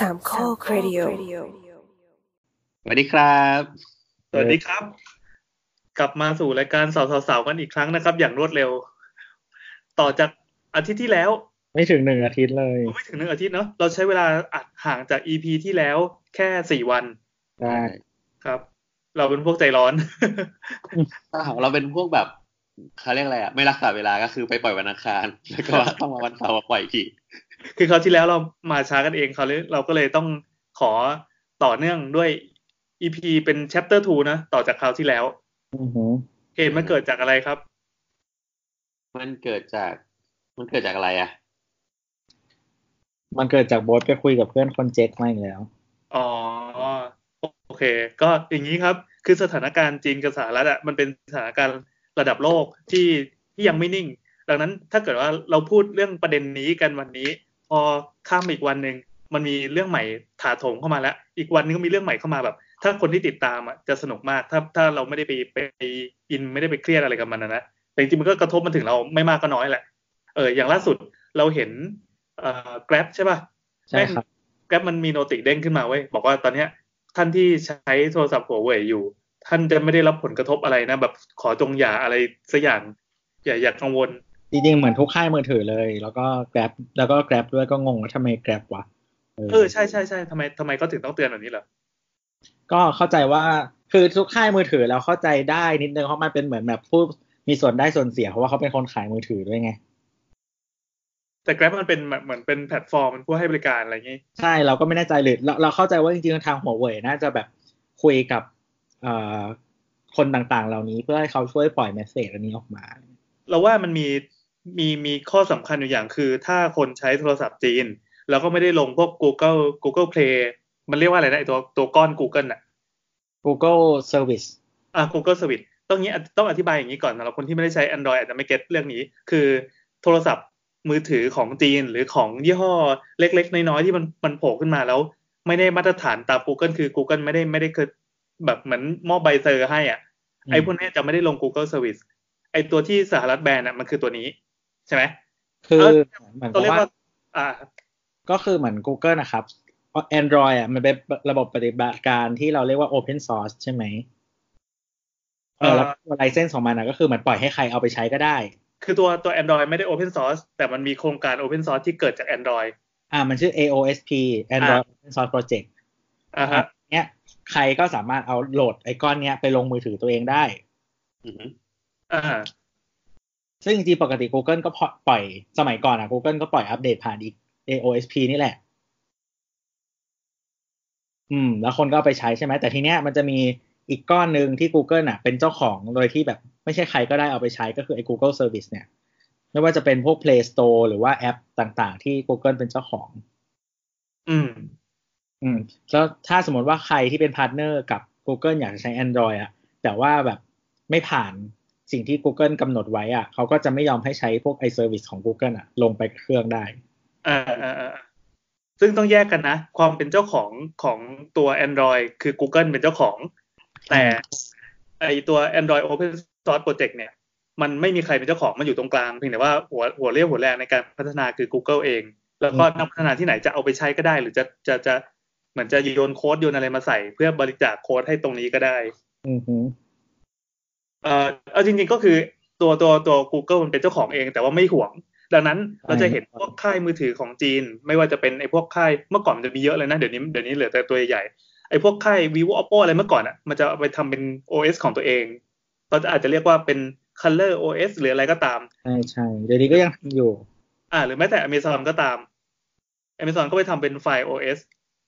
สามข้อครดิโอสวัสดีครับ สวัสดีครับ กลับมาสู่รายการสาวๆๆกันอีกครั้งนะครับ อย่างรวดเร็ว ต่อจากอาทิตย์ที่แล้ว ไม่ถึงหนึ่งอาทิตย์เลยไม่ถึงหนึ่งอาทิตย์เนาะเราใช้เวลาอัดห่างจาก EP ที่แล้วแค่สี่วันได้ครับ เราเป็นพวกใจร้อนถ้าหากเราเป็นพวกแบบเขาเรียกอะไรอะไม่รักษาเวลาก็คือไปปล่อยวันอังคาร แล้วก็ต้องมาวันเสาร์มาปล่อยอีกที คือคราวที่แล้วเรามาช้ากันเองเขาเลยเราก็เลยต้องขอต่อเนื่องด้วย EP เป็น chapter 2 นะ ต่อจากคราวที่แล้วอือหือเหตุมันเกิดจากอะไรครับ มันเกิดจาก มันเกิดจากอะไรอะ มันเกิดจากโบสไปคุยกับเพื่อนคนเจ็กมาอีกแล้ว อ๋อ โอเค ก็อย่างนี้ครับ คือสถานการณ์จีนกับสหรัฐอะ มันเป็นสถานการณ์ระดับโลกที่ที่ยังไม่นิ่ง ดังนั้นถ้าเกิดว่าเราพูดเรื่องประเด็นนี้กันวันนี้ พอข้ามอีกวันหนึ่งมันมีเรื่องใหม่ถาโถมเข้ามาแล้ว อีกวันนึงก็มีเรื่องใหม่เข้ามาแบบ ถ้าคนที่ติดตามอะจะสนุกมาก ถ้าถ้าเราไม่ได้ไปไปอินไม่ได้ไปเครียดอะไรกับมันนะนะแต่จริงๆมันก็กระทบมันถึงเราไม่มากก็น้อยแหละ เออ อย่างล่าสุดเราเห็นเอ่อ Grab ใช่ป่ะใช่ครับแกร็บมันมีโนติเด้งขึ้นมาเว้ยบอกว่าตอนเนี้ยท่านที่ใช้โทรศัพท์หัวเว่ยอยู่ ท่านจะไม่ได้รับผลกระทบอะไรนะ แบบขอจงอย่าอะไรสักอย่างอย่าอย่ากังวล จริงๆเหมือนทุกค่ายมือถือเลย แล้วก็ Grab แล้วก็ Grab ด้วยก็งงว่าทำไม Grab วะเออใช่ใช่ใช่ทำไมทำไมเขาถึงต้องเตือนแบบนี้เหรอก็เข้าใจว่าคือทุกค่ายมือถือเราเข้าใจได้นิดนึงเพราะมันเป็นเหมือนแบบผู้มีส่วนได้ส่วนเสีย เพราะว่าเขาเป็นคนขายมือถือด้วยไง แต่ Grab มันเป็นแบบเหมือนเป็นแพลตฟอร์มเป็นผู้ให้บริการอะไรอย่างงี้ใช่เราก็ไม่แน่ใจหรือเราเราเข้าใจว่าจริงๆทางหัวเว่ยน่าจะแบบคุยกับเอ่อคนต่างๆ เหล่านี้เพื่อให้เขาช่วยปล่อยเมสเซจอันนี้ออกมา เราว่ามันมี มีมีข้อสำคัญอยู่อย่างคือ ถ้าคนใช้โทรศัพท์จีน แล้วก็ไม่ได้ลงพวก Google Google Play มันเรียกว่าอะไรนะไอตัวตัวก้อน Google น่ะ Google Service อ่า Google Service ต้องนี้ต้องอธิบายอย่างนี้ก่อนสำหรับคนที่ไม่ได้ใช้ Android อาจจะไม่เก็ตเรื่องนี้ คือโทรศัพท์มือถือของจีนหรือของยี่ห้อเล็ก ๆ น้อยๆที่มันมันโผล่ขึ้นมาแล้ว ไม่ได้มาตรฐานตาม Google คือ Google ไม่ได้ไม่ได้เคยแบบเหมือนมอบใบเซอร์ให้อะอืมไอ้พวกเนี้ยจะไม่ได้ลง Google Service ไอ้ตัวที่สหรัฐแบนอะมันคือตัวนี้ ใช่ไหมคือเออเหมือนตัวกับเรียกว่าว่าอ่าก็คือเหมือน Google นะครับ Android อะมันเป็นระบบปฏิบัติการที่เราเรียกว่า Open Source ใช่ไหมเออแล้วตัวไลเซนส์ของมันนะก็คือเหมือนปล่อยให้ใครเอาไปใช้ก็ได้ คือตัวตัว Android ไม่ได้ Open Source แต่มันมีโครงการ Open Source ที่เกิดจาก Android อ่า มันชื่อ AOSP Android Open Source Project อ่าฮะเนี้ยใครก็สามารถเอาโหลดไอก้อนเนี้ยไปลงมือถือตัวเองได้ อือหืออ่า ซึ่งจริงๆปกติ Google ก็ปล่อยสมัยก่อนอะ Google ก็ปล่อยอัปเดตผ่านอีก AOSP นี่แหละ อืม แล้วคนก็เอาไปใช้ใช่ไหม แต่ทีเนี้ยมันจะมีอีกก้อนหนึ่งที่ Google อะเป็นเจ้าของโดยที่แบบไม่ใช่ใครก็ได้เอาไปใช้ก็คือไอ้ Google Service เนี่ย ไม่ว่าจะเป็นพวก Play Store หรือว่าแอปต่างๆ ที่ Google เป็นเจ้าของ อืม อืม แล้วถ้าสมมติว่าใครที่เป็น partner กับ Google อยากจะใช้ Android อะแต่ว่าแบบไม่ผ่าน สิ่งที่ Google กำหนดไว้อะเขาก็จะไม่ยอมให้ใช้พวกไอ service ของ Google อะ ลงไปเครื่องได้อ่าอ่าอ่าซึ่งต้องแยกกันนะ ความเป็นเจ้าของของตัว Android คือ Google เป็นเจ้าของ แต่ไอตัว Android Open Source Project เนี่ย มันไม่มีใครเป็นเจ้าของ มันอยู่ตรงกลางเพียงแต่ว่าหัวหัวเรี่ยวหัวแรงในการพัฒนาคือ Google เอง แล้วก็นักพัฒนาที่ไหนจะเอาไปใช้ก็ได้ หรือจะจะจะเหมือนจะโยนโค้ดโยนอะไรมาใส่ เพื่อบริจาคโค้ดให้ตรงนี้ก็ได้ อือหือ เอ่อเอาจริงๆก็คือตัวตัวตัว Google มันเป็นเจ้าของเอง แต่ว่าไม่ห่วง ดังนั้นเราจะเห็นพวกค่ายมือถือของจีน ไม่ว่าจะเป็นไอ้พวกค่ายเมื่อก่อนมันจะมีเยอะเลยนะเดี๋ยวนี้เดี๋ยวนี้เหลือแต่ตัวใหญ่ๆไอ้พวกค่าย vivo oppo อะไรเมื่อก่อนอะมันจะเอาไปทำเป็น OS ของตัวเองเราจะอาจจะเรียกว่าเป็น color OS หรืออะไรก็ตาม ใช่ใช่เดี๋ยวนี้ก็ยังทำอยู่ อ่า หรือแม้แต่ Amazon ก็ตาม Amazon ก็ไปทำเป็นไฟล์ OS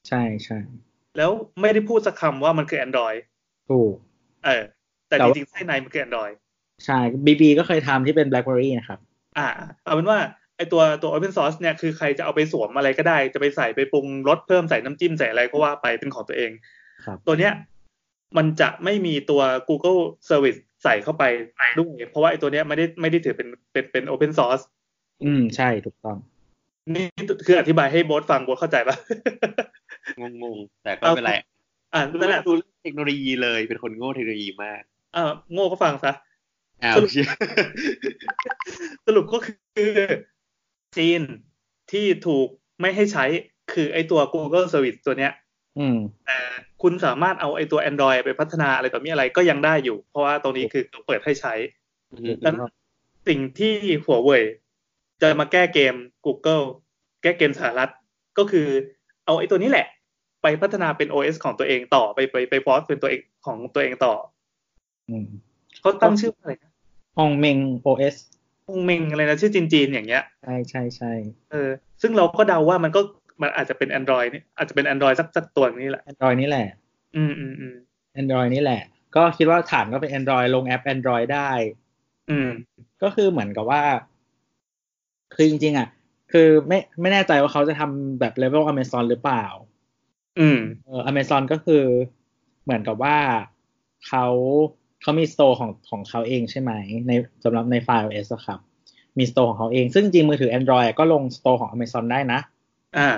ใช่ใช่แล้วไม่ได้พูดสักคำว่ามันคือ Android ถูกเออ แต่แต่จว่าริงๆไส้ในมันคือ Android ใช่ BB ก็เคยทำที่เป็น BlackBerry นะครับ อ่า เอาเป็นว่าไอตัวตัว Open Source เนี่ยคือใครจะเอาไปสวมอะไรก็ได้ จะไปใส่ไปปรุงรสเพิ่มใส่น้ำจิ้มใส่อะไรก็ว่าไปเป็นของตัวเองครับตัวเนี้ยมันจะไม่มีตัว Google Service ใส่เข้าไปด้วยเพราะว่าไอตัวเนี้ยไม่ได้ไม่ได้ถือเป็นเป็นเป็น Open Source อืมใช่ถูกต้อง นี่คืออธิบายให้โบสฟังโบสเข้าใจปะงงๆแต่ก็ไม่เป็นไรอ่าไม่นั่นแหละดูเรื่องเทคโนโลยีเลยเป็นคนโง่เทคโนโลยีมาก อ่าโง่ก็ฟังซะอ้าวสรุปเชี่ยสรุปก็คือจีนที่ถูกไม่ให้ใช้คคือไอตัว Google Service ตัวเนี้ยอืมแต่คุณสามารถเอาไอตัว Android ไปพัฒนาอะไรต่อมีอะไรก็ยังได้อยู่ เพราะว่าตรงนี้คือเขาเปิดให้ใช้อืมดังนั้นสิ่งที่หัวเว่ยจะมาแก้เกม Google แก้เกมสหรัฐ ก็คือเอาไอ้ตัวนี้แหละ ไปพัฒนาเป็น OS ของตัวเองต่อไปไปไปฟอสเป็นตัวเองของตัวเองต่ออืม เขาตั้งชื่อว่าอะไรนะฮองเมง OS ฮงเมงอะไรนะชื่อจีนๆอย่างเงี้ย ใช่ใช่ใช่เออ ซึ่งเราก็เดาว่ามันก็มันอาจจะเป็น Android นี่อาจจะเป็น Android สักสักตัวนี้แหละ Android นี่แหละ อืมอืมอืม Android นี่แหละ ก็คิดว่าฐานก็เป็น Android ลงแอป Android ได้ อืม ก็คือเหมือนกับว่า คือจริงๆอะ คือไม่ไม่แน่ใจว่าเขาจะทำแบบเลเวล Amazon หรือเปล่า อืม เออ Amazon ก็คือเหมือนกับว่าเขา เขามี store ของของเขาเองใช่ไหมในสำหรับในไฟล์ OS อะครับ มี store ของเขาเอง ซึ่งจริงมือถือ Android อะก็ลง store ของ Amazon ได้นะ อ่า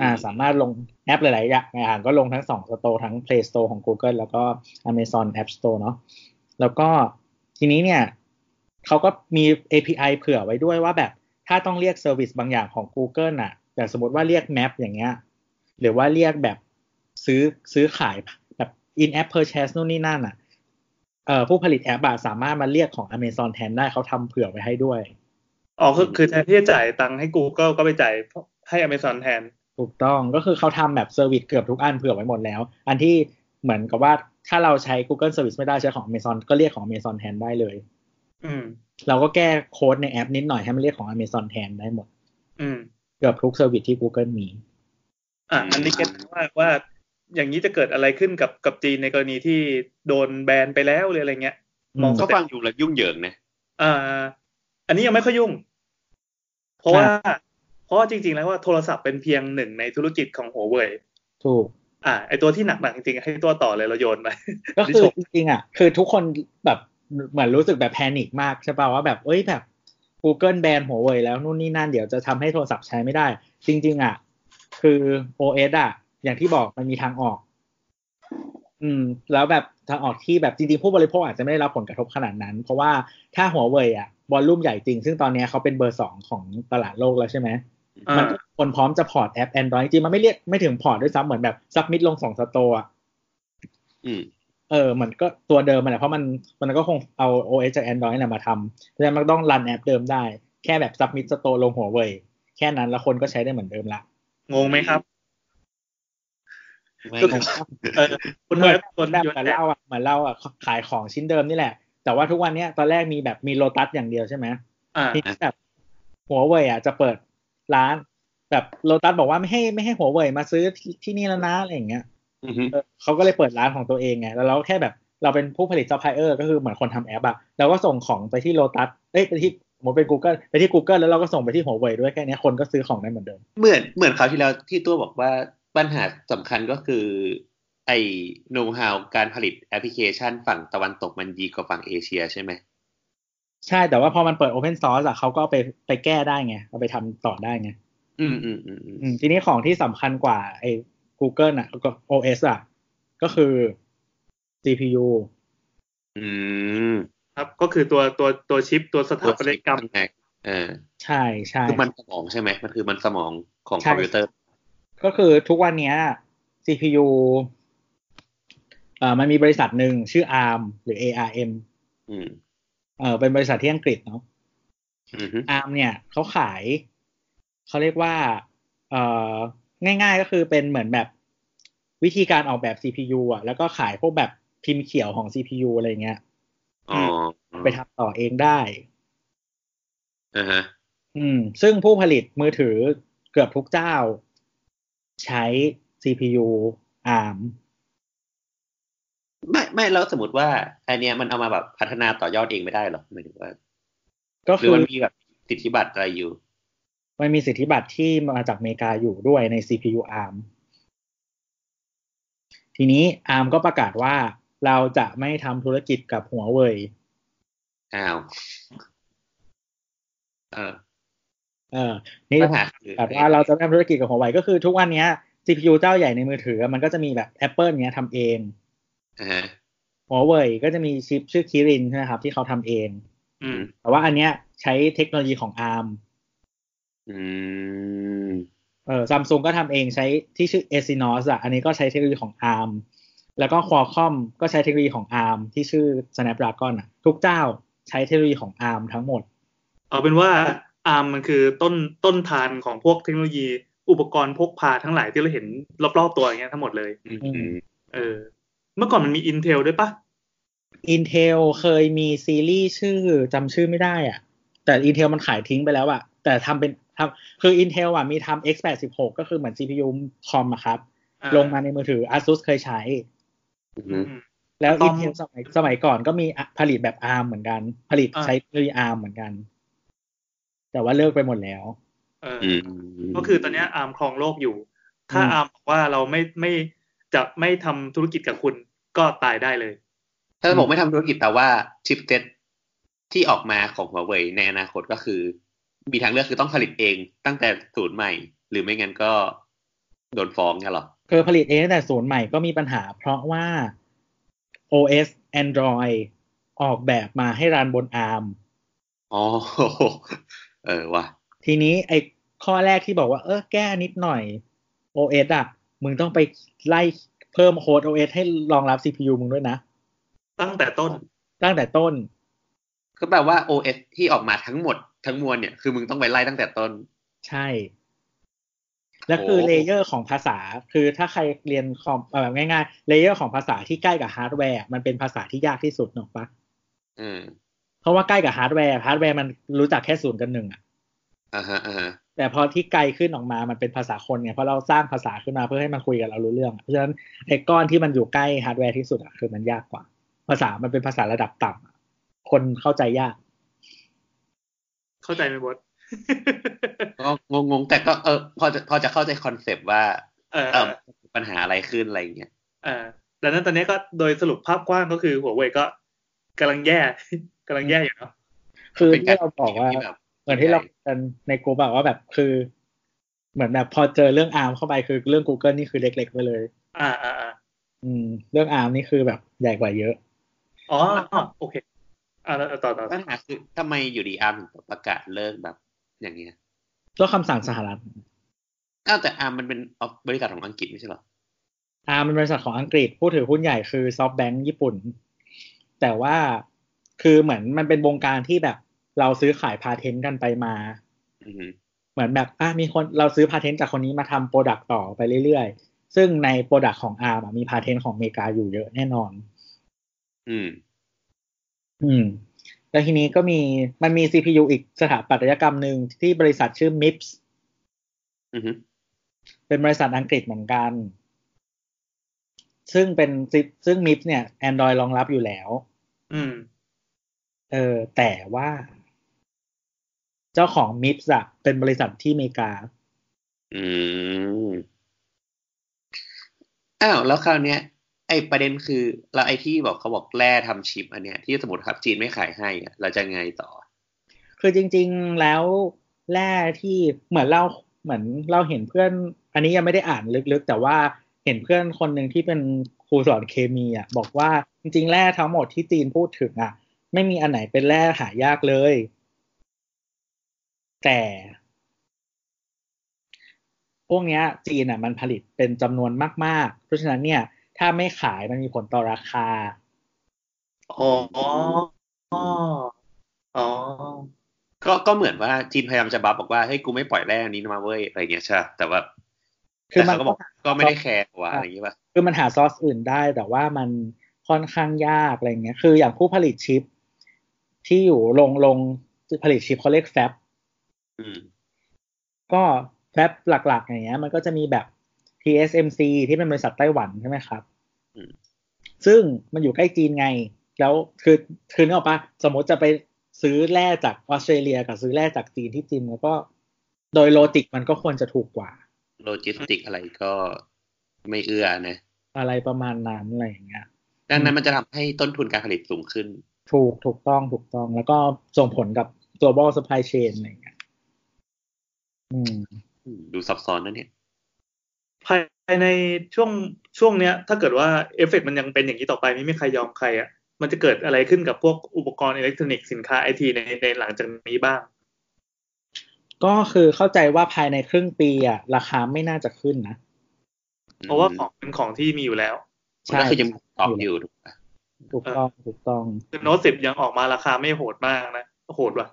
อ่า สามารถลงแอปหลายๆอย่างก็ลงทั้งสอง store ทั้ง Play Store ของ Google แล้วก็ Amazon App Store เนาะแล้วก็ทีนี้เนี่ยเขาก็มี API เผื่อไว้ด้วยว่าแบบถ้าต้องเรียก service บางอย่างของ Google น่ะอย่างสมมติว่าเรียก Map อย่างเงี้ย หรือว่าเรียกแบบซื้อซื้อขายแบบ in app purchase นู่นนี่นั่นอะเอ่อ ผู้ผลิตแอปอะสามารถมาเรียกของ Amazon แทนได้เขาทำเผื่อไว้ให้ด้วย อ๋อคือคือแทนที่จะจ่ายตังค์ให้ Google ก็ไปจ่ายให้ Amazon แทน ถูกต้องก็คือเขาทำแบบ service เกือบทุกอันเผื่อไว้หมดแล้ว อันที่เหมือนกับว่าถ้าเราใช้ Google Service ไม่ได้ใช้ของ Amazon ก็เรียกของ Amazon แทนได้เลย อืม เราก็แก้โค้ดในแอปนิดหน่อยให้มันเรียกของ Amazon แทนได้หมด อืม เกือบทุกเซอร์วิสที่ Google มี อะอันนี้เก็ตว่าว่า อย่างนี้จะเกิดอะไรขึ้นกับกับจีนในกรณีที่โดนแบนไปแล้วหรืออะไรเงี้ยมองก็ฟังอยู่แล้วยุ่งเหยิงนะอ่า อันนี้ยังไม่ค่อยยุ่ง เพราะว่า เพราะว่าจริง ๆ แล้วว่าโทรศัพท์เป็นเพียงหนึ่งในธุรกิจของหัวเว่ยถูกอ่าไอตัวที่หนักๆจริงๆให้ตัวต่อเลยเราโยนไปก็คือจริงๆอะ คือทุกคนแบบเหมือนรู้สึกแบบแพนิคมากใช่ป่าวว่าแบบเอ้ยแบบ Google แบนหัวเว่ยแล้วนู่นนี่นั่นเดี๋ยวจะทำให้โทรศัพท์ใช้ไม่ได้ จริง ๆ อะ คือ OS อะ อย่างที่บอกมันมีทางออก อืม แล้วแบบทางออกที่แบบจริงๆผู้บริโภคอาจจะไม่ได้รับผลกระทบขนาดนั้น เพราะว่าถ้าหัวเว่ยอะบอลลุ่มใหญ่จริง ซึ่งตอนนี้เขาเป็นเบอร์สองของตลาดโลกแล้วใช่ไหมอ่ามันก็คนพร้อมจะ port แอป Android จริงๆมันไม่เรียกไม่ถึง port ด้วยซ้ำเหมือนแบบ submit ลงสอง store อะอืมเออมันก็ตัวเดิมมันแหละเพราะมันมันก็คงเอา OS จาก Android น่ะมาทำเพราะฉะนั้นมันต้อง run แอปเดิมได้ แค่แบบ submit store ลงหัวเว่ยแค่นั้นแล้วคนก็ใช้ได้เหมือนเดิมละงงไหมครับไม่ ก็เออคุณเหมือนคนแบบโยนเหมือนแตกเราอะเหมือนเราอะขายของชิ้นเดิมนี่แหละ แต่ว่าทุกวันเนี้ยตอนแรกมีแบบมีโลตัสอย่างเดียวใช่ไหมอ่าทีนี้แบบหัวเว่ยอะจะเปิดร้าน แบบโลตัสบอกว่าไม่ให้ไม่ให้หัวเว่ยมาซื้อที่ที่นี่แล้วนะอะไรอย่างเงี้ยอือฮึเออเขาก็เลยเปิดร้านของตัวเองไงแล้วเราแค่แบบเราเป็นผู้ผลิตซัพพลายเออร์ก็คือเหมือนคนทำแอปอะเราก็ส่งของไปที่โลตัสเอ้ยไปที่สมมติเป็น Google ไปที่ Google แล้วเราก็ส่งไปที่หัวเว่ยด้วยแค่เนี้ยคนก็ซื้อของได้เหมือนเดิม เหมือนเหมือนคราวที่แล้วที่ตัวบอกว่า ปัญหาสำคัญก็คือไอ้โน้ตฮาวการผลิตแอปพลิเคชันฝั่งตะวันตกมันดีกว่าฝั่งเอเชียใช่ไหม ใช่แต่ว่าพอมันเปิด Open Source อะเขาก็เอาไปไปแก้ได้ไงเอาไปทำต่อได้ไงอืมอืมอืมอืมอืมทีนี้ของที่สำคัญกว่าไอ้ Google อะก็ OS อะก็คือ CPU อืมครับก็คือตัวตัวตัวชิปตัวสถาปัตยกรรมแม็กเออใช่ใช่คือมันสมองใช่ไหมมันคือมันสมองของใช่คอมพิวเตอร์ ก็คือทุกวันเนี้ย CPU เอ่อมันมีบริษัทหนึ่งชื่อ ARM หรือ ARM อืมเออเป็นบริษัทที่อังกฤษเนาะอือฮึ ARM เนี่ยเขาขาย เขาเรียกว่า เอ่อ ง่ายๆก็คือเป็นเหมือนแบบวิธีการออกแบบ CPU อะ แล้วก็ขายพวกแบบพิมพ์เขียวของ CPU อะไรเงี้ยอ๋อไปทำต่อเองได้อ่าฮะอืม ซึ่งผู้ผลิตมือถือเกือบทุกเจ้า ใช้ CPU ARM ไม่ไม่แล้วสมมติว่าอันเนี้ยมันเอามาแบบพัฒนาต่อยอดเองไม่ได้หรอหมายถึงว่า ก็หรืคืออมันมีแบบสิทธิบัตรอะไรอยู่ มันมีสิทธิบัตรที่มาจากอเมริกาอยู่ด้วยใน CPU ARM ทีนี้ ARM ก็ประกาศว่าเราจะไม่ทำธุรกิจกับหัวเว่ยอ้าว เออ เออนี่ปัญหาคือแบบว่าเราจะไม่ทำธุรกิจกับหัวเว่ยก็คือทุกวันเนี้ย CPU เจ้าใหญ่ในมือถือ มันก็จะมีแบบ Apple เนี้ยทำเองอ่าฮะหัวเว่ยก็จะมีชิปชื่อคิรินใช่ไหมครับ ที่เขาทำเองอืมแต่ว่าอันเนี้ยใช้เทคโนโลยีของ ARM อืมเออซัมซุงก็ทำเองใช้ที่ชื่อ Exynos อะ อันนี้ก็ใช้เทคโนโลยีของ ARM แล้วก็ Qualcomm ก็ใช้เทคโนโลยีของ ARM ที่ชื่อ Snapdragon อะ ทุกเจ้าใช้เทคโนโลยีของ ARM ทั้งหมด เอาเป็นว่า อาร์มมันคือต้นต้นทานของพวกเทคโนโลยี อุปกรณ์พกพาทั้งหลายที่เราเห็นรอบๆตัวอย่างเงี้ยทั้งหมดเลยอืมอืมเออ เมื่อก่อนมันมี Intel ด้วยปะ Intel เคยมีซีรีส์ชื่อจำชื่อไม่ได้อะ แต่ Intel มันขายทิ้งไปแล้วอะ แต่ทำเป็นทำคือ Intel อะมีทำ x86 ก็คือเหมือน CPU คอมอะครับอ่ลงมาในมือถือ ASUS เคยใช้อือืมมแล้วต้อม Intel สมัยสมัยก่อนก็มีอะผลิตแบบ ARM เหมือนกัน ผลิตอ่าใช้เทคโนโลยี ARM เหมือนกัน แต่ว่าเลิกไปหมดแล้วเอออือมก็คือตอนเนี้ยอาร์มครองโลกอยู่ ถ้าอืมอาร์มบอกว่าเราไม่ไม่จะไม่ทำธุรกิจกับคุณก็ตายได้เลย ถ้าจะบอกไม่ทำธุรกิจแต่ว่าชิปเซ็ตที่ออกมาของหัวเว่ยในอนาคตก็คือ มีทางเลือกคือต้องผลิตเองตั้งแต่ศูนย์ใหม่ หรือไม่งั้นก็โดนฟ้องเนี่ยหรอคือผลิตเองตั้งแต่ศูนย์ใหม่ก็มีปัญหา เพราะว่า OS Android ออกแบบมาให้รันบน ARM อ๋อ เออว่ะทีนี้ไอ้ข้อแรกที่บอกว่า เออแก้นิดหน่อย OS อะ มึงต้องไปไล่เพิ่มโค้ด OS ให้รองรับ CPU มึงด้วยนะ ตั้งแต่ต้น ตั้งแต่ต้น ก็แปลว่า OS ที่ออกมาทั้งหมดทั้งมวลเนี่ย คือมึงต้องไปไล่ตั้งแต่ต้น ใช่ แล้วคือโอ้ layer ของภาษา คือถ้าใครเรียนคอมเออแบบง่ายๆ layer ของภาษาที่ใกล้กับฮาร์ดแวร์ มันเป็นภาษาที่ยากที่สุดถูกปะอืม เพราะว่าใกล้กับฮาร์ดแวร์ฮาร์ดแวร์มันรู้จักแค่ศูนย์กับหนึ่งอะอ่าฮะอ่าฮะแต่พอที่ไกลขึ้นออกมามันเป็นภาษาคนไงเพราะเราสร้างภาษาขึ้นมาเพื่อให้มันคุยกับเรารู้เรื่อง เพราะฉะนั้นไอ้ก้อนที่มันอยู่ใกล้ฮาร์ดแวร์ที่สุดอะคือมันยากกว่า ภาษามันเป็นภาษาระดับต่ำอะคนเข้าใจยาก เข้าใจไหมบอสก็งงๆแต่ก็เออพอจะพอจะเข้าใจคอนเซปต์ว่า เออเออปัญหาอะไรขึ้นอะไรอย่างเงี้ยเออดังนั้นตอนนี้ก็โดยสรุปภาพกว้างก็คือหัวเว่ยก็กำลังแย่ กำลังแย่อยู่เนาะคือเป็นที่เราบอกว่าที่แบบเหมือนที่เรากันในกลุ่มบอกว่าแบบคือ เหมือนแบบพอเจอเรื่อง ARM เข้าไปคือเรื่อง Google นี่คือเล็กๆไปเลย อ่าอ่าอ่าอืม เรื่อง ARM นี่คือแบบใหญ่กว่าเยอะ อ๋อโอเคอ่าแล้วต่อต่อปัญหาคือทำไมอยู่ดี ARM ถึงประกาศเลิกแบบ อย่างเงี้ยก็คำสั่งสหรัฐอ้าวแต่ ARM มันเป็นออฟบริษัทของอังกฤษไม่ใช่เหรอ ARM เป็นบริษัทของอังกฤษผู้ถือหุ้นใหญ่คือ SoftBank ญี่ปุ่น แต่ว่า คือเหมือนมันเป็นวงการที่แบบเราซื้อขาย patent กันไปมาอือฮึเหมือนแบบอะมีคนเราซื้อ patent จากคนนี้มาทำ product ต่อไปเรื่อยๆ ซึ่งใน product ของ ARM มี patent ของอเมริกาอยู่เยอะแน่นอน อืม อืม แล้วทีนี้ก็มีมันมี CPU อีกสถาปัตยกรรมหนึ่งที่บริษัทชื่อ MIPS อือฮึเป็นบริษัทอังกฤษเหมือนกัน ซึ่งเป็นซึ่ง MIPS เนี่ย Android รองรับอยู่แล้ว อืม เออแต่ว่า เจ้าของ MIPS อะเป็นบริษัทที่อเมริกา อืมอ้าวแล้วคราวเนี้ย ไอ้ประเด็นคือแล้วไอ้ที่บอกเขาบอกแร่ทำชิป อันเนี้ยที่สมมติครับจีนไม่ขายให้อะเราจะไงต่อ คือจริง ๆแล้วแร่ที่เหมือนเราเหมือนเราเห็นเพื่อน อันนี้ยังไม่ได้อ่านลึกๆ แต่ว่าเห็นเพื่อนคนหนึ่งที่เป็นครูสอนเคมีอะบอกว่าจริงๆแร่ทั้งหมดที่จีนพูดถึงอะ ไม่มีอันไหนเป็นแร่หายากเลย แต่พวกเนี้ยจีนอะมันผลิตเป็นจำนวนมาก ๆ เพราะฉะนั้นเนี่ย ถ้าไม่ขายมันมีผลต่อราคา อ๋อ อ๋ออ๋อก็ก็เหมือนว่าจีนพยายามจะบัฟบอกว่าเฮ้ยกูไม่ปล่อยแร่อันนี้มาเว้ยอะไรเงี้ยใช่ปะแต่ว่าคือแต่มันเขาก็บอกก็ไม่ได้แคร์ว่าอะไรอย่างเงี้ยป่ะคือมันหาซอสอื่นได้แต่ว่ามันค่อนข้างยากอะไรเงี้ย คืออย่างผู้ผลิตชิป ที่อยู่ลงลงผลิตชิปเขาเรียกแฟบอืมก็แฟบหลักๆ อย่างเงี้ย มันก็จะมีแบบ TSMC ที่เป็นบริษัทไต้หวันใช่ไหมครับอืมซึ่งมันอยู่ใกล้จีนไง แล้วคือคือนึกออกปะสมมติจะไปซื้อแร่จากออสเตรเลียกับซื้อแร่จากจีนที่จีนแล้วก็ โดย logic มันก็ควรจะถูกกว่า โลจิสติกอะไรก็ไม่เอื้อนะ อะไรประมาณนั้นอะไรอย่างเงี้ยดังนั้นมันจะทำให้ต้นทุนการผลิตสูงขึ้น ถูกถูกต้องถูกต้อง แล้วก็ส่งผลกับ global supply chain อะไรอย่างเงี้ยอืมอืม ดูซับซ้อนนะเนี่ย ภายในช่วงช่วงเนี้ย ถ้าเกิดว่าเอฟเฟกต์มันยังเป็นอย่างนี้ต่อไปไม่มีใครยอมใครอะ มันจะเกิดอะไรขึ้นกับพวกอุปกรณ์อิเล็กทรอนิกส์สินค้าไอทีในในหลังจากนี้บ้าง ก็คือเข้าใจว่าภายในครึ่งปีอะ ราคาไม่น่าจะขึ้นนะ เพราะว่าของเป็นของที่มีอยู่แล้วมันก็คือยังตอบอยู่ถูกปะ ถูกต้องถูกต้องคือโน้ตสิบยังออกมาราคาไม่โหดมากนะโหดว่ะ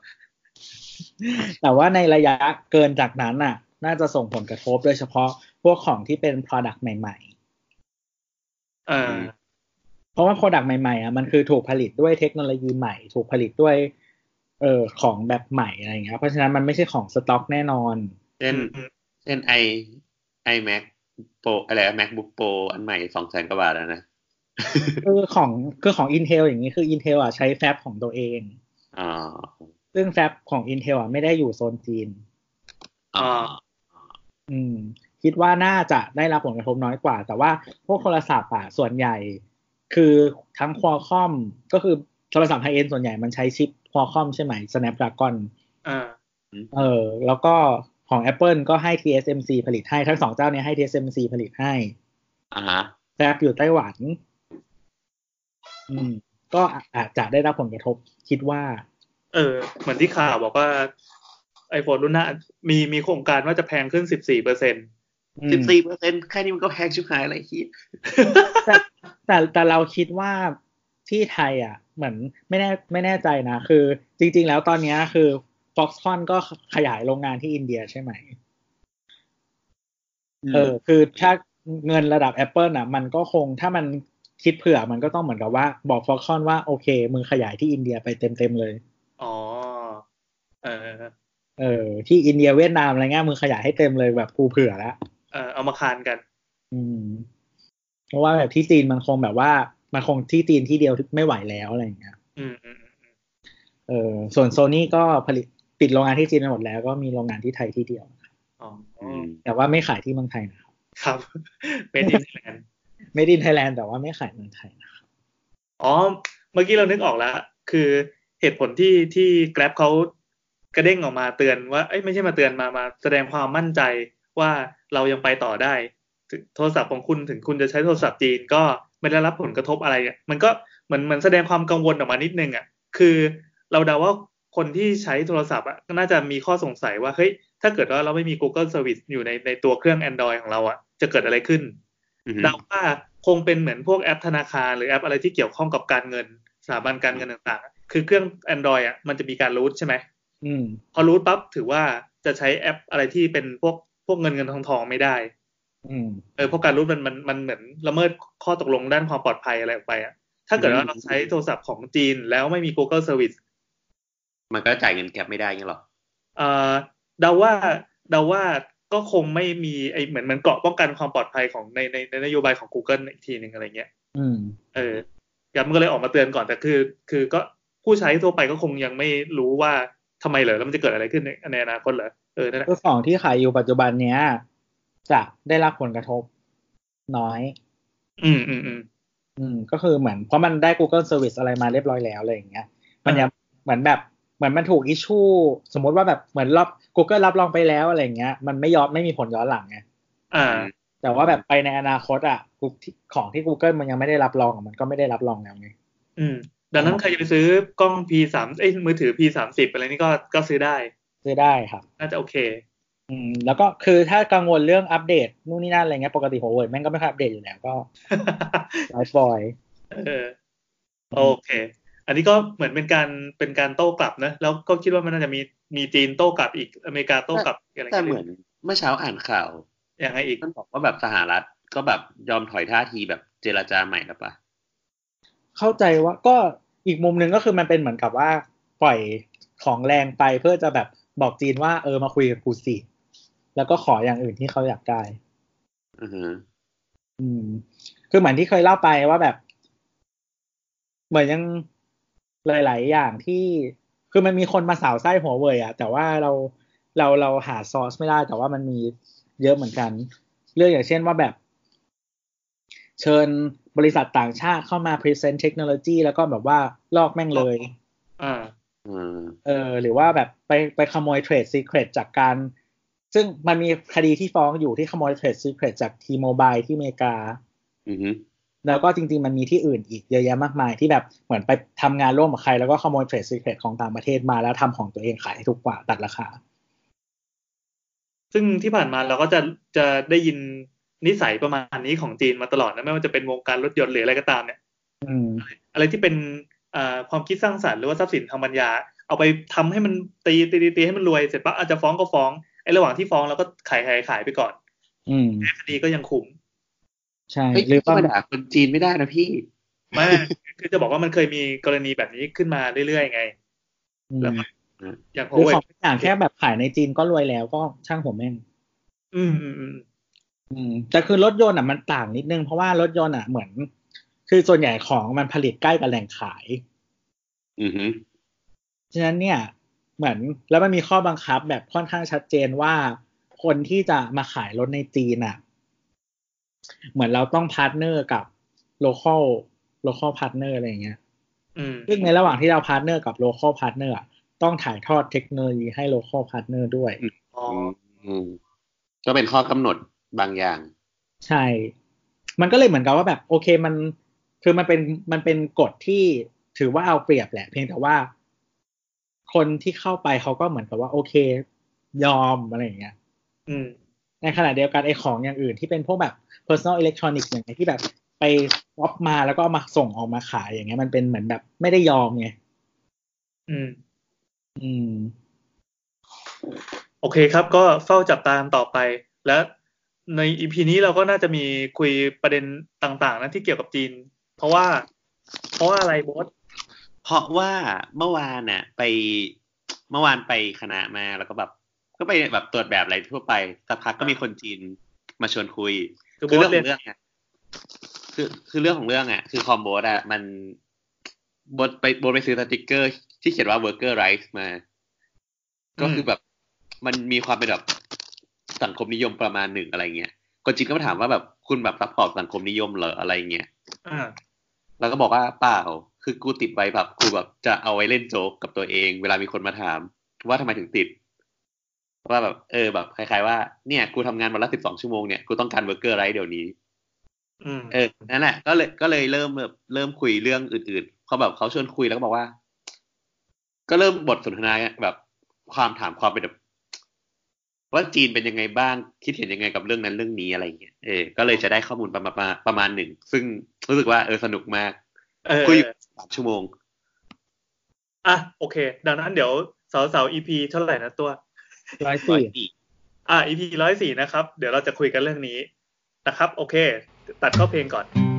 แต่ว่าในระยะเกินจากนั้นน่ะ น่าจะส่งผลกระทบโดยเฉพาะพวกของที่เป็น Product ใหม่เออๆเพราะว่า Product ใหม่ๆอะมันคือถูกผลิตด้วยเทคโนโลยีใหม่ ถูกผลิตด้วย เอ่อของแบบใหม่อะไรอย่างเงี้ยเพราะฉะนั้นมันไม่ใช่ของสต็อกแน่นอน เช่นอืมเช่นไอไอแม็กโปรอะไร macbook pro อันใหม่สองแสนกว่าบาทแล้วนะ คือของคือของ Intel อย่างนี้คือ Intel อะใช้แฟบของตัวเองอ๋อซึ่งแฟบของ Intel อะไม่ได้อยู่โซนจีนอ๋ออืม คิดว่าน่าจะได้รับผลกระทบน้อยกว่า แต่ว่าพวกโทรศัพท์อะส่วนใหญ่ คือทั้ง Qualcomm ก็คือโทรศัพท์ไฮเอ็นส่วนใหญ่มันใช้ชิป Qualcomm ใช่ไหม Snapdragon อ่าเออ แล้วก็ของ Apple ก็ให้ TSMC ผลิตให้ ทั้งสองเจ้าเนี้ให้ TSMC ผลิตให้อ่าฮะแฟบอยู่ไต้หวัน อืม ก็อาจจะได้รับผลกระทบคิดว่า เออ เหมือนที่ข่าวบอกว่า iPhone รุ่นหน้ามีมีโครงการว่าจะแพงขึ้นสิบสี่เปอร์เซ็นอืมสิบสี่เปอร์เซ็นแค่นี้มันก็แพงชิบหายอะไรคิดแต่แต่แต่เราคิดว่าที่ไทยอะ เหมือนไม่แน่ไม่แน่ใจนะ คือจริง ๆ แล้วตอนเนี้ยคือ Foxconn ก็ขยายโรงงานที่อินเดียใช่ไหมเออ คือถ้าเงินระดับ Apple อะมันก็คงถ้ามัน คิดเผื่อมันก็ต้องเหมือนกับว่าบอก Foxconn ว่าโอเค มึงขยายที่อินเดียไปเต็มๆเลย อ๋อ เออ เออ ที่อินเดียเวียดนามอะไรเงี้ยมึงขยายให้เต็มเลยแบบกูเผื่อแล้วเออเอามาคานกัน อืม เพราะว่าแบบที่จีนมันคงแบบว่า มันคงที่จีนที่เดียวไม่ไหวแล้วอะไรอย่างเงี้ย อืมอืมอืมเออส่วนโซนี่ก็ผลิตปิดโรงงานที่จีนไปหมดแล้ว ก็มีโรงงานที่ไทยที่เดียวอ๋ออืมแต่ว่าไม่ขายที่เมืองไทยนะครับ ครับเป็น in land ไม่ made in Thailand แต่ว่าไม่ขายเมืองไทยนะครับอ๋อ เมื่อกี้เรานึกออกแล้ว คือเหตุผลที่ที่ Grab เขากระเด้งออกมาเตือนว่าเอ้ยไม่ใช่มาเตือนมามาแสดงความมั่นใจว่าเรายังไปต่อได้โทรศัพท์ของคุณถึงคุณจะใช้โทรศัพท์จีนก็ไม่ได้รับผลกระทบอะไรอะมันก็เหมือนเหมือนแสดงความกังวลออกมานิดนึงอะคือเราเดาว่าคนที่ใช้โทรศัพท์อะก็น่าจะมีข้อสงสัยว่าเฮ้ยถ้าเกิดว่าเราไม่มี Google Service อยู่ในในตัวเครื่อง Android ของเราอะจะเกิดอะไรขึ้น เดาว่าคงเป็นเหมือนพวกแอปธนาคาร หรือแอปอะไรที่เกี่ยวข้องกับการเงินสถาบันการเงินต่างๆ คือเครื่อง Android อะมันจะมีการรูทใช่ไหมอืมพอรูทปั๊บถือว่าจะใช้แอปอะไรที่เป็นพวกพวกเงินเงินทองทองไม่ได้อืมเออเพราะการรูทมันมันมันเหมือนละเมิดข้อตกลงด้านความปลอดภัยอะไรออกไปอะถ้าเกิดว่าเราใช้โทรศัพท์ของจีนแล้วไม่มี Google Service มันก็จ่ายเงินแก็บไม่ได้เงี้ยหรอเอ่อเดาว่าเดาว่า ก็คงไม่มีไอเหมือนเหมือนเกราะป้องกันความปลอดภัยของในในในนโยบายของ Google อีกทีหนึ่งอะไรเงี้ยอืมเออยัมันก็เลยออกมาเตือนก่อนแต่คือ คือก็ผู้ใช้ทั่วไปก็คงยังไม่รู้ว่าทำไมเหรอแล้วมันจะเกิดอะไรขึ้นในในอนาคตเหรอเออนั่นแหละคือของที่ขายอยู่ปัจจุบันเนี้ยจะได้รับผลกระทบน้อย อืมอืมอืมอืมก็คือเหมือนเพราะมันได้ Google Service อะไรมาเรียบร้อยแล้วอะไรอย่างเงี้ย มันยังเหมือนแบบ เหมือนมันถูกอิชชูสมมติว่าแบบเหมือนรับ Google รับรองไปแล้วอะไรอย่างเงี้ย มันไม่ย้อนไม่มีผลย้อนหลังไงอ่า แต่ว่าแบบไปในอนาคตอะของที่ Google มันยังไม่ได้รับรองอะมันก็ไม่ได้รับรองแล้วไงอืม ดังนั้นใครจะไปซื้อกล้อง P สามเอ้ยมือถือ P สามสิบอะไรนี่ก็ก็ซื้อได้ ซื้อได้ครับน่าจะโอเค อืม แล้วก็คือถ้ากังวลเรื่องอัปเดตนู่นนี่นั่นอะไรเงี้ยปกติหัวเว่ยแม่งก็ไม่ค่อยอัปเดตอยู่แล้วก็ไลฟ์บอยเออโอเค อันนี้ก็เหมือนเป็นการเป็นการโต้กลับนะ แล้วก็คิดว่ามันน่าจะมีมีจีนโต้กลับอีกอเมริกาโต้กลับอีกอะไรแต่เหมือนเมื่อเช้าอ่านข่าวยังไงอีกมันบอกว่าแบบสหรัฐก็แบบยอมถอยท่าทีแบบเจรจาใหม่แล้วปะเข้าใจว่าก็อีกมุมหนึ่งก็คือมันเป็นเหมือนกับว่าปล่อยของแรงไปเพื่อจะแบบบอกจีนว่าเออมาคุยกับกูสิแล้วก็ขออย่างอื่นที่เขาอยากได้อือฮึอืม คือเหมือนที่เคยเล่าไปว่าแบบ เหมือนยัง หลาย ๆ อย่างที่คือมันมีคนมาสาวไส้หัวเว่ยอะแต่ว่าเราเราเราหาซอสไม่ได้ แต่ว่ามันมีเยอะเหมือนกัน เรื่องอย่างเช่นว่าแบบ เชิญบริษัทต่างชาติเข้ามา present เทคโนโลยีแล้วก็แบบว่าลอกแม่งเลย อ่าอืมเออ หรือว่าแบบไปไปขโมย trade secret จากการ ซึ่งมันมีคดีที่ฟ้องอยู่ที่ขโมยเทรดซีเครตจากทีโมบายที่อเมริกาอือฮึ แล้วก็จริง ๆ มันมีที่อื่นอีกเยอะแยะมากมายที่แบบเหมือนไปทำงานร่วมกับใคร แล้วก็ขโมยเทรดซีเครตของต่างประเทศมาแล้วทำของตัวเองขายให้ถูกกว่าตัดราคา ซึ่งที่ผ่านมาเราก็จะจะได้ยินนิสัยประมาณนี้ของจีนมาตลอดนะไม่ว่าจะเป็นวงการรถยนต์หรืออะไรก็ตามเนี่ยอืมอะไรที่เป็นอ่าความคิดสร้างสรรค์หรือว่าทรัพย์สินทางปัญญา เอาไปทำให้มันตีตีตีตีให้มันรวยเสร็จปั๊บอาจจะฟ้องก็ฟ้องไอ้ระหว่างที่ฟ้องเราก็ขายขายขายไปก่อนอืมแม้คดีก็ยังคุม ใช่เฮ้ยหรือที่ว่ามาด่าคนจีนไม่ได้นะพี่ไม่คือจะบอกว่ามันเคยมีกรณีแบบนี้ขึ้นมาเรื่อยๆไงอืมแล้วก็อย่างหรือ Huawei ของทุกอย่างแค่แบบขายในจีนก็รวยแล้วก็ช่างผมแม่งอืมอืมอืมอืมแต่คือรถยนต์อะมันต่างนิดนึงเพราะว่ารถยนต์อะเหมือน คือส่วนใหญ่ของมันผลิตใกล้กับแหล่งขาย อือฮึฉะนั้นเนี่ย เหมือนแล้วมันมีข้อบังคับแบบค่อนข้างชัดเจนว่า คนที่จะมาขายรถในจีนอะ เหมือนเราต้อง partner กับ local local partner อะไรอย่างเงี้ยอืมซึ่งในระหว่างที่เรา partner กับ local partner อะต้องถ่ายทอดเทคโนโลยีให้ local partner ด้วยอ๋ออืมก็เป็นข้อกำหนดบางอย่าง ใช่ มันก็เลยเหมือนกับว่าแบบ โอเคมันคือมันเป็นมันเป็นกฎที่ถือว่าเอาเปรียบแหละ เพียงแต่ว่า คนที่เข้าไปเขาก็เหมือนกับว่า โอเค ยอมอะไรอย่างเงี้ยอืมในขณะเดียวกันไอ้ของอย่างอื่นที่เป็นพวกแบบ personal electronics อย่างเงี้ยที่แบบไปวอปมาแล้วก็เอามาส่งออกมาขายอย่างเงี้ย มันเป็นเหมือนแบบไม่ได้ยอมไง อืม อืม โอเคครับ ก็เฝ้าจับตามต่อไป และในอีพีนี้เราก็น่าจะมีคุยประเด็นต่าง ๆ นะที่เกี่ยวกับจีน เพราะว่า เพราะว่าอะไรบอสเพราะว่าเมื่อวานน่ะ ไปเมื่อวานไปคณะมาแล้วก็แบบ ก็ไปแบบตรวจแบบอะไรทั่วไปสักพักก็มีคนจีนมาชวนคุย คือคือโบ๊เรื่ทองเรีขยอนงเรื่องอะคือคือเรื่องของเรื่องอะ คือคอมโบสอะ มันโบทไปโบทไปซื้อสติกเกอร์ ที่เขียนว่า worker rights มา ก็คือแบบ มันมีความเป็นแบบสังคมนิยมประมาณหนึ่งอะไรเงี้ยคนจีนก็มาถามว่าแบบคุณแบบ support สังคมนิยมเหรออะไรเงี้ยอ่าแล้วก็บอกว่าเปล่า คือกูติดไว้แบบกูแบบจะเอาไว้เล่นโจ๊กกับตัวเอง เวลามีคนมาถาม ว่าทำไมถึงติด ว่าแบบเออแบบคล้ายๆว่าเนี่ยกูทำงานวันละสิบสองชั่วโมงเนี่ยกูต้องการ worker rights เดี๋ยวนี้อืมเออนั่นแหละก็เลยก็เลยเริ่มแบบเริ่มคุยเรื่องอื่นๆเขาแบบเขาชวนคุยแล้วก็บอกว่า ก็เริ่มบทสนทนาแบบความถามความเป็นแบบว่าจีนเป็นยังไงบ้าง คิดเห็นยังไงกับเรื่องนั้นเรื่องนี้อะไรอย่างเงี้ยเออก็เลยจะได้ข้อมูลประมาณประมาณประมาณหนึ่งซึ่งรู้สึกว่าเออสนุกมากเออคุยอยู่สามชั่วโมงอะโอเค ดังนั้นเดี๋ยวเสาเสา EP เท่าไหร่นะตัว ร้อยสี่สี่อะ EP ร้อยสี่นะครับ เดี๋ยวเราจะคุยกันเรื่องนี้นะครับ โอเค ตัดเข้าเพลงก่อน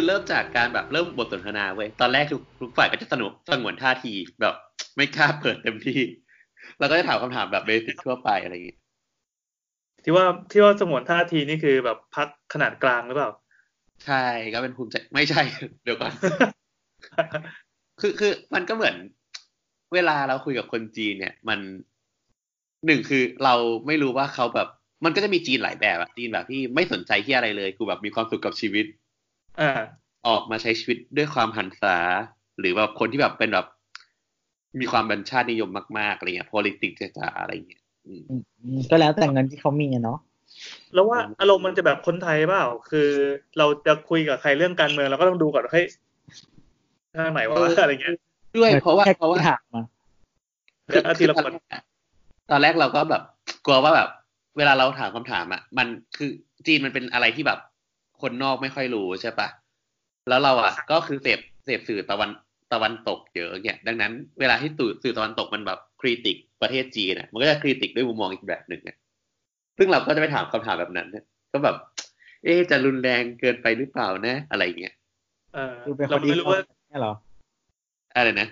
คือเริ่มจากการแบบเริ่มบทสนทนาเว้ยตอนแรกทุกทุกฝ่ายก็จะสนุกสงวนท่าทีแบบไม่กล้าเปิดเต็มที่ แล้วก็จะถามคำถามแบบเบสิกทั่วไปอะไรอย่างเงี้ยที่ว่าที่ว่าสงวนท่าทีนี่คือแบบพักขนาดกลางหรือเปล่า ใช่ก็เป็นภูมิใจไม่ใช่ เดี๋ยวก่อนคือคือมันก็เหมือน เวลาเราคุยกับคนจีนเนี่ย มันหนึ่งคือเราไม่รู้ว่าเขาแบบ มันก็จะมีจีนหลายแบบอะจีนแบบที่ไม่สนใจที่อะไรเลยกูแบบมีความสุขกับชีวิต อ่าออกมาใช้ชีวิตด้วยความหันษา หรือแบบคนที่แบบเป็นแบบ มีความบัญชาตินิยมมากๆอะไรเงี้ย politics จ๋าๆอะไรเงี้ยอืมอืมอืมก็แล้วแต่เงินที่เขามีอะเนาะแล้วว่าอารมณ์มันจะแบบคนไทยเปล่า คือเราจะคุยกับใครเรื่องการเมืองเราก็ต้องดูก่อนว่าเฮ้ยทางไหนวะอะไรเงี้ยด้วยเพราะว่าแค่เพราะว่าที่ถามมาเดี๋ยวเอาทีละคนตอนแรกเราก็แบบ กลัวว่าแบบ เวลาเราถามคำถามอะ มันคือจีนมันเป็นอะไรที่แบบ คนนอกไม่ค่อยรู้ใช่ปะแล้วเราอะ ก็คือเสพเสพสื่อตะวันตะวันตกเยอะเนี่ยดังนั้นเวลาที่สื่อสื่อตะวันตกมันแบบคริติกประเทศจีนอะมันก็จะคริติกด้วยมุมมองอีกแบบหนึ่งอะซึ่งเราก็จะไปถามคำถามแบบนั้นเนี่ยก็แบบ เอ๊ะจะรุนแรงเกินไปหรือเปล่านะอะไรเงี้ยเออดูเป็นคเรานอีไม่กรู้ว่าเนี่ยเหรออะไรนะ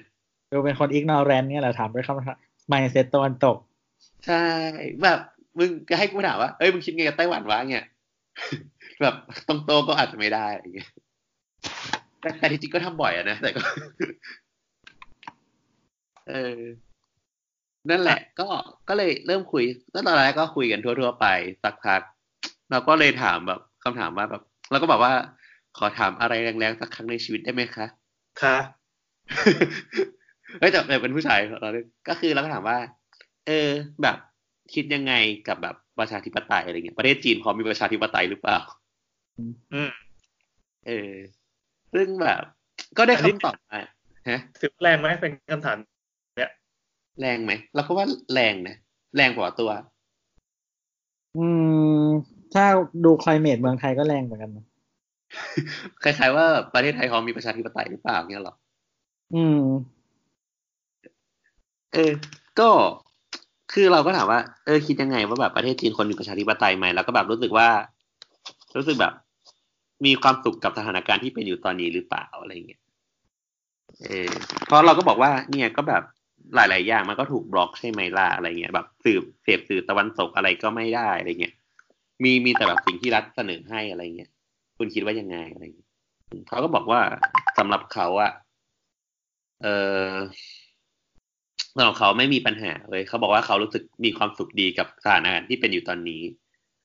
ดูเป็นคนอีกนอแรนเนี่ยแหละถามด้วยคำถาม mindset ตะวันตก ใช่แบบมึงจะให้กูถามว่าเอ้ยมึงคิดไงกับไต้หวันวะเนี่ย แบบตรงโตก็อาจจะไม่ได้อะไรเงี้ยแต่แต่ที่จริงก็ทำบ่อยอะนะ แต่ก็ เออ นั่นแหละ ก็ก็เลยเริ่มคุยก็ตอนแรกก็คุยกันทั่วๆไปสักพักเราก็เลยถามแบบคำถามว่าแบบเราก็บอกว่า ขอถามอะไรแรงๆสักครั้งในชีวิตได้ไหมคะค่ะเฮ้ยแต่แต่เป็นผู้ชายเราเนี่ยก็คือเราก็ถามว่า เออ แบบ คิดยังไงกับแบบประชาธิปไตยอะไรเงี้ยประเทศจีนพร้อมมีประชาธิปไตยหรือเปล่า อืมเออ ซึ่งแบบ ก็ได้อันนี้คำตอบมาฮะถือแรงไหมเป็นคำถามแรงไหมเราก็ว่าแรงนะแรงกว่าตัว อืม ถ้าดูคลเมตเมืองไทยก็แรงเหมือนกันนะคล้ายๆว่าประเทศไทยพร้อมมีประชาธิปไตยหรือเปล่าเนี่ยหรอ อืม เออ ก็ คือเราก็ถามว่าเออคิดยังไงว่าแบบประเทศจีนคนมีประชาธิปไตยไหมแล้วก็แบบรู้สึกว่า รู้สึกแบบ มีความสุขกับสถานการณ์ที่เป็นอยู่ตอนนี้หรือเปล่าอะไรเงี้ยเออเพราะเราก็บอกว่า เนี่ยก็แบบหลาย ๆ อย่างมันก็ถูกบล็อกใช่ไหมล่ะอะไรเงี้ยแบบสื่อเสพสื่อตะวันตกอะไรก็ไม่ได้อะไรเงี้ยมีมีแต่แบบสิ่งที่รัฐเสนอให้อะไรเงี้ยคุณคิดว่ายังไงอะไรเงี้ยเขาก็บอกว่าสำหรับเขาอะเออ สำหรับเขาไม่มีปัญหาเลยเขาบอกว่าเขารู้สึกมีความสุขดีกับสถานการณ์ที่เป็นอยู่ตอนนี้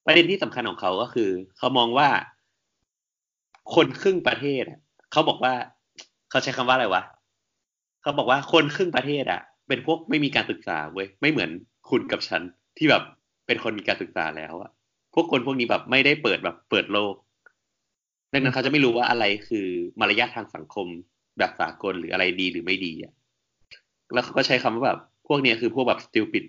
ประเด็นที่สำคัญของเขาก็คือ เขามองว่า คนครึ่งประเทศอะเขาบอกว่า เขาใช้คำว่าอะไรวะเขาบอกว่าคนครึ่งประเทศอะเป็นพวกไม่มีการศึกษาเว้ยไม่เหมือนคุณกับฉันที่แบบเป็นคนมีการศึกษาแล้วอะพวกคนพวกนี้แบบไม่ได้เปิดแบบเปิดโลก ดังนั้นเขาจะไม่รู้ว่าอะไรคือมารยาททางสังคมแบบสากลหรืออะไรดีหรือไม่ดีอะ แล้วเขาก็ใช้คำว่าแบบพวกเนี้ยคือพวกแบบ stupid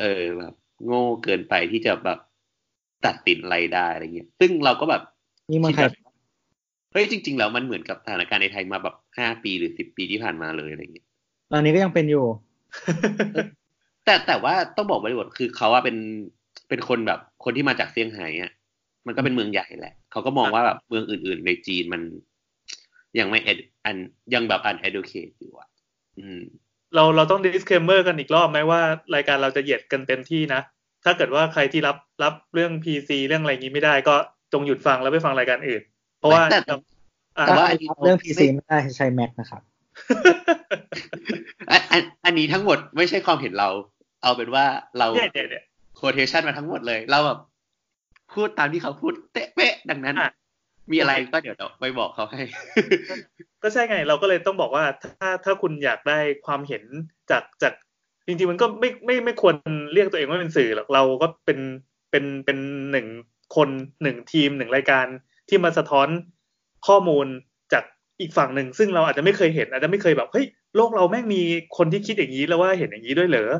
เออแบบ โง่เกินไปที่จะแบบตัดสินอะไรได้อะไรเงี้ย ซึ่งเราก็แบบนี่เมืองไทยคิดแบบเฮ้ยจริง ๆ แล้วมันเหมือนกับสถานการณ์ในไทยมาแบบห้าปีหรือสิบปีที่ผ่านมาเลยอะไรเงี้ยตอนนี้ก็ยังเป็นอยู่ แต่แต่ว่าต้องบอกไว้ก่อนคือเขาว่าเป็นเป็นคนแบบคนที่มาจากเซี่ยงไฮ้อะมันก็เป็นเมืองใหญ่แหละ เขาก็มองว่าแบบเมืองอื่น ๆ ในจีนมันยังไม่ ed- อันยังแบบ uneducate อยู่อะอืม เราเราต้อง disclaimer กันอีกรอบไหมว่ารายการเราจะเหยียดกันเต็มที่นะ ถ้าเกิดว่าใครที่รับรับเรื่อง PC เรื่องอะไรอย่างนี้ไม่ได้ก็จงหยุดฟังแล้วไปฟังรายการอื่น เพราะว่าแต่อะแต่ว่าถ้าใครรับเรื่อง PC ไม่ได้ใช้ Mac นะครับอันอันอันนี้ทั้งหมดไม่ใช่ความเห็นเรา เอาเป็นว่าเราเนี่ยเนี่ยเนี่ย quotation มาทั้งหมดเลย เราแบบพูดตามที่เขาพูดเตะเป๊ะดังนั้นอะ มีอะไรก็เดี๋ยวไปบอกเขาให้ ก็ใช่ไง เราก็เลยต้องบอกว่าถ้าถ้าคุณอยากได้ความเห็นจากจากจริงๆมันก็ไม่ไม่ไม่ควรเรียกตัวเองว่าเป็นสื่อหรอกเราก็เป็นเป็นเป็นหนึ่งคนหนึ่งทีมหนึ่งรายการที่มาสะท้อนข้อมูลจากอีกฝั่งหนึ่ง ซึ่งเราอาจจะไม่เคยเห็น อาจจะไม่เคยแบบเฮ้ยโลกเราแม่งมีคนที่คิดอย่างนี้แล้วว่าเห็นอย่างนี้ด้วยเหรอ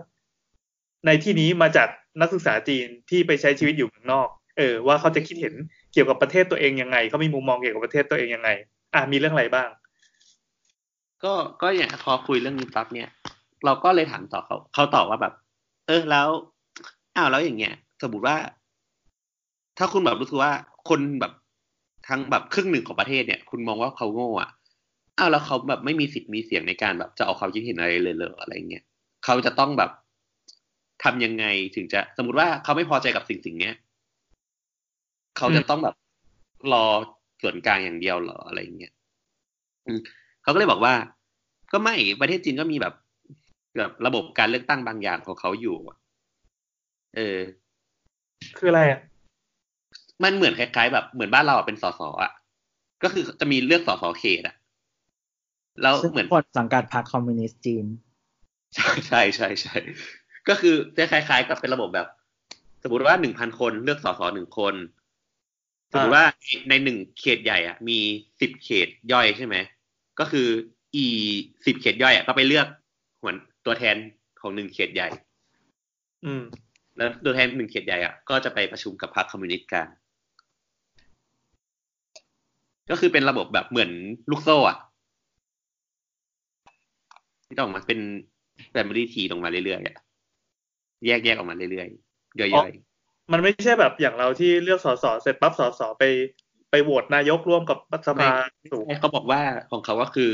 ในที่นี้มาจากนักศึกษาจีนที่ไปใช้ชีวิตอยู่เมืองนอก เออว่าเขาจะคิดเห็นเกี่ยวกับประเทศตัวเองยังไงเขามีมุมมองเกี่ยวกับประเทศตัวเองยังไง อะมีเรื่องอะไรบ้าง ก็ก็อย่างพอคุยเรื่องนี้ปั๊บเนี่ย เราก็เลยถามต่อเขาเขาตอบว่าแบบ เออแล้วอ้าวแล้วอย่างเงี้ยสมมติว่า ถ้าคุณแบบรู้สึกว่าคนแบบทั้งแบบครึ่งหนึ่งของประเทศเนี่ย คุณมองว่าเขาโง่อะอ้าวแล้วเขาแบบไม่มีสิทธิ์มีเสียงในการแบบจะเอาความคิดเห็นอะไรเลยเหรออะไรเงี้ยเขาจะต้องแบบทำยังไงถึงจะสมมติว่าเขาไม่พอใจกับสิ่งสิ่งเนี้ย เขาจะต้องแบบรอส่วนกลางอย่างเดียวเหรออะไรเงี้ยอืมเขาก็เลยบอกว่า ก็ไม่ประเทศจีนก็มีแบบแบบระบบการเลือกตั้งบางอย่างของเขาอยู่อะเออ คืออะไรอะมันเหมือนคล้าย ๆ แบบเหมือนบ้านเราอะเป็นสสอะ ก็คือจะมีเลือกสสเขตอะแล้วซึ่งเหมือนคนสังกัดพรรคคอมมิวนิสต์จีน ใช่ใช่ใช่ใช่ก็คือจะคล้าย ๆ กับเป็นระบบแบบ สมมติว่าหนึ่งพันคนเลือกสสหนึ่งคน สมมติว่าในหนึ่งเขตใหญ่อะ มีสิบเขตย่อยใช่ไหม ก็คืออีสิบเขตย่อยอะก็ไปเลือกหัวตัวแทนของหนึ่งเขตใหญ่ อืม แล้วตัวแทนหนึ่งเขตใหญ่อะก็จะไปประชุมกับพรรคคอมมิวนิสต์กันก็คือเป็นระบบแบบเหมือนลูกโซ่อะที่ต้องมาเป็นแฟมิลี่ทีลงมาเรื่อยๆอะแยกแยกออกมาเรื่อยๆย่อยๆ มันไม่ใช่แบบอย่างเราที่เลือกสสเสร็จปั๊บสสไป ไปโหวตนายกร่วมกับสภาสูงใช่เขาบอกว่าของเขาก็คือ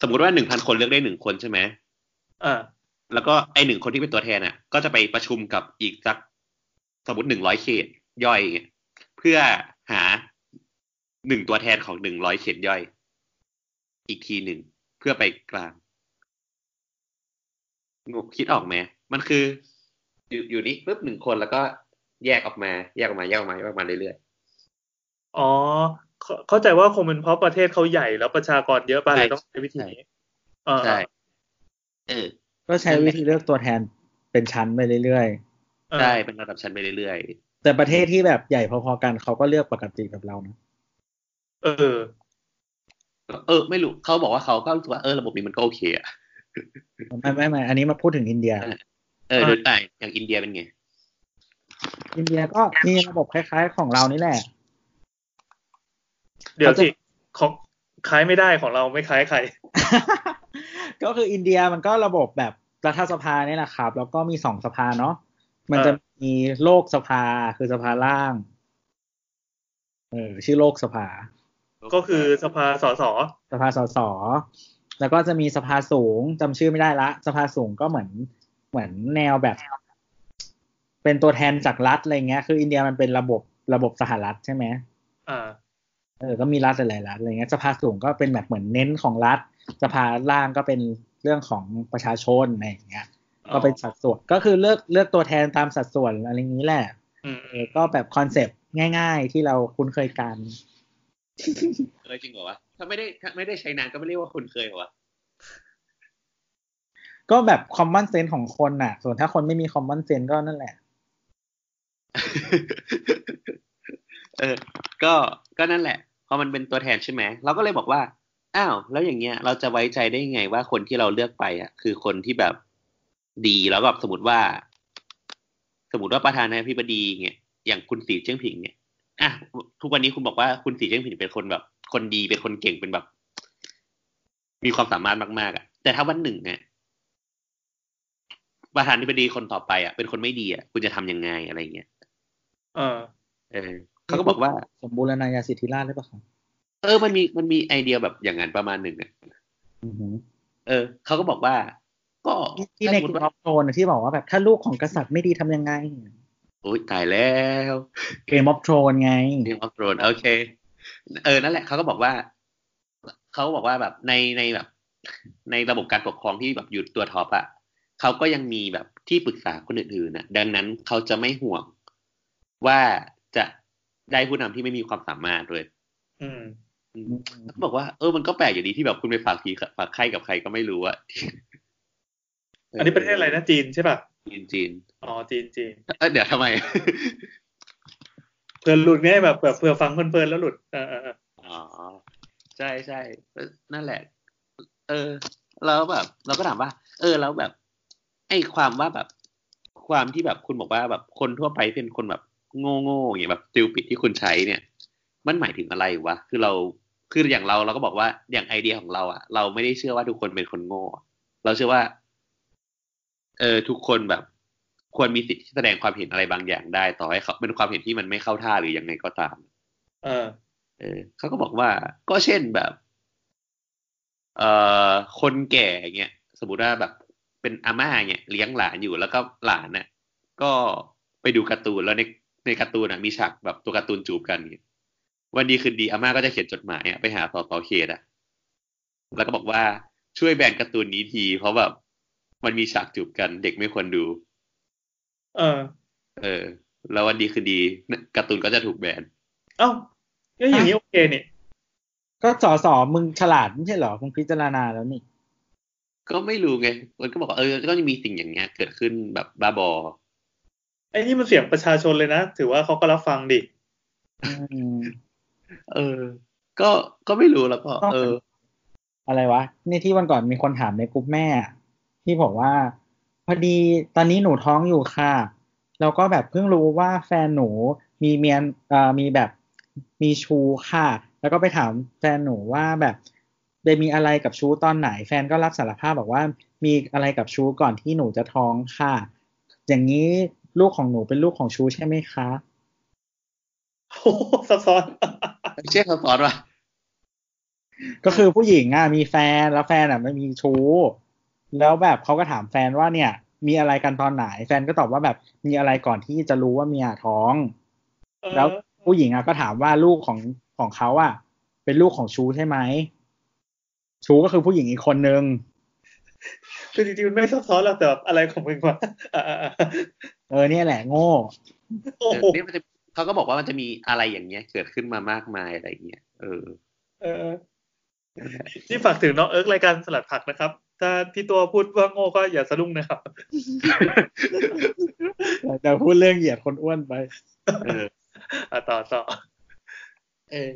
สมมุติว่าหนึ่งพันคนเลือกได้หนึ่งคนใช่ไหมอ่าแล้วก็ไอหนึ่งคนที่เป็นตัวแทนอะ ก็จะไปประชุมกับอีกสักสมมติหนึ่งร้อยเขตย่อยอย่างเงี้ยเพื่อหาหนึ่งตัวแทนของหนึ่งร้อยเขตย่อย อีกทีหนึ่งเพื่อไปกลางงงคิดออกไหมมันคือ อยู่อยู่นี่ปุ๊บหนึ่งคนแล้วก็ แยกออกมา แยกออกมาแยกออกมาแยกออกมาเรื่อยอ๋อเข้าเข้าใจว่าคงเป็นเพราะประเทศเขาใหญ่แล้วประชากรเยอะไปเลยต้องใช้วิธีนี้อ่าๆใช่เออก็ใช้วิธีเลือกตัวแทนเป็นชั้นไปเรื่อยอ่าใช่เป็นระดับชั้นไปเรื่อยๆแต่ประเทศที่แบบใหญ่พอๆกันเขาก็เลือกปกติกับเรานะเออๆเออ ไม่รู้เขาบอกว่าเขาก็รู้สึกว่าเออระบบนี้มันก็โอเคอะไม่ไม่ไม่อันนี้มาพูดถึงอินเดีย เออโดยแต่อย่างอินเดียเป็นไง อินเดียก็มีระบบคล้ายๆของเรานี่แหละ เดี๋ยวเขาจะสิของคล้ายไม่ได้ของเราไม่คล้ายใคร ก็คืออินเดียมันก็ระบบแบบรัฐสภาเนี่ยแหละครับ แล้วก็มีสองสภาเนาะมันจะมีโลกสภาคือสภาล่างเออชื่อโลกสภา ก็คือสภาสสสภาสสแล้วก็จะมีสภาสูงจำชื่อไม่ได้ละ สภาสูงก็เหมือนเหมือนแนวแบบ เป็นตัวแทนจากรัฐอะไรเงี้ย คืออินเดียมันเป็นระบบระบบสหรัฐใช่ไหมอ่าเออ ก็มีรัฐหลายๆรัฐอะไรเงี้ยสภาสูงก็เป็นแบบเหมือนเน้นของรัฐสภาล่างก็เป็นเรื่องของประชาชนอะไรอย่างเงี้ย ก็เป็นสัดส่วน ก็คือเลือกเลือกตัวแทนตามสัดส่วนอะไรอย่างนี้แหละอืมเออก็แบบคอนเซปต์ง่าย ๆ ที่เราคุ้นเคยกันเออจริงเหรอวะ ถ้าไม่ได้ถ้าไม่ได้ใช้นานก็ไม่เรียกว่าคุณเคยเหรอวะ ก็แบบคอมมอนเซนส์ของคนน่ะ ส่วนถ้าคนไม่มีคอมมอนเซนส์ก็นั่นแหละ เออ ก็ ก็นั่นแหละ พอมันเป็นตัวแทนใช่ไหม เราก็เลยบอกว่า อ้าว แล้วอย่างเงี้ย เราจะไว้ใจได้ยังไงว่าคนที่เราเลือกไปอะ คือคนที่แบบดีแล้วแบบสมมติว่า สมมติว่าประธานาธิบดีเงี้ย อย่างคุณสีเจิ้งผิงเนี่ย อะ ทุกวันนี้คุณบอกว่าคุณสีเจิ้งผิงเป็นคนแบบ คนดี เป็นคนเก่ง เป็นแบบ มีความสามารถมากๆอะ แต่ถ้าวันหนึ่งเนี่ยประธานาธิบดีคนต่อไปอะ เป็นคนไม่ดีอะ คุณจะทำยังไงอะไรเงี้ย เออ เออเขาก็บอกว่าสมบูรณาญาสิทธิราชหรือเปล่าครับเออมันมีมันมีไอเดียแบบอย่างนั้นประมาณหนึ่งอะอือหือเออเขาก็บอกว่า ก็ที่ในถ้าสมเกมมติอว่าอฟโทนที่บอกว่าแบบถ้าลูกของกษัตริย์ไม่ดีทำยังไงโอ้ยตายแล้วเกมออฟโทนไงเกมออฟโรนโอเค เออนั่นแหละเขาก็บอกว่าเขาบอกว่าแบบในในแบบ ในระบบการปกครองที่แบบอยู่ตัวท็อปอะเขาก็ยังมีแบบที่ปรึกษาคนอื่นๆนะดังนั้นเขาจะไม่ห่วง ว่าจะได้ผู้นำที่ไม่มีความสามารถเลยอืมอืมเขาบอกว่า เออ มันก็แปลกอยู่ดีที่แบบคุณไปฝากผีฝากไข้กับใครก็ไม่รู้อะอันนี้ประเทศอะไรนะจีนใช่ป่ะจีนจีนอ๋อจีนจีนเออเดี๋ยวทำไมเผื่อหลุดไงแบบเผื่อเผื่อฟังเพลินๆแล้วหลุดเออเออเอออ๋อใช่ใช่เออนั่นแหละ เออแล้วแบบ เราก็ถามว่า เออ แล้วแบบ ไอ้ความว่าแบบ ความที่แบบคุณบอกว่าแบบคนทั่วไปเป็นคนแบบ โง่โง่ๆอย่างเงี้ยแบบติวปิดที่คุณใช้เนี่ย มันหมายถึงอะไรวะ คือเราคืออย่างเราเราก็บอกว่าอย่างไอเดียของเราอะเราไม่ได้เชื่อว่าทุกคนเป็นคนโง่อะเราเชื่อว่า เออทุกคนแบบ ควรมีสิทธิ์ที่แสดงความเห็นอะไรบางอย่างได้ ต่อให้เขาเป็นความเห็นที่มันไม่เข้าท่าหรือยังไงก็ตาม เออ เออเขาก็บอกว่า ก็เช่นแบบ เอ่อคนแก่เงี้ยสมมติว่าแบบเป็นอาม่าเนี่ยเลี้ยงหลานอยู่แล้วก็หลานเนี่ยก็ไปดูการ์ตูนแล้วใน ในการ์ตูนอะมีฉากแบบตัวการ์ตูนจูบกันเนี่ยวันดีคืนดีอาม่าก็จะเขียนจดหมายอะไปหาสอสอเขตอะแล้วก็บอกว่าช่วยแบนการ์ตูนนี้ที เพราะแบบมันมีฉากจูบกันเด็กไม่ควรดู เออ เออ แล้ววันดีคือดีการ์ตูนก็จะถูกแบนเอ้าก็อย่างนี้โอเคนี่ก็สอสอมึงฉลาดไม่ใช่เหรอมึงพิจารณาแล้วนี่ ก็ไม่รู้ไง มันก็บอกว่าเออ ก็จะมีสิ่งอย่างเงี้ย เกิดขึ้นแบบบ้าบอ ไอ้นี่มันเสียงประชาชนเลยนะ ถือว่าเขาก็รับฟังดิอืมเออ ก็ก็ไม่รู้แล้วก็ต้องเออ อะไรวะนี่ที่วันก่อนมีคนถามในกลุ่มแม่อะที่บอกว่า พอดีตอนนี้หนูท้องอยู่ค่ะ แล้วก็แบบเพิ่งรู้ว่าแฟนหนูมีเมียนเอ่อมีแบบมีชูค่ะ แล้วก็ไปถามแฟนหนูว่าแบบได้มีอะไรกับชูตอนไหน แฟนก็รับสารภาพบอกว่ามีอะไรกับชูก่อนที่หนูจะท้องค่ะ อย่างนี้ ลูกของหนูเป็นลูกของชูใช่ไหมคะโอ้โหซับซ้อนเชื่อเขาสอนว่ะก็คือผู้หญิงอะมีแฟนแล้วแฟนอะไม่มีชู้ แล้วแบบเขาก็ถามแฟนว่าเนี่ย มีอะไรกันตอนไหน แฟนก็ตอบว่าแบบมีอะไรก่อนที่จะรู้ว่าเมียท้อง แล้วผู้หญิงอะก็ถามว่าลูกของของเขาอะ เป็นลูกของชู้ใช่ไหมชู้ก็คือผู้หญิงอีกคนนึง คือจริงๆมันไม่ซับซ้อนหรอกแต่แบบอะไรของมึงวะอ่าเออเนี่ยแหละ โง่ๆโอ้เออโหเนี่ยมันจะเขาก็บอกว่ามันจะมีอะไรอย่างเงี้ย เกิดขึ้นมามากมายอะไรอย่างเงี้ยเออ เออที่ฝากถึงน้องเอิร์กรายการสลัดผักนะครับ ถ้าพี่ตัวพูดว่าโง่ก็อย่าสะดุ้งนะครับแต่พูดเรื่องเหยียดคนอ้วนไป เอออะต่อต่อเออ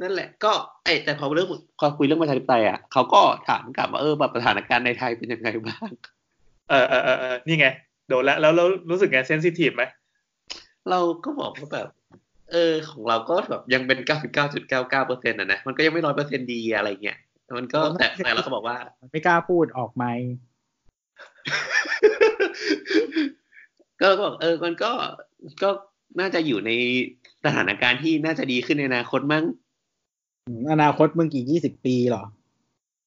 นั่นแหละก็ไอแต่พอเรื่องพอคุยเรื่องประชาธิปไตยอะเขาก็ถามกลับว่าเออแบบสถานการณ์ในไทยเป็นยังไงบ้างเออเออเออเออนี่ไงโดนแล้วแล้วแล้วรู้สึกไงเซนซิทีฟไหมเราก็บอกว่าแบบ เออ ของเราก็แบบยังเป็นเก้าสิบเก้าจุดเก้าเก้าเปอร์เซ็นต์นะนะมันก็ยังไม่ร้อยเปอร์เซ็นดีอะไรเงี้ยมันก็แต่แต่เราก็บอกว่า ไม่กล้าพูดออกไหมก็ก็บอกเออมันก็ก็น่าจะอยู่ในสถานการณ์ที่น่าจะดีขึ้นในอนาคตมั้ง อืมอนาคตมึงกี่ยี่สิบปีเหรอ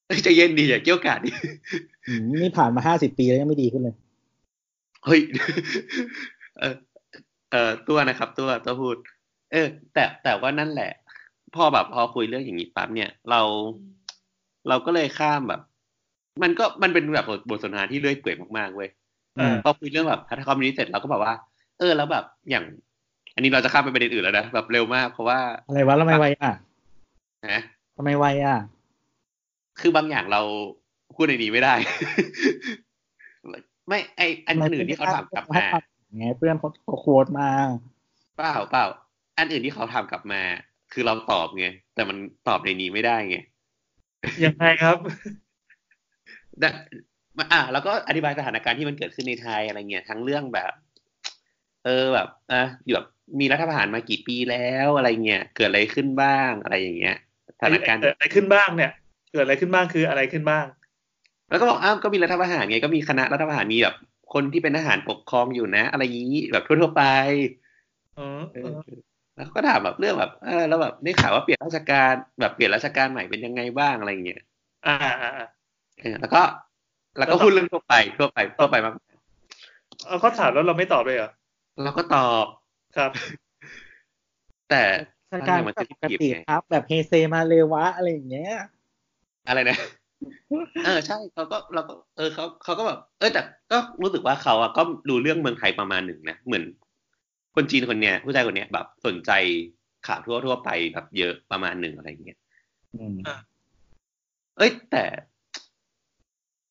เอ้ยใจะเย็นดีอย่าเกี่ยวกาดดิอืมนี่ผ่านมาห้าสิบปีแล้วยังไม่ดีขึ้นเลย เฮ้ย เออเออตัวนะครับ ตัวตัวพูด เออ แต่แต่ว่านั่นแหละ พอแบบพอคุยเรื่องอย่างนี้ปั๊บเนี่ย เรา เราก็เลยข้ามแบบ มันก็มันเป็นแบบบทสนทนาที่เลื่อยเปื่อยมากๆเว้ยอ่าพอคุยเรื่องแบบพัฒนาคอมมิวนิสต์เสร็จเราก็แบบว่า เออ แล้วแบบอย่าง อันนี้เราจะข้ามไปประเด็นอื่นแล้วนะแบบเร็วมากเพราะว่าอะไรวะทำไมไวอะ นะทำไมไวอะ คือบางอย่างเราพูดในนี้ไม่ได้ ไม่ไออันอื่นที่เขาถามกลับมาไงเพื่อนเขาโค้ดมาเปล่าเปล่าอันอื่นที่เขาถามกลับมา คือเราตอบไงแต่มันตอบในนี้ไม่ได้ไงยังไงครับแต่อะแล้วก็อธิบายสถานการณ์ที่มันเกิดขึ้นในไทยอะไรเงี้ยทั้งเรื่องแบบ เออแบบอะอยู่แบบมีรัฐประหารมากี่ปีแล้วอะไรเงี้ยเกิดอะไรขึ้นบ้างอะไรอย่างเงี้ยส ถานการณ์เกิดอะไรขึ้นบ้างเนี่ย เกิดอะไรขึ้นบ้างคืออะไรขึ้นบ้าง แล้วก็บอกอ้าวก็มีรัฐประหารไงก็มีคณะรัฐประหารมีแบบคนที่เป็นทหารปกครองอยู่นะ อะไรอย่างนี้แบบทั่วๆไปอ๋อเออแล้วก็ถามแบบเรื่องแบบเออแล้วแบบได้ข่าวว่าเปลี่ยนราชการแบบเปลี่ยนราชการใหม่เป็นยังไงบ้างอะไรอย่างเงี้ยอ่าอ่าอ่าเออแล้วก็ แล้วก็พูดเรื่องทั่วไปทั่วไปทั่วไปมากเอาเขาถามแล้วเราไม่ตอบเลยเหรอเราก็ตอบครับ แต่ สถานการณ์มันปจะกติไงครับ แบบเฮเซมาเลวะอะไรอย่างเงี้ย อะไรนะเออใช่เขาก็เราก็เออเขาเขาก็แบบเออแต่ก็รู้สึกว่าเขาอะก็รู้เรื่องเมืองไทยประมาณหนึ่งนะเหมือน คนจีนคนเนี้ยผู้ชายคนเนี้ยแบบสนใจข่าวทั่วทั่วๆไปแบบเยอะประมาณหนึ่งอะไรอย่างเงี้ยอืมเอ้ยแต่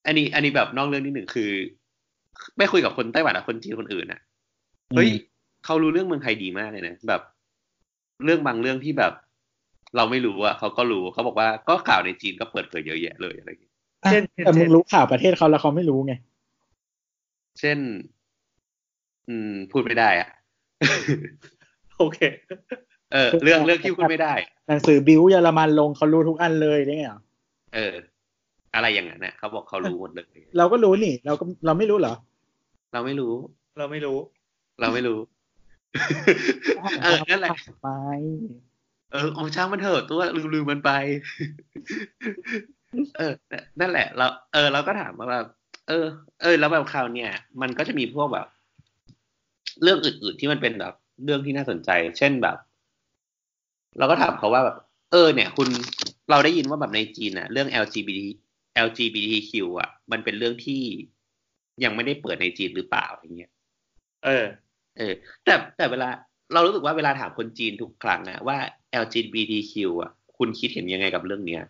อันนี้ อันนี้แบบนอกเรื่องนิดหนึ่งคือ ไม่คุยกับคนไต้หวันกับคนจีนคนอื่นอะเฮ้ยเขารู้เรื่องเมืองไทยดีมากเลยนะแบบ เรื่องบางเรื่องที่แบบ เราไม่รู้อะเขาก็รู้เขาบอกว่าก็ข่าวในจีนก็เปิดเผยเยอะแยะเลยอะไรอย่างเงี้ยอะเช่นแต่มึงรู้ข่าวประเทศเขาแล้วเขาไม่รู้ไง เช่น อืม พูดไม่ได้อะโอเค เออ เรื่องเรื่องที่พูดไม่ได้ หนังสือบิวเยอรมันลงเขารู้ทุกอันเลยได้ไงอะเออ อะไรอย่างนั้นนะเขาบอกเขารู้หมดเลย เราก็รู้นี่ เราก็เราไม่รู้เหรอ เราไม่รู้ เราไม่รู้ เราไม่รู้ เออนั่นแหละไป เออเอาช่างมันเถอะตัวลืมลืมมันไป เออ นั่นแหละเราเออเราก็ถามว่าแบบเออ เออ แล้วแบบคราวเนี่ย มันก็จะมีพวกแบบ เรื่องอื่นๆที่มันเป็นแบบ เรื่องที่น่าสนใจ เช่นแบบ เราก็ถามเขาว่าแบบ เออ เนี่ย คุณเราได้ยินว่าแบบในจีนอะเรื่อง LGBT LGBTQ อะมันเป็นเรื่องที่ยังไม่ได้เปิดในจีนหรือเปล่าอย่างเงี้ย เออ เออแต่แต่เวลาเรารู้สึกว่าเวลาถามคนจีนทุกครั้งนะว่า LGBTQ อะ คุณคิดเห็นยังไงกับเรื่องเนี้ย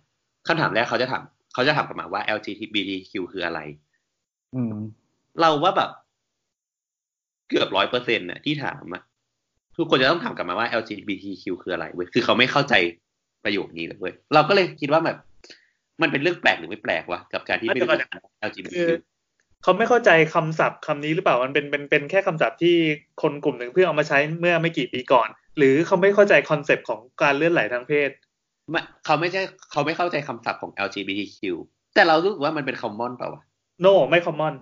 คำถามแรกเขาจะถามเขาจะถามกลับมาว่า LGBTQ คืออะไร อืม เราว่าแบบ เกือบร้อยเปอร์เซ็นต์น่ะที่ถามอะทุกคนจะต้องถามกลับมาว่า LGBTQ คืออะไรเว้ยคือเขาไม่เข้าใจประโยคนี้เลยเว้ยเราก็เลยคิดว่าแบบ มันเป็นเรื่องแปลกหรือไม่แปลกวะกับการที่ไม่รู้จักคือ LGBTQ เขาไม่เข้าใจคำศัพท์คำนี้หรือเปล่ามันเป็นเป็นเป็นแค่คำศัพท์ที่คนกลุ่มหนึ่งเพื่อเอามาใช้เมื่อไม่กี่ปีก่อน หรือเขาไม่เข้าใจ concept ของการเลื่อนไหลทางเพศไม่เขาไม่ใช่เขาไม่เข้าใจคำศัพท์ของ LGBTQ แต่เรารู้สึกว่ามันเป็น common เปล่าวะโนไม่คอมมอน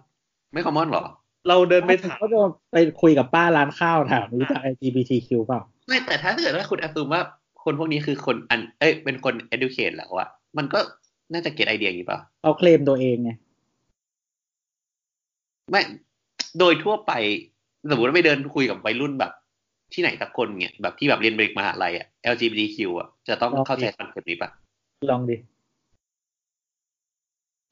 ไม่ common หรอ เราเดินไปถามก็จะไปคุยกับป้าร้านข้าวถามรู้จัก LGBTQ เปล่าไม่แต่ถ้าเกิดว่าคุณอ s ซูมว่าคนพวกนี้คือคนอัน เอ้ยเป็นคน educate แล้วอะมันก็น่าจะ get idea อย่างนี้เปล่าเขาเคลมตัวเองไง ไม่โดยทั่วไป สมมติว่าไปเดินคุยกับวัยรุ่นแบบ ที่ไหนสักคนเนี่ยแบบที่แบบเรียนเบรกมหาลัยอะ LGBTQ อะจะต้องเข้าใจ concept นี้ปะลองดิ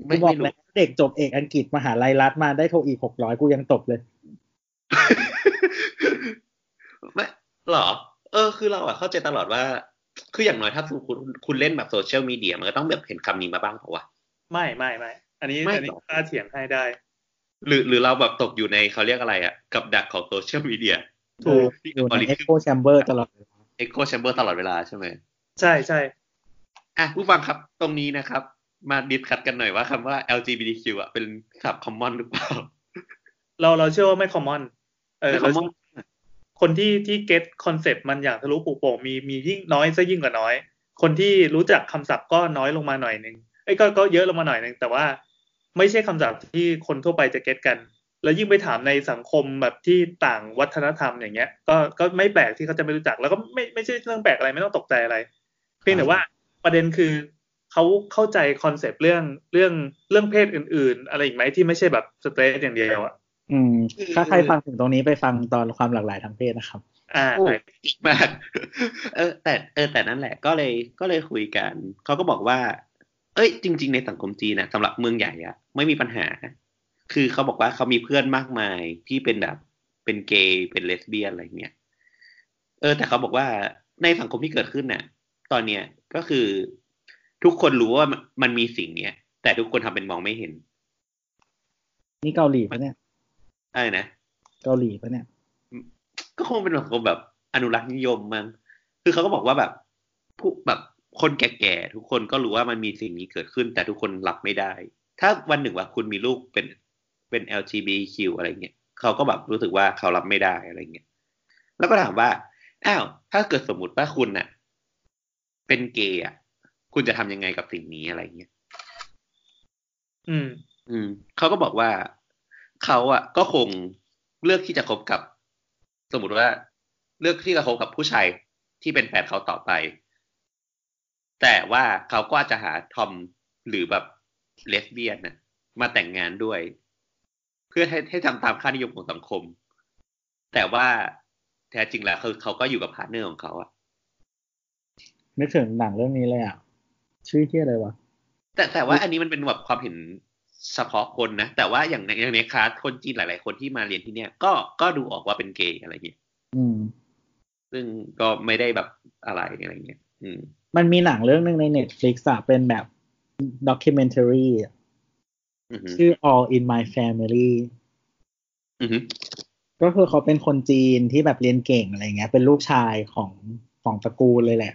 ไม่กูบอกไม่รู้แล้วเด็กจบเอกอังกฤษมหาลัยรัฐมาได้โทอีกหกร้อยกูยังตบเลย ไม่หรอ เออ คือเราอะเข้าใจตลอดว่า คืออย่างน้อยถ้าคุณคุณเล่นแบบโซเชียลมีเดียมันก็ต้องแบบเห็นคำนี้มาบ้างเปล่าวะไม่ไม่ไม่ อันนี้ไม่อันนี้หรอกล้าเถียงให้ได้ หรือหรือเราแบบตกอยู่ในเขาเรียกอะไรอะกับดักของโซเชียลมีเดียถูกอยู่ใน Echo Chamber ตลอดเวลา echo chamber ตลอดเวลาใช่ไหมใช่ใช่อะผู้ฟังครับตรงนี้นะครับ มา discuss กันหน่อยว่าคำว่า LGBTQ อะเป็นศัพท์ common หรือเปล่า เราเราเชื่อว่าไม่ common เออไม่ common คนที่ที่ get concept มันอย่างทะลุปลุโป่งมีมียิ่งน้อยซะยิ่งกว่าน้อย คนที่รู้จักคำศัพท์ก็น้อยลงมาหน่อยหนึ่งไอ้ยก็ก็เยอะลงมาหน่อยหนึ่งแต่ว่า ไม่ใช่คำศัพท์ที่คนทั่วไปจะ get กัน แล้วยิ่งไปถามในสังคมแบบที่ต่างวัฒนธรรมอย่างเงี้ย ก็ก็ไม่แปลกที่เขาจะไม่รู้จัก แล้วก็ไม่ไม่ใช่เรื่องแปลกอะไรไม่ต้องตกใจอะไร เพียงแต่ว่าประเด็นคือเขาเข้าใจคอนเซปต์เรื่องเรื่องเรื่องเพศอื่น ๆ อะไรอีกไหมที่ไม่ใช่แบบสเตรทอย่างเดียวอะอืม ถ้าใครฟังถึงตรงนี้ไปฟังตอนความหลากหลายทางเพศนะครับ อ่าโอ้อีกมาก เออ แต่เออแต่นั่นแหละก็เลยก็เลยคุยกัน เขาก็บอกว่า เอ้ยจริง ๆ ในสังคมจีนนะสำหรับเมืองใหญ่อะไม่มีปัญหา คือเขาบอกว่าเขามีเพื่อนมากมายที่เป็นแบบ เป็นเกย์เป็นเลสเบี้ยนอะไรเงี้ยเออ แต่เขาบอกว่าในสังคมที่เกิดขึ้นน่ะ ตอนเนี้ยก็คือทุกคนรู้ว่ามันมันมีสิ่งเนี้ย แต่ทุกคนทำเป็นมองไม่เห็น นี่เกาหลีปะเนี่ยอะไรนะเกาหลีปะเนี่ย ก็คงเป็นสังคมแบบอนุรักษ์นิยมมั้งคือเขาก็บอกว่าแบบผู้แบบ คนแก่ๆทุกคนก็รู้ว่ามันมีสิ่งนี้เกิดขึ้น แต่ทุกคนรับไม่ได้ ถ้าวันหนึ่งว่าคุณมีลูกเป็นเป็น LGBTQ อะไรเงี้ยเขาก็แบบรู้สึกว่าเขารับไม่ได้อะไรเงี้ยแล้วก็ถามว่าอ้าวถ้าเกิดสมมติว่าคุณน่ะ เป็นเกย์อะคุณจะทำยังไงกับสิ่งนี้อะไรเงี้ยอืม อืมเขาก็บอกว่าเขาอะ ก็คงเลือกที่จะคบกับ สมมติว่า เลือกที่จะคบกับผู้ชายที่เป็นแฟนเขาต่อไป แต่ว่าเขาก็อาจจะหาทอมหรือแบบเลสเบี้ยนนะมาแต่งงานด้วย เพื่อให้ให้ทำตามค่านิยมของสังคม แต่ว่าแท้จริงแล้วคือเขาก็อยู่กับ partner ของเขาอะนึกถึงหนังเรื่องนี้เลยอะชื่อที่อะไรวะแต่แต่ว่าอันนี้มันเป็นแบบความเห็นเฉพาะคนนะ แต่ว่าอย่างในอย่างในคลาสคนจีนหลาย ๆ คนที่มาเรียนที่เนี่ย ก็ก็ดูออกว่าเป็นเกย์อะไรเงี้ยอืม ซึ่งก็ไม่ได้แบบอะไรอะไรเงี้ย อืม มันมีหนังเรื่องหนึ่งใน Netflix อะเป็นแบบด็อกิเมน a r y อะอือฮึชื่อ All in My Family อือฮึก็คือเขาเป็นคนจีนที่แบบเรียนเก่งอะไรเงี้ย เป็นลูกชายของของตระกูลเลยแหละ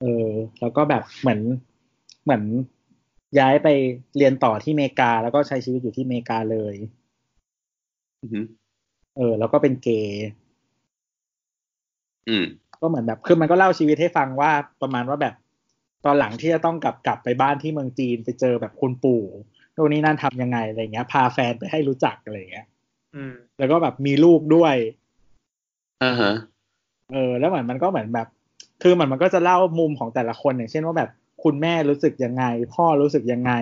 เออ แล้วก็แบบเหมือนเหมือนย้ายไปเรียนต่อที่อเมริกา แล้วก็ใช้ชีวิตอยู่ที่อเมริกาเลยอือฮึเออ แล้วก็เป็นเกย์อืม ก็เหมือนแบบคือมันก็เล่าชีวิตให้ฟังว่าประมาณว่าแบบตอนหลังที่จะต้องกลับกลับไปบ้านที่เมืองจีนไปเจอแบบคุณปู่โน่นนี่นั่นทำยังไงอะไรเงี้ย พาแฟนไปให้รู้จักอะไรเงี้ย อืม แล้วก็แบบมีลูกด้วยอ่าฮะเออ แล้วเหมือนมันก็เหมือนแบบ คือมันมันก็จะเล่ามุมของแต่ละคนอย่างเช่นว่าแบบคุณแม่รู้สึกยังไง พ่อรู้สึกยังไง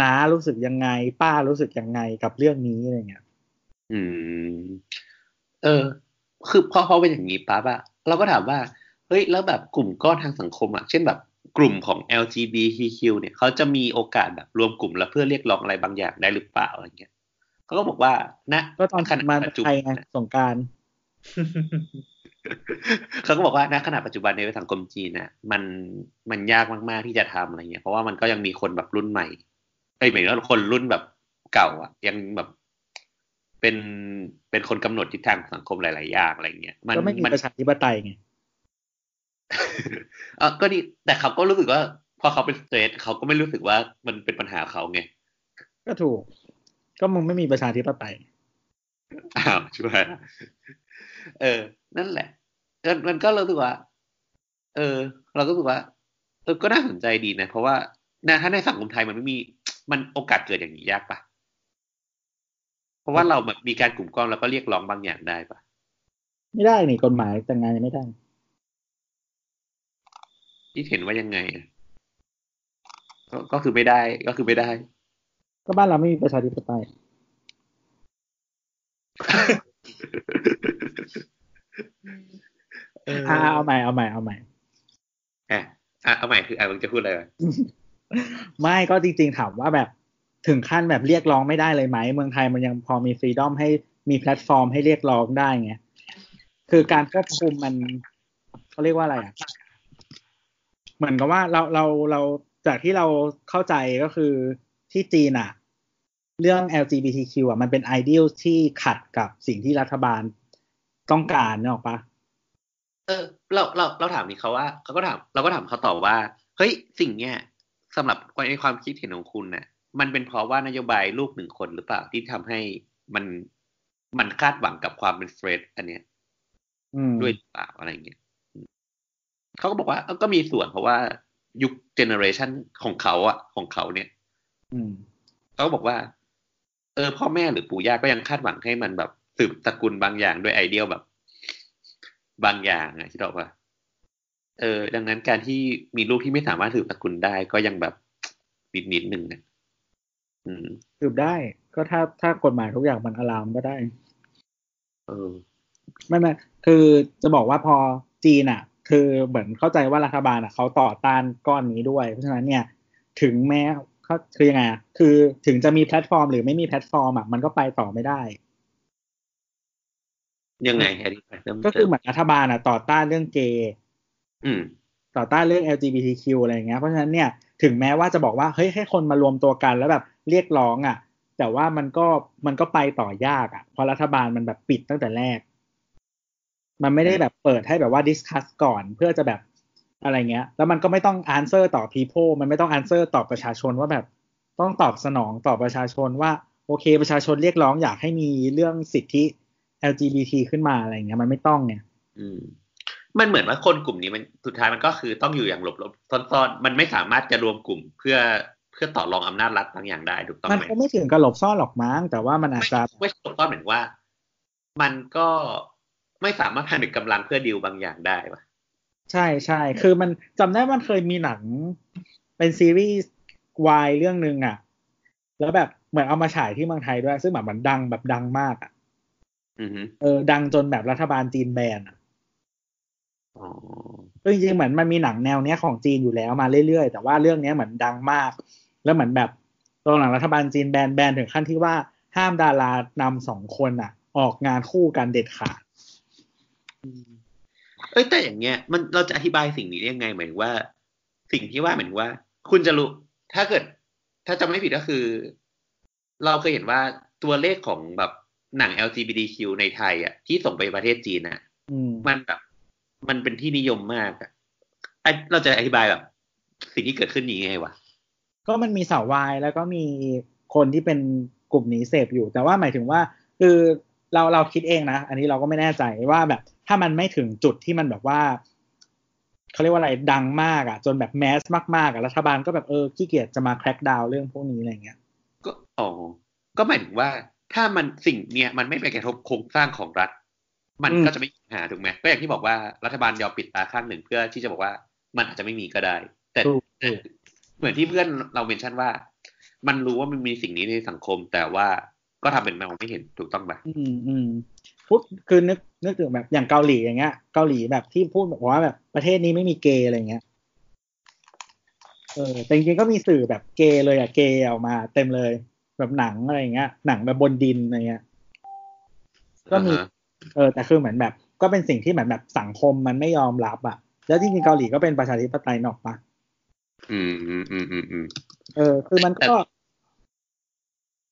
น้ารู้สึกยังไง ป้ารู้สึกยังไงกับเรื่องนี้อะไรเงี้ย อืม เออ คือพอพอเป็นอย่างนี้ปั๊บอะ เราก็ถามว่าเฮ้ยแล้วแบบกลุ่มก้อนทางสังคมอะเช่นแบบกลุ่มของ LGBTQ เนี่ยเขาจะมีโอกาสแบบรวมกลุ่มแล้วเพื่อเรียกร้องอะไรบางอย่างได้หรือเปล่าอะไรเงี้ยเขาก็บอกว่าณก็ตอนขณะมาปัจจุไทบัยนไงสงกรารเขาก็บอกว่าณขณะปัจจุบันในสังคมจีนน่ะมันมันยากมากๆที่จะทำอะไรเงี้ยเพราะว่ามันก็ยังมีคนแบบรุ่นใหม่เอ้ยหมายถึงว่าคนรุ่นแบบเก่าอะยังแบบ เป็นเป็นคนกำหนดทิศทางของสังคมหลาย ๆ อย่างอะไรเงี้ยมันก็ไม่มีมันประชาธิปไตยไงเออก็ดีแต่เขาก็รู้สึกว่า พอเขาเป็นสเตรทเขาก็ไม่รู้สึกว่ามันเป็นปัญหาเขาไงก็ถูก ก็มึงไม่มีประชาธิปไตยอ้าวช่วยเออ นั่นแหละมันมันก็รู้สึกว่า เออ เราก็รู้สึกว่าเออก็น่าสนใจดีนะ เพราะว่านะถ้าในสังคมไทยมันไม่มีมันโอกาสเกิดอย่างนี้ยากปะเพ ราะว่าเราแบบมีการกลุ่มก้อนแล้วก็เรียกร้องบางอย่างได้ปะไม่ได้นี่กฎหมายแต่งงานยังไม่ได้ที่เห็นว่ายังไงอะก็ก็คือไม่ได้ก็คือไม่ได้ ก็บ้านเราไม่มีประชาธิปไตยเอออ่าเอาใหม่เอาใหม่เอาใหม่อะอะเอาใหม่คืออะมึงจะพูดอะไรวะไม่ก็จริงๆถามว่าแบบ ถึงขั้นแบบเรียกร้องไม่ได้เลยไหม เมืองไทยมันยังพอมี freedom ให้มีแพลตฟอร์มให้เรียกร้องได้ไงคือการควบคุมมันเขาเรียกว่าอะไรอะเหมือนกับว่าเราเราเราจากที่เราเข้าใจก็คือที่จีนอะ เรื่อง LGBTQ อะมันเป็น ideal ที่ขัดกับสิ่งที่รัฐบาลต้องการเนอะปะเออเราเราเราถามนี่เขาว่าเขาก็ถาม เราก็ถามเขาตอบว่า เฮ้ยสิ่งเนี้ยสำหรับในความคิดเห็นของคุณน่ะ มันเป็นเพราะว่านโยบายลูกหนึ่งคนหรือเปล่าที่ทำให้มันมันคาดหวังกับความเป็นเฟรดอันเนี้ยอืมด้วยหรือเปล่าอะไรเงี้ยอืมเขาก็บอกว่าเออก็มีส่วนเพราะว่ายุค generation ของเขาอะของเขาเนี่ยอืมเขาก็บอกว่า เออ พ่อแม่หรือปู่ย่าก็ยังคาดหวังให้มันแบบสืบตระกูลบางอย่างด้วยไอเดียแบบ บางอย่างอะที่บอกว่าเออ ดังนั้นการที่มีลูกที่ไม่สามารถสืบตระกูลได้ก็ยังแบบนิดนิดๆหนึ่งนะอืม สืบได้ก็ถ้าถ้ากฎหมายทุกอย่างมันอารามก็ได้ เออไม่ไม่คือจะบอกว่าพอจีนอะ คือเหมือนเข้าใจว่ารัฐบาลอะเขาต่อต้านก้อนนี้ด้วย เพราะฉะนั้นเนี่ย ถึงแม้เขาคือยังไงคือถึงจะมีแพลตฟอร์ม หรือไม่มีแพลตฟอร์มอะมันก็ไปต่อไม่ได้ ยังไงอธิบายเพิ่ก็คือเหมือนรัฐบาลอะ ต่อต้านเรื่องเกย์ต่อต้านเรื่อง LGBTQ อะไรอย่างเงี้ยเพราะฉะนั้นเนี่ยถึงแม้ว่าจะบอกว่าเฮ้ยให้คนมารวมตัวกันแล้วแบบ เรียกร้องอะ แต่ว่ามันก็มันก็ไปต่อยากอะเพราะรัฐบาลมันแบบปิดตั้งแต่แรก มันไม่ได้แบบเปิดให้แบบว่า discuss ก่อนเพื่อจะแบบอะไรเงี้ย แล้วมันก็ไม่ต้อง answer ต่อ people มันไม่ต้อง answer ตอบประชาชนว่าแบบต้องตอบสนองต่อประชาชนว่า โอเค ประชาชนเรียกร้องอยากให้มีเรื่องสิทธิ LGBT ขึ้นมาอะไรเงี้ย มันไม่ต้องไงอืม มันเหมือนว่าคนกลุ่มนี้มันสุดท้ายมันก็คือต้องอยู่อย่างหลบหลบๆซ่อนๆ มันไม่สามารถจะรวมกลุ่มเพื่อ พื่อต่อรองอำนาจรัฐบางอย่างได้ถูกต้องมันไหมคงไม่ถึงกับหลบซ่อนหรอกมั้งแต่ว่ามันอาจไม่จะไม่หลบซ่อนเหมือนว่า มันก็ไม่สามารถผนึกกำลังเพื่อดีลบางอย่างได้ปะใช่ใช่คือมันจำได้มันเคยมีหนัง เป็นซีรีส์วายเรื่องหนึ่งอะ แล้วแบบเหมือนเอามาฉายที่เมืองไทยด้วย ซึ่งแบบมันดังแบบดังมากอะอือฮึเออ ดังจนแบบรัฐบาลจีนแบนอะอ๋อซึ่งจริงๆเหมือนมันมีหนังแนวเนี้ยของจีนอยู่แล้วมาเรื่อยๆ แต่ว่าเรื่องเนี้ยเหมือนดังมาก แล้วเหมือนแบบตอนหลังรัฐบาลจีนแบนแบนถึงขั้นที่ว่าห้ามดารานำสองคนอะ ออกงานคู่กันเด็ดขาดเอ้ยแต่อย่างเงี้ยมันเราจะอธิบายสิ่งนี้ได้ยังไงหมายถึงว่า สิ่งที่ว่าเหมือนว่า คุณจะรู้ถ้าเกิด ถ้าจำไม่ผิดก็คือ เราเคยเห็นว่าตัวเลขของแบบหนัง LGBTQ ในไทยอะที่ส่งไปประเทศจีนอะอืมมันแบบมันเป็นที่นิยมมากอะอะเราจะอธิบายแบบ สิ่งที่เกิดขึ้นนี้ไงวะ ก็มันมีสาววายแล้วก็มีคนที่เป็นกลุ่มนี้เสพอยู่ แต่ว่าหมายถึงว่า คือเราเราคิดเองนะ อันนี้เราก็ไม่แน่ใจว่าแบบ ถ้ามันไม่ถึงจุดที่มันแบบว่าเขาเรียกว่าอะไรดังมากอะ่ะ จนแบบแมสมากๆอะ่ะรัฐบาลก็แบบเออขี้เกียจจะมาแคร็กดาวเรื่องพวกนี้อะไรเงี้ย ก็อ๋อก็หมายถึงว่าถ้ามันสิ่งเนี้ยมันไม่ไปกระทบโครงสร้างของรัฐ มันอืมก็จะไม่มีปัญหาถูกไหมก็อย่างที่บอกว่ารัฐบาลยอมปิดตาข้างหนึ่งเพื่อที่จะบอกว่ามันอาจจะไม่มีก็ได้ แต่ถูกถูก เหมือนที่เพื่อนเราเมนชั่นว่า มันรู้ว่ามันมีสิ่งนี้ในสังคม แต่ว่าก็ทำเป็นมองไม่เห็นถูกต้องปะอืมอืมพูดคือนึกนึกถึงแบบอย่างเกาหลีอย่างเงี้ย เกาหลีแบบที่พูดแบบว่าแบบประเทศนี้ไม่มีเกย์อะไรเงี้ยเออแต่จริงๆก็มีสื่อแบบเกย์เลยอะเกย์ออกมา เต็มเลย แบบหนังอะไรอย่างเงี้ย หนังแบบบนดินอะไรเงี้ย ก็มีอ่าฮะเออ แต่คือเหมือนแบบ ก็เป็นสิ่งที่เหมือนแบบสังคมมันไม่ยอมรับอะแล้วจริงๆเกาหลีก็เป็นประชาธิปไตยนอกปะ อืมอืมอืมอืมอืมเออ คือมันก็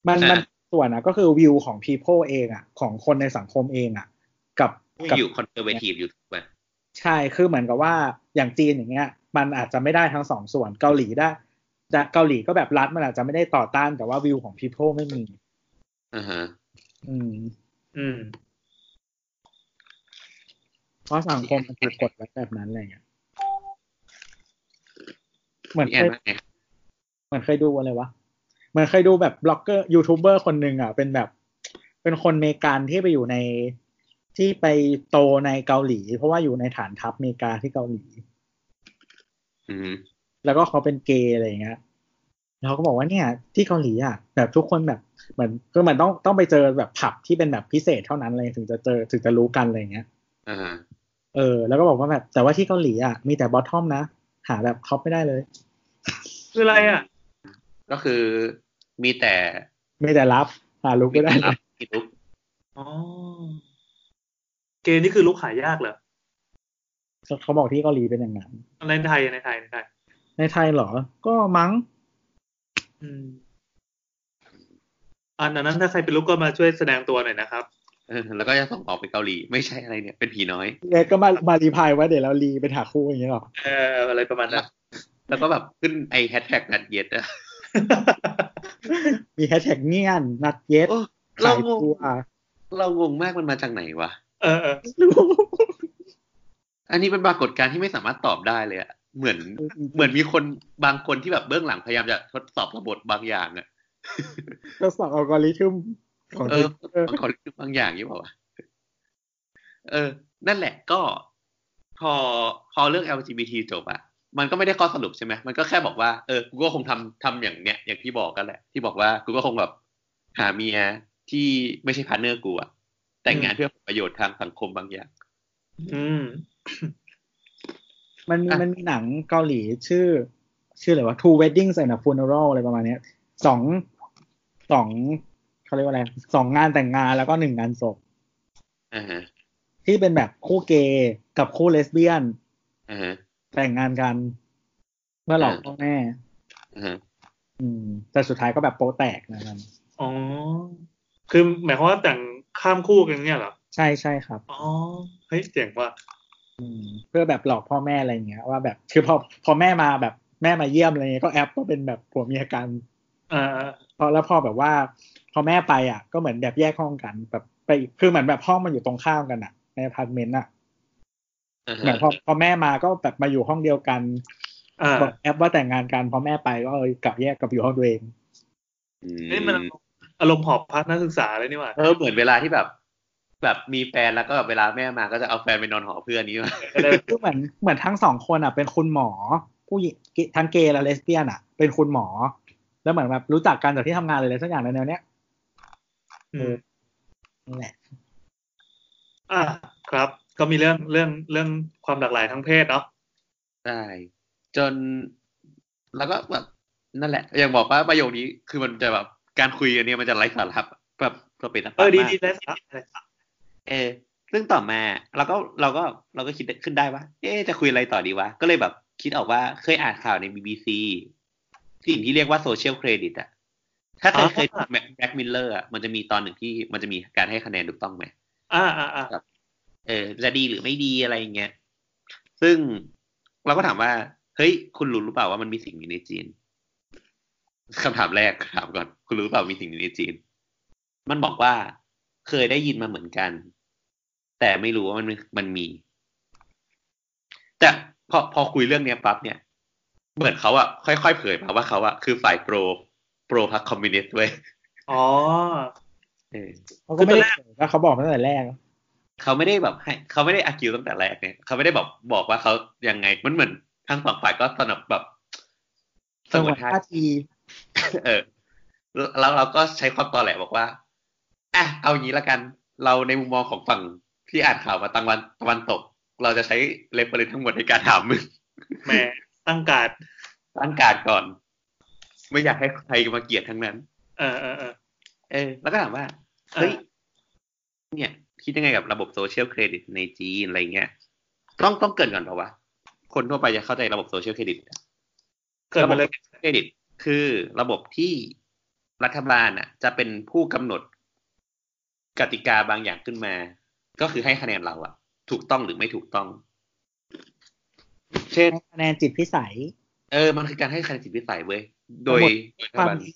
มันอ่ามัมันส่วนอะ ก็คือวิวของ people เองอะ ของคนในสังคมเองอะ กับที่กับอยู่คอนเซอร์เวทีฟอยู่ถูกไหมใช่คือเหมือนกับว่าอย่างจีนอย่างเงี้ย มันอาจจะไม่ได้ทั้งสองส่วนเกาหลีได้จะเกาหลีก็แบบรัฐมันอาจจะไม่ได้ต่อต้านแต่ว่าวิวของ people ไม่มีอ่าฮะอืม อืม เพราะสังคมมันถูกกดไว้แบบนั้นอะไรเงี้ย เหมือนพี่เคแอนยว่าไงเหมือนเคยดูอะไรวะเหมือนเคยดูแบบบล็อกเกอร์ยูทูบเบอร์คนหนึ่งอะเป็นแบบ เป็นคนเมกันที่ไปอยู่ในที่ไปโตในเกาหลี เพราะว่าอยู่ในฐานทัพอเมริกาที่เกาหลีอืมแล้วก็เขาเป็นเกย์อะไรอย่างเงี้ยแล้วเขาก็บอกว่าเนี่ย ที่เกาหลีอะแบบทุกคนแบบเหมือนคือเหมือนต้องต้องไปเจอแบบผับที่เป็นแบบพิเศษเท่านั้นเลยถึงจะเจอถึงจะรู้กันอะไรอย่างเงี้ยอ่าฮะเออ แล้วก็บอกว่าแบบแต่ว่าที่เกาหลีอะมีแต่บอททอมนะ หาแบบคอปไม่ได้เลย คืออะไรอะ ก็คือมีแต่มีแต่รับหาลุกไม่ได้เลรับยที่ลุกอ๋อเกย์นี่คือลูกหายากเหรอเขาบอกที่เกาหลีเป็นอย่างนั้นในไทยในไทยในไทย ในไทยเหรอ ก็มั้งอืมอันนั้นถ้าใครเป็นลูกก็มาช่วยแสดงตัวหน่อยนะครับเออแล้วก็จะส่งออกไปเกาหลี ไม่ใช่อะไรเนี่ย เป็นผีน้อยเอก็มามารีพายว่าเดี๋ยวเรารีเป็นหาคู่อย่างเงี้ยหรอเอออะไรประมาณนั้น แล้วก็แบบขึ้นไอแฮชแท็กนัดเย็ดอะมีแฮชแท็กเงียนนัดเย็ดโอ้ขาเรายงงตัวเรางงมากมันมาจากไหนวะเออเอออันนี้เป็นปรากฏการณ์ที่ไม่สามารถตอบได้เลยอะเหมือนเหมือนมีคนบางคนที่แบบเบื้องหลังพยายามจะทดสอบระบบบางอย่างอะก็สอบอัลกอริทึมของเออ Twitter บางคนบางอย่างนี่เปล่าวะเออ นั่นแหละก็ พอพอเรื่อง LGBT จบอะ มันก็ไม่ได้ข้อสรุปใช่ไหมมันก็แค่บอกว่าเออกูก็คงทำทำอย่างเนี้ยอย่างที่บอกกันแหละ ที่บอกว่ากูก็คงแบบหาเมียที่ไม่ใช่ partner กูอะแต่งงานเพื่อผลประโยชน์ทางสังคมบางอย่าง อืม มันมีอะมันมีหนังเกาหลีชื่อ ชื่ออะไรวะ Two Weddings and a Funeral อะไรประมาณเนี้ยสองสองเขาเรียกว่าอะไรสองงานแต่งงานแล้วก็หนึ่งงานศพอ่าฮะที่เป็นแบบคู่เกย์กับคู่เลสเบี้ยนอ่าฮะ แต่งงานกัน เพื่อหลอกอ่าพ่อแม่อ่าฮะอืม แต่สุดท้ายก็แบบโป๊ะแตกนะครับอ๋อ คือหมายความว่าแต่งข้ามคู่กันเนี่ยเหรอ ใช่ใช่ครับ อ๋อ เฮ้ยเจ๋งว่ะอืมเพื่อแบบหลอกพ่อแม่อะไรเงี้ยว่าแบบคือพอพอแม่มาแบบแม่มาเยี่ยมอะไรเงี้ยก็แอ๊บก็เป็นแบบผัวเมียกันอ่าพอแล้วพอแบบว่า พอแม่ไปอะ ก็เหมือนแบบแยกห้องกัน แบบไปคือเหมือนแบบห้องมันอยู่ตรงข้ามกันอะ ในอพาร์ตเมนต์อะ อ่าเหมือนฮะพอพอแม่มาก็แบบมาอยู่ห้องเดียวกันอ่าบอกแอปว่าแต่งงานกันพอแม่ไปก็เออกลับแยกกลับอยู่ห้องตัวเองอืมนี่มันอารมณ์หอบพักนักศึกษาเลยนี่หว่าเออเหมือนเวลาที่แบบ แบบมีแฟนแล้วก็แบบเวลาแม่มาก็จะเอาแฟนไปนอนหอเพื่อนนี้มาคือเหมือนเหมือนทั้งสองคนอะ เป็นคุณหมอ ผู้หญิงทั้งเกย์และเลสเบี้ยนอะ เป็นคุณหมอ แล้วเหมือนแบบรู้จักกันจากที่ทำงานเลยอะไรสักอย่างในแนวเนี้ยอืมนั่นแหละ อ่าครับ ก็มีเรื่องเรื่องเรื่องความหลากหลายทางเพศเนาะใช่จนแล้วก็แบบนั่นแหละ อย่างบอกว่าประโยคนี้คือมันจะแบบการคุยกันเนี่ยมันจะไร้สาระแบบก็เป็นเออดีมากดีแล้วสาระเออซึ่งต่อมาเราก็เราก็เราก็คิดขึ้นได้ว่า เอ๊ะจะคุยอะไรต่อดีวะ ก็เลยแบบคิดออกว่าเคยอ่านข่าวใน BBC สิ่งที่เรียกว่าโซเชียลเครดิตอะถ้าเคยเคยดูBlack Mirror อะมันจะมีตอนหนึ่งที่มันจะมีการให้คะแนนถูกต้องไหมอ่าอ่าอ่า เออจะดีหรือไม่ดีอะไรอย่างเงี้ยซึ่งเราก็ถามว่า เฮ้ย คุณรู้หรือเปล่าว่ามันมีสิ่งนี้ในจีนคำถามแรกถามก่อน คุณรู้หรือเปล่ามีสิ่งนี้ในจีน มันบอกว่าเคยได้ยินมาเหมือนกัน แต่ไม่รู้ว่ามันมันมี แต่พอพอคุยเรื่องเนี้ยปั๊บเนี่ยเหมือนเขาอะค่อยๆเผยมาว่าเขาอะคือฝ่ายโปรโปรพรรคคอมมิวนิสต์เว้ยอ๋อเออเขาก็ไม่ได้เผยว่าเขาบอกมาตั้งแต่แรก เขาไม่ได้แบบให้เขาไม่ได้อากิวตั้งแต่แรกเนี่ยเขาไม่ได้บอกบอกว่าเขายังไงมันเหมือนทั้งสองฝ่ายก็สนับแบบสงวนท่าทีเออแล้วเราก็ใช้ความตอแหลบอกว่าอะเอางี้ละกัน เราในมุมมองของฝั่งที่อ่านข่าวมาตะวันตะวันตก เราจะใช้ reference ทั้งหมดในการถามมึงแหม่ตั้งการดตั้งการดก่อน ไม่อยากให้ใครมาเกลียดทั้งนั้น เออเออเออเออแล้วก็ถามว่าเฮ้ยเนี่ย คิดยังไงกับระบบ social credit ในจีนอะไรเงี้ย ต้องต้องเกริ่นก่อนเปล่าวะคนทั่วไปจะเข้าใจระบบ social credit เกิดมาเลยเครดิต คือระบบที่รัฐบาลอะ จะเป็นผู้กำหนดกติกาบางอย่างขึ้นมา ก็คือให้คะแนนเราอะถูกต้องหรือไม่ถูกต้อง เช่นคะแนนจิตพิสัย เออ มันคือการให้คะแนนจิตวิสัยเว้ย โดยระบบความดี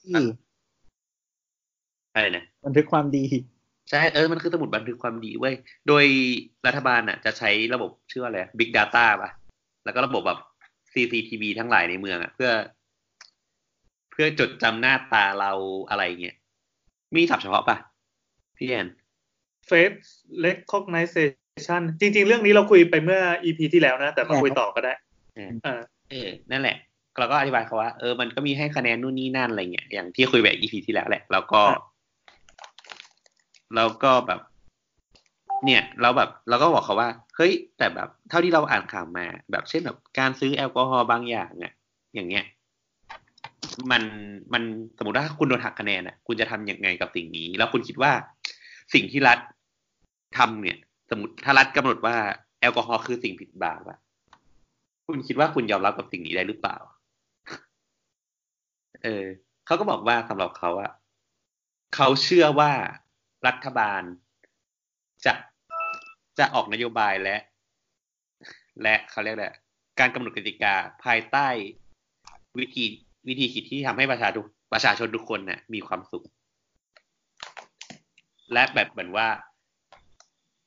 อะไรนะบันทึกความดี ใช่เออมันคือสมุดบันทึกความดีเว้ย โดยรัฐบาลอะ จะใช้ระบบชื่อว่าอะไร Big Data ป่ะ แล้วก็ระบบแบบ CCTV ทั้งหลายในเมืองอะ เพื่อ เพื่อจดจำหน้าตาเราอะไรเงี้ย มีศัพท์เฉพาะป่ะ พี่แอน face recognition จริง ๆ เรื่องนี้เราคุยไปเมื่อ EP ที่แล้วนะ แต่มาคุยต่อก็ได้เอออ่าเออ นั่นแหละเราก็อธิบายเขาว่า เออ มันก็มีให้คะแนนนู่นนี่นั่นอะไรเงี้ย อย่างที่คุยแบบ EP ที่แล้วแหละ แล้วก็ครับ แล้วก็แบบ เนี่ยเราแบบเราก็บอกเขาว่า เฮ้ย แต่แบบ เท่าที่เราอ่านข่าวมา แบบเช่นแบบการซื้อแอลกอฮอล์บางอย่างเนี่ยอย่างเงี้ยมันมันสมมติว่าคุณโดนหักคะแนนอะ คุณจะทำยังไงกับสิ่งนี้ แล้วคุณคิดว่าสิ่งที่รัฐทำเนี่ย สมมติถ้ารัฐกำหนดว่าแอลกอฮอล์คือสิ่งผิดบาปอะคุณคิดว่าคุณยอมรับกับสิ่งนี้ได้หรือเปล่า เออเขาก็บอกว่าสำหรับเขาอะเขาเชื่อว่า รัฐบาล จะจะออกนโยบายและ และเขาเรียกแหละไรการกำหนดกติกาภายใต้วิธีวิธีคิดที่ทำให้ประชาทุกประชาชนทุกคนเนี่ยมีความสุข และแบบเหมือนว่า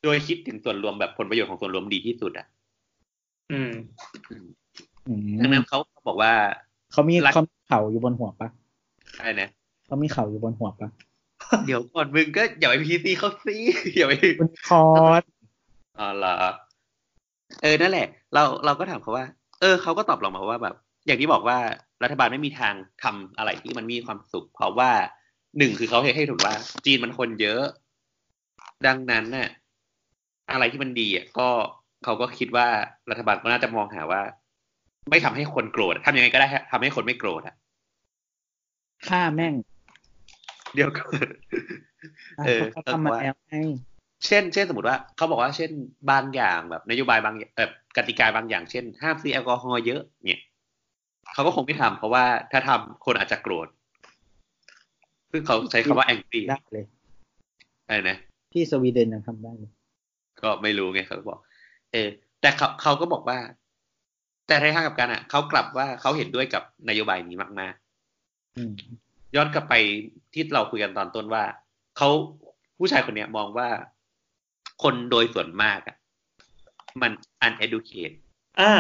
โดยคิดถึงส่วนรวมแบบผลประโยชน์ของส่วนรวมดีที่สุดอะ อืมอืมดังนั้นเขาบอกว่า เขามีรัฐเขามีเขาอยู่บนหัวปะอะไรนะเขามีเขาอยู่บนหัวปะ เดี๋ยวก่อนมึงก็อย่าไปพีซีเขาซิอย่าไปบนคอร์สอ๋อเหรอเออนั่นแหละ เราเราก็ถามเขาว่า เออเขาก็ตอบเรามาว่าแบบ อย่างที่บอกว่ารัฐบาลไม่มีทางทำอะไรที่มันมีความสุข เพราะว่าหนึ่งคือเขาให้ให้ถูกว่า จีนมันคนเยอะ ดังนั้นน่ะ อะไรที่มันดีอะก็เขาก็คิดว่ารัฐบาลก็น่าจะมองหาว่า ไม่ทำให้คนโกรธทำยังไงก็ได้ทำให้คนไม่โกรธอะฆ่าแม่ง เดี๋ยวก็เออเขาทำมาแล้วไงเช่น เช่นสมมติว่าเขาบอกว่าเช่นบางอย่างแบบนโยบายบางอย่างแบบกติกาบางอย่างเช่น ห้ามซื้อแอลกอฮอล์เยอะ เนี่ยเขาก็คงไม่ทำเพราะว่าถ้าทำคนอาจจะโกรธซึ่งเขาใช้คำว่า angry ได้เลยอะไรนะที่สวีเดนยังทำได้เลยก็ไม่รู้ไงเขาก็บอก เออ แต่เขาเขาก็บอกว่า แต่ในทางกลับกันอะเขากลับว่าเขาเห็นด้วยกับนโยบายนี้มากอืมๆ ย้อนกลับไปที่เราคุยกันตอนต้นว่าเขาผู้ชายคนเนี้ยมองว่าคนโดยส่วนมากอะมัน uneducated อ่า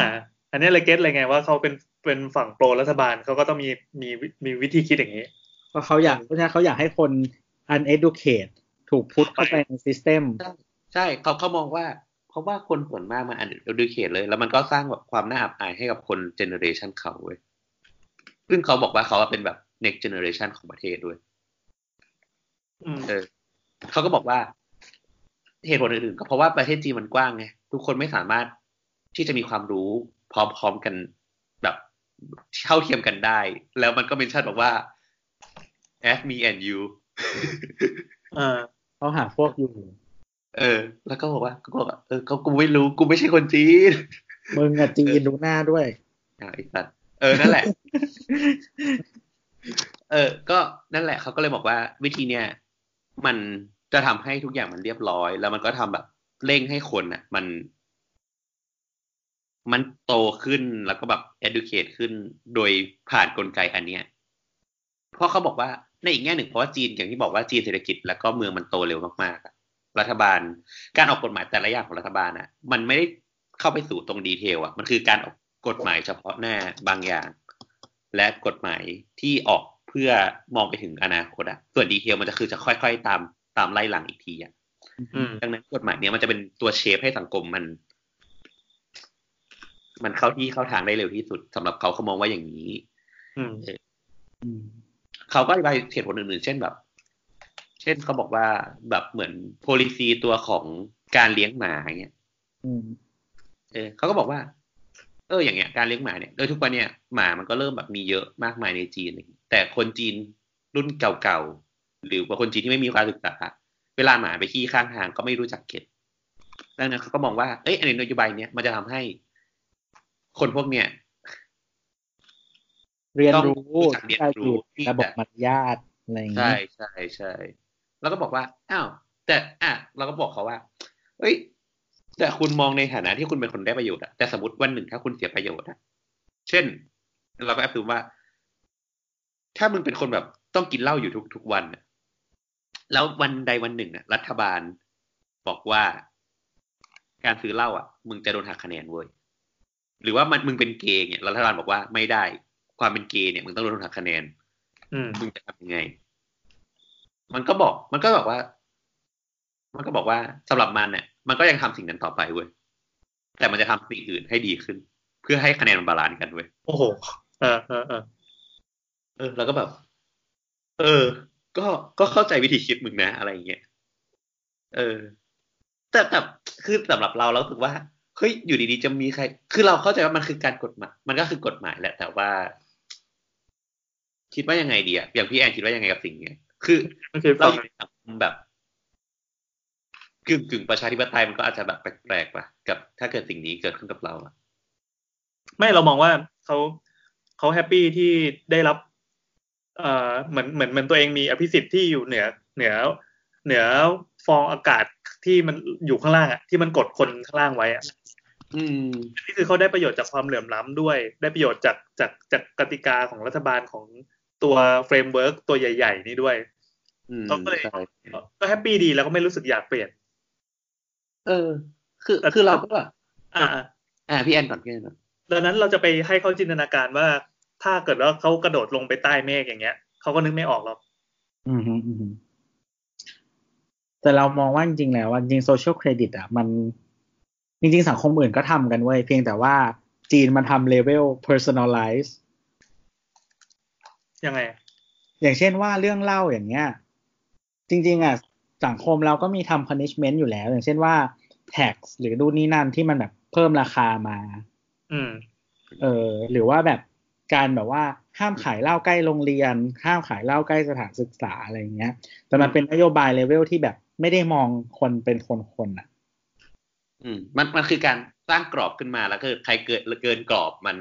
อันนี้เลยเก็ตเลยไงว่าเขาเป็นเป็นฝั่งโปรรัฐบาลเขาก็ต้องมีมีมีวิธีคิดอย่างนี้เพราะเขาอยากเพราะฉะนั้นเขาอยากให้คน uneducate ถูกพุทเข้าไปใน system ใช่เขาเขามองว่าเพราะว่าคนส่วนมากมัน uneducated เลย แล้วมันก็สร้างแบบความน่าอับอายให้กับคนเจเนอเรชันเขาเว้ยซึ่งเขาบอกว่าเขาเป็นแบบ next generation ของประเทศด้วยอืมเออเขาก็บอกว่า เหตุผลอื่นๆก็เพราะว่าประเทศจีนมันกว้างไงทุกคนไม่สามารถที่จะมีความรู้พร้อมๆกันแบบเท่าเทียมกันได้ แล้วมันก็เมนชั่นบอกว่า as me and you อ่าเขาหาพวกอยู่เออ แล้วก็บอกว่าก็บอกว่าเออเขากูไม่รู้กูไม่ใช่คนจีนมึงอะจีนดูหน้าด้วยอ่าไอ้สัตว์เออนั่นแหละ เออ ก็นั่นแหละเขาก็เลยบอกว่าวิธีเนี้ยมันจะทำให้ทุกอย่างมันเรียบร้อย แล้วมันก็ทำแบบเร่งให้คนอะ มัน มันโตขึ้นแล้วก็แบบ educate ขึ้นโดยผ่านกลไกอันเนี้ยเพราะเขาบอกว่าในอีกแง่หนึ่งเพราะว่าจีนอย่างที่บอกว่าจีนเศรษฐกิจแล้วก็เมืองมันโตเร็วมากๆรัฐบาล การออกกฎหมายแต่ละอย่างของรัฐบาลอะ มันไม่ได้เข้าไปสู่ตรงดีเทลอะ มันคือการออกกฎหมายเฉพาะหน้าบางอย่าง และกฎหมายที่ออกเพื่อมองไปถึงอนาคตอะส่วนดีเทลมันจะคือจะค่อยๆ ตามตามไล่หลังอีกทีอะอืมดังนั้นกฎหมายเนี้ยมันจะเป็นตัวเชฟให้สังคมมัน มันเข้าที่เข้าทางได้เร็วที่สุดสำหรับเขาเขามองว่าอย่างนี้อืมอืมเขาก็อธิบายเหตุผลอื่นๆ เช่นแบบ เช่นเขาบอกว่าแบบเหมือน policy ตัวของการเลี้ยงหมาเงี้ยอืมเออเขาก็บอกว่าเอออย่างเงี้ยการเลี้ยงหมาเนี่ยโดยทุกวันเนี่ยหมามันก็เริ่มแบบมีเยอะมากมายในจีนอะไรอย่างเงี้ยแต่คนจีนรุ่นเก่าๆหรือว่าคนจีนที่ไม่มีการศึกษาเวลาหมาไปขี้ข้างทางก็ไม่รู้จักเก็บดังนั้นเขาก็มองว่าเอ้ยอันนี้นโยบายเนี้ยมันจะทำให้ คนพวกเนี้ยเรียนต้องรู้รู้จักเรียนการรู้อยู่ที่ระบบจะมารยาทอะไรอย่างใช่เงี้ยใช่ใช่แล้วก็บอกว่าอ้าวแต่อะเราก็บอกเขาว่า เอ้ย แต่คุณมองในฐานะที่คุณเป็นคนได้ประโยชน์อะแต่สมมติวันหนึ่งถ้าคุณเสียประโยชน์อะเช่น เราก็แอบดูว่า ถ้ามึงเป็นคนแบบต้องกินเหล้าอยู่ทุกทุกวันอะแล้ววันใดวันหนึ่งอะรัฐบาลบอกว่าการซื้อเหล้าอะมึงจะโดนหักคะแนนเว้ยหรือว่ามันมึงเป็นเกย์เนี่ยรัฐบาลบอกว่าไม่ได้ ความเป็นเกย์เนี่ยมึงต้องโดนหักคะแนนอืมมึงจะทำยังไง มันก็บอก มันก็บอกว่า มันก็บอกว่าสำหรับมันเนี่ย มันก็ยังทำสิ่งนั้นต่อไปเว้ยแต่มันจะทำสิ่งอื่นให้ดีขึ้น เพื่อให้คะแนนมัน balance กันเว้ยโอ้โหเออเออเออเออ แล้วก็แบบ เออ ก็ก็เข้าใจวิธีคิดมึงนะ อะไรอย่างเงี้ยเออ แต่แต่คือสำหรับเราเรารู้สึกว่าเฮ้ยอยู่ดีๆจะมีใคร คือเราเข้าใจว่ามันคือการกฎหมายมันก็คือกฎหมายแหละ แต่ว่า คิดว่ายังไงดีอะอย่างพี่แอนคิดว่ายังไงกับสิ่งเนี้ยคือไม่เคยเราฟังอยู่ในสังคมแบบ กึ่งกึ่งประชาธิปไตยมันก็อาจจะแบบแปลกๆป่ะกับ ถ้าเกิดสิ่งนี้เกิดขึ้นกับเราอะไม่เรามองว่าเขาเขา happy ที่ได้รับ เอ่อเหมือนเหมือนเหมือนตัวเองมีอภิสิทธิ์ที่อยู่เหนือ เหนือ เหนือฟองอากาศที่มันอยู่ข้างล่างอะที่มันกดคนข้างล่างไว้อะอืมนี่คือเขาได้ประโยชน์จากความเหลื่อมล้ำด้วย ได้ประโยชน์จากจากจากกติกาของรัฐบาลของตัว framework ตัวใหญ่ ๆ นี่ด้วยอืมเขาก็เลยใช่ก็ happy ดีแล้วก็ไม่รู้สึกอยากเปลี่ยน เออ คือคือเราก็อ่า อ่าพี่แอนก่อนพี่แอนก่อนดังนั้นเราจะไปให้เขาจินตนาการว่า ถ้าเกิดว่าเขากระโดดลงไปใต้เมฆอย่างเงี้ยเขาก็นึกไม่ออกหรอกอืมฮึอืมฮึแต่เรามองว่าจริงๆแล้วว่าจริงโซเชียลเครดิตอะมัน จริง ๆ สังคมอื่นก็ทำกันเว้ยเพียงแต่ว่าจีนมันทำเลเวล personalize ยังไง อย่างเช่นว่าเรื่องเล่าอย่างเงี้ย จริง ๆ อะ สังคมเราก็มีทำ punishment อยู่แล้ว อย่างเช่นว่า tax หรือดูนนี่นั่นที่มันแบบเพิ่มราคามา อืม เออหรือว่าแบบการแบบว่าห้ามขายเหล้าใกล้โรงเรียน ห้ามขายเหล้าใกล้สถานศึกษาอะไรอย่างเงี้ย แต่มันเป็นนโยบายเลเวลที่แบบไม่ได้มองคนเป็นคนๆอะ อืม มันมันคือการสร้างกรอบขึ้นมาแล้วก็ใครเกิดเกินกรอบมัน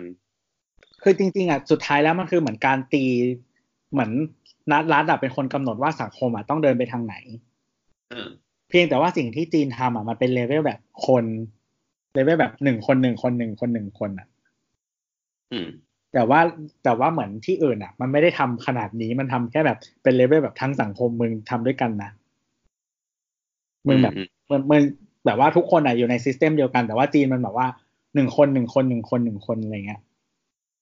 คือจริง ๆอะสุดท้ายแล้วมันคือเหมือนการตีเหมือนนัดรัฐอะเป็นคนกำหนดว่าสังคมอะต้องเดินไปทางไหน เออเพียงแต่ว่าสิ่งที่จีนทำอะมันเป็นเลเวลแบบคนเลเวลแบบหนึ่งคนหนึ่งคนหนึ่งคนหนึ่งคนอะอืมแต่ว่าแต่ว่าเหมือนที่อื่นอะ มันไม่ได้ทำขนาดนี้มันทำแค่แบบเป็นเลเวลแบบทั้งสังคมมึงทำด้วยกันนะมึงแบบอืมมึงมึงแบบว่าทุกคนอะอยู่ใน system เดียวกันแต่ว่าจีนมันแบบว่าหนึ่งคนหนึ่งคนหนึ่งคนหนึ่งคนอะไรเงี้ย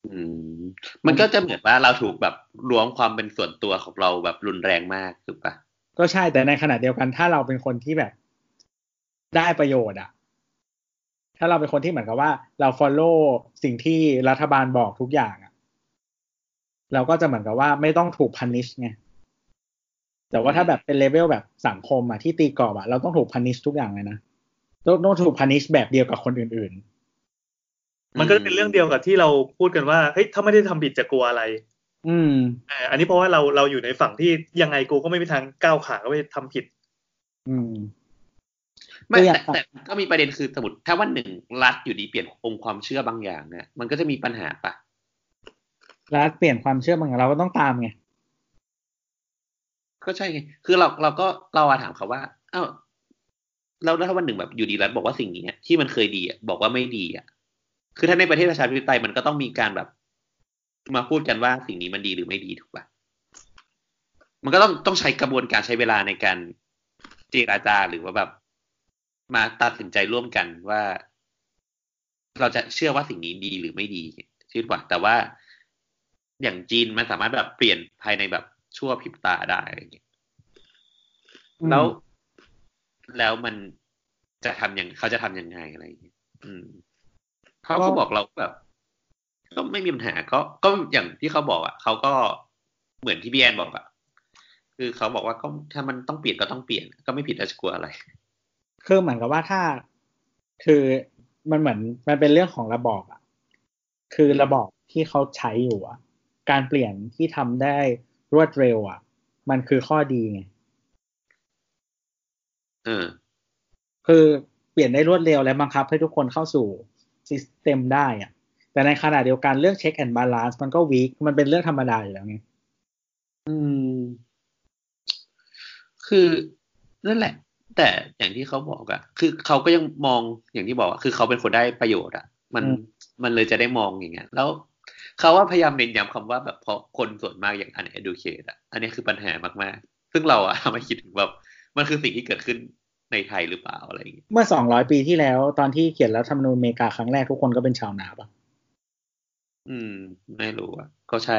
อืมมันก็จะเหมือนว่าเราถูกแบบล้วงความเป็นส่วนตัวของเราแบบรุนแรงมากถูกปะ ก็ใช่แต่ในขณะเดียวกัน ถ้าเราเป็นคนที่แบบได้ประโยชน์อะถ้าเราเป็นคนที่เหมือนกับว่า เรา follow สิ่งที่รัฐบาลบอกทุกอย่างอะเราก็จะเหมือนกับว่าไม่ต้องถูก punish ไงแต่ว่าถ้าแบบเป็นเลเวลแบบสังคมอะที่ตีกรอบอะเราต้องถูก punish ทุกอย่างเลยนะต้องต้องถูก punish แบบเดียวกับคนอื่นมันก็เป็นเรื่องเดียวกับที่เราพูดกันว่าเฮ้ยถ้าไม่ได้ทำผิดจะกลัวอะไร อืมเอ่ออันนี้เพราะว่าเราเราอยู่ในฝั่งที่ยังไงกูก็ไม่มีทางก้าวขาก็ไปทำผิด อืมไม่ตัวอย่างแต่แต่ก็มีประเด็นคือสมมติถ้าวันหนึ่งรัฐอยู่ดีเปลี่ยนองค์ความเชื่อบางอย่างเนี่ยมันก็จะมีปัญหาปะแล้วเปลี่ยนความเชื่อบางอย่างเราก็ต้องตามไงก็ใช่ไงคือเราเราก็เราอะถามเขาว่าเอ้าแล้วถ้าวันหนึ่งแบบอยู่ดีรัฐบอกว่าสิ่งนี้ที่มันเคยดีอะบอกว่าไม่ดีอะคือถ้าในประเทศประชาธิปไตยมันก็ต้องมีการแบบ มาพูดกันว่าสิ่งนี้มันดีหรือไม่ดีถูกปะมันก็ต้องต้องใช้กระบวนการใช้เวลาในการเจรจาหรือว่าแบบ มาตัดสินใจร่วมกันว่า เราจะเชื่อว่าสิ่งนี้ดีหรือไม่ดีใช่ปะแต่ว่าอย่างจีนมันสามารถแบบเปลี่ยนภายในแบบชั่วพริบตาได้อะไรอย่างเงี้ยแล้วแล้วมันจะทำยังเขาจะทำยังไงอะไรอย่างเงี้ยอืมเขาก็บอกเราแบบ ก็ไม่มีปัญหาก็ก็อย่างที่เขาบอกอะเขาก็เหมือนที่พี่แอนบอกอะคือเขาบอกว่าก็ถ้ามันต้องเปลี่ยนก็ต้องเปลี่ยน ก็ไม่ผิดแล้วจะกลัวอะไร คือเหมือนกับว่าถ้าคือมันเหมือนมันเป็นเรื่องของระบอบอะ คือระบอบที่เขาใช้อยู่อะ การเปลี่ยนที่ทำได้รวดเร็ว อะ มันคือข้อดีไงเออคือเปลี่ยนได้รวดเร็วและบังคับให้ทุกคนเข้าสู่ system ได้อะ แต่ในขณะเดียวกันเรื่อง check and balance มันก็ weak มันเป็นเรื่องธรรมดาอยู่แล้วไงอืม คือนั่นแหละ แต่อย่างที่เขาบอกอะคือเขาก็ยังมองอย่างที่บอกอะคือเขาเป็นคนได้ประโยชน์อะมันอืมมันเลยจะได้มองอย่างเงี้ย แล้วเขาว่าพยายามเน้นย้ำคำว่าแบบเพราะคนส่วนมากอย่าง uneducated อะอันนี้คือปัญหามากๆ ซึ่งเราอะทำให้คิดถึงแบบมันคือสิ่งที่เกิดขึ้นในไทยหรือเปล่าอะไรอย่างเงี้ยเมื่อสองร้อยปีที่แล้วตอนที่เขียนรัฐธรรมนูญอเมริกาครั้งแรกทุกคนก็เป็นชาวนาปะ อืม ไม่รู้อะก็ใช่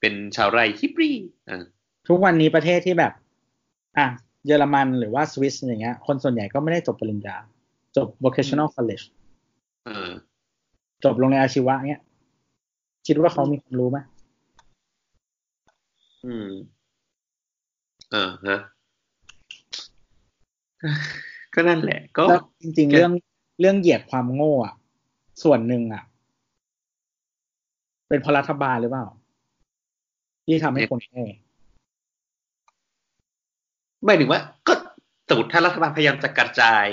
เป็นชาวไร่ฮิปปี้อ่าทุกวันนี้ประเทศที่แบบ อะเยอรมันหรือว่าสวิสอย่างเงี้ย คนส่วนใหญ่ก็ไม่ได้จบปริญญา จบ vocational college เออ จบโรงเรียนอาชีวะเงี้ย คิดว่าเขามีความรู้ไหมอืมเออฮะ ก็นั่นแหละ ก็แล้วจริงๆ เรื่องเรื่องเหยียดความโง่อะส่วนหนึ่งอะ เป็นเพราะรัฐบาลหรือเปล่า ที่ทำให้คนโง่หมายถึงว่า ก็สมมติถ้ารัฐบาลพยายามจะกระจาย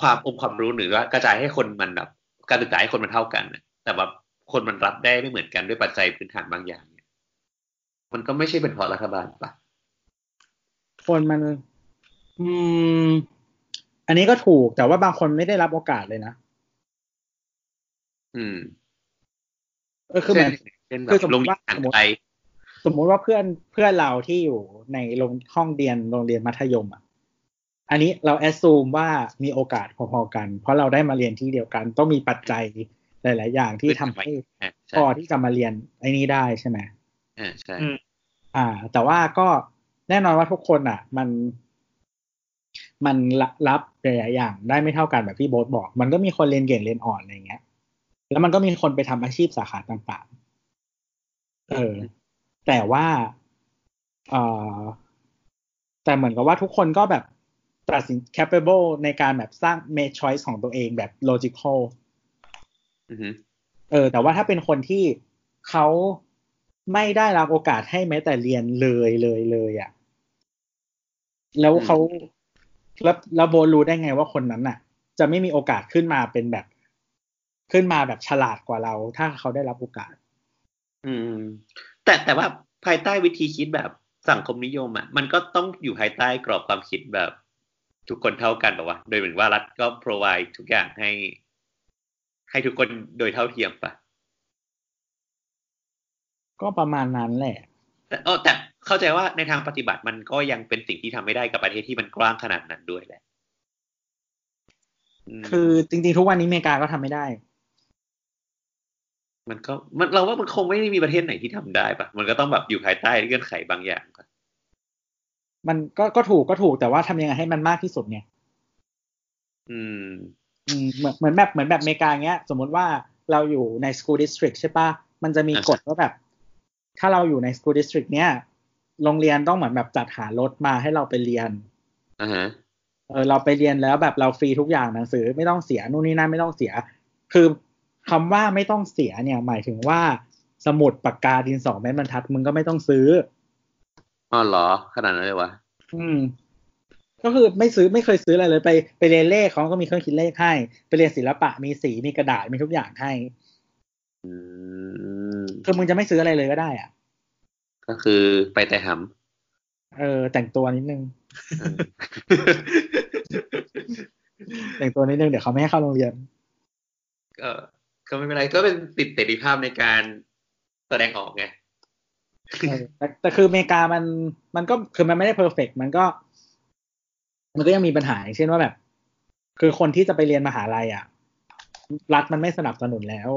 ความองค์ความรู้หรือว่ากระจายให้คนมันแบบการศึกษาให้คนมันเท่ากันน่ะแต่แบบคนมันรับได้ไม่เหมือนกันด้วยปัจจัยพื้นฐานบางอย่าง เนี่ย มันก็ไม่ใช่เป็นเพราะรัฐบาลปะคนมัน อืม อันนี้ก็ถูกแต่ว่าบางคนไม่ได้รับโอกาสเลยนะ อืม เออคือเหมือนเช่นแบคือบสมมุลงติว่าห่างไกลสมมุติว่าเพื่อนเพื่อนเราที่อยู่ในโรงห้องเรียนโรงเรียนมัธยมอะ อันนี้เราแอดซูมว่ามีโอกาสพอๆกัน เพราะเราได้มาเรียนที่เดียวกัน ต้องมีปัจจัยหลาย ๆ อย่างที่ทำให้อ่าพใช่อที่จะมาเรียนไอ้นี้ได้ใช่ไหมอ่าใช่อืมอ่า แต่ว่าก็แน่นอนว่าทุกคนอะ มัน มันรับหลายๆอย่างได้ไม่เท่ากันแบบที่โบ๊ทบอก มันก็มีคนเรียนเก่งเรียนอ่อนอะไรเงี้ย แล้วมันก็มีคนไปทำอาชีพสาขาต่างๆ เออ แต่ว่าเอ่อแต่เหมือนกับว่าทุกคนก็แบบตัดสิน capable ในการแบบสร้าง make choice ของตัวเองแบบ logical อือฮึเออ แต่ว่าถ้าเป็นคนที่เขาไม่ได้รับโอกาสให้แม้แต่เรียนเลยเลยเลยอะ่ะ แล้วเขาแล้วแล้วโบทรู้ได้ไงว่าคนนั้นน่ะ จะไม่มีโอกาสขึ้นมาเป็นแบบ ขึ้นมาแบบฉลาดกว่าเรา ถ้าเขาได้รับโอกาส อืม แต่แต่ว่าภายใต้วิธีคิดแบบสังคมนิยมอะมันก็ต้องอยู่ภายใต้กรอบความคิดแบบทุกคนเท่ากันแบบว่า โดยเหมือนว่ารัฐก็ provide ทุกอย่างให้ ให้ทุกคนโดยเท่าเทียมปะก็ประมาณนั้นแหละ แต่เออแต่เข้าใจว่าในทางปฏิบัติมันก็ยังเป็นสิ่งที่ทำไม่ได้กับประเทศที่มันกว้างขนาดนั้นด้วยแหละมคือจริงๆทุกวันนี้อเมริกาก็ทำไม่ได้ มันก็มันเราว่ามันคงไม่ได้มีประเทศไหนที่ทำได้ปะมันก็ต้องแบบอยู่ภายใต้เงื่อนไขบางอย่างปะมันก็ก็ถูกก็ถูกแต่ว่าทำยังไงให้มันมากที่สุดเนี่ย อืม อืมเหมือนเหมือนแบบเหมือนแบบอเมริกาเงี้ย สมมติว่าเราอยู่ใน school district ใช่ปะมันจะมีอ่ากฎว่าแบบ ถ้าเราอยู่ใน school district เนี้ยโรงเรียนต้องเหมือนแบบจัดหารถมาให้เราไปเรียนอ่าฮะเออเราไปเรียนแล้วแบบเราฟรีทุกอย่างหนังสือไม่ต้องเสียนู่นนี่นั่นไม่ต้องเสีย คือ คำว่าไม่ต้องเสียเนี่ย หมายถึงว่า สมุดปากกาดินสอไม้บรรทัดมึงก็ไม่ต้องซื้ออ๋อเหรอ ขนาดนั้นเลยวะอืม ก็คือไม่ซื้อไม่เคยซื้ออะไรเลย ไปไปเรียนเลขเขาก็มีเครื่องคิดเลขให้ ไปเรียนศิลปะมีสีมีกระดาษมีทุกอย่างให้อืมคือมึงจะไม่ซื้ออะไรเลยก็ได้อะ ก็คือไปแต่หเออ แต่งตัวนิดนึงำแต่งตัวนิดนึงเดี๋ยวเขาไม่ให้เข้าโรงเรียนก็ ก็ไม่เป็นไรก็เป็นติดเสรีภาพในการแสดงออกไงเออแต่แต่คืออเมริกามันมันก็คือมันไม่ได้เพอร์เฟกมันก็ มันก็ยังมีปัญหาอย่างเช่นว่าแบบ คือคนที่จะไปเรียนมหาลัยอะ รัฐมันไม่สนับสนุนแล้ว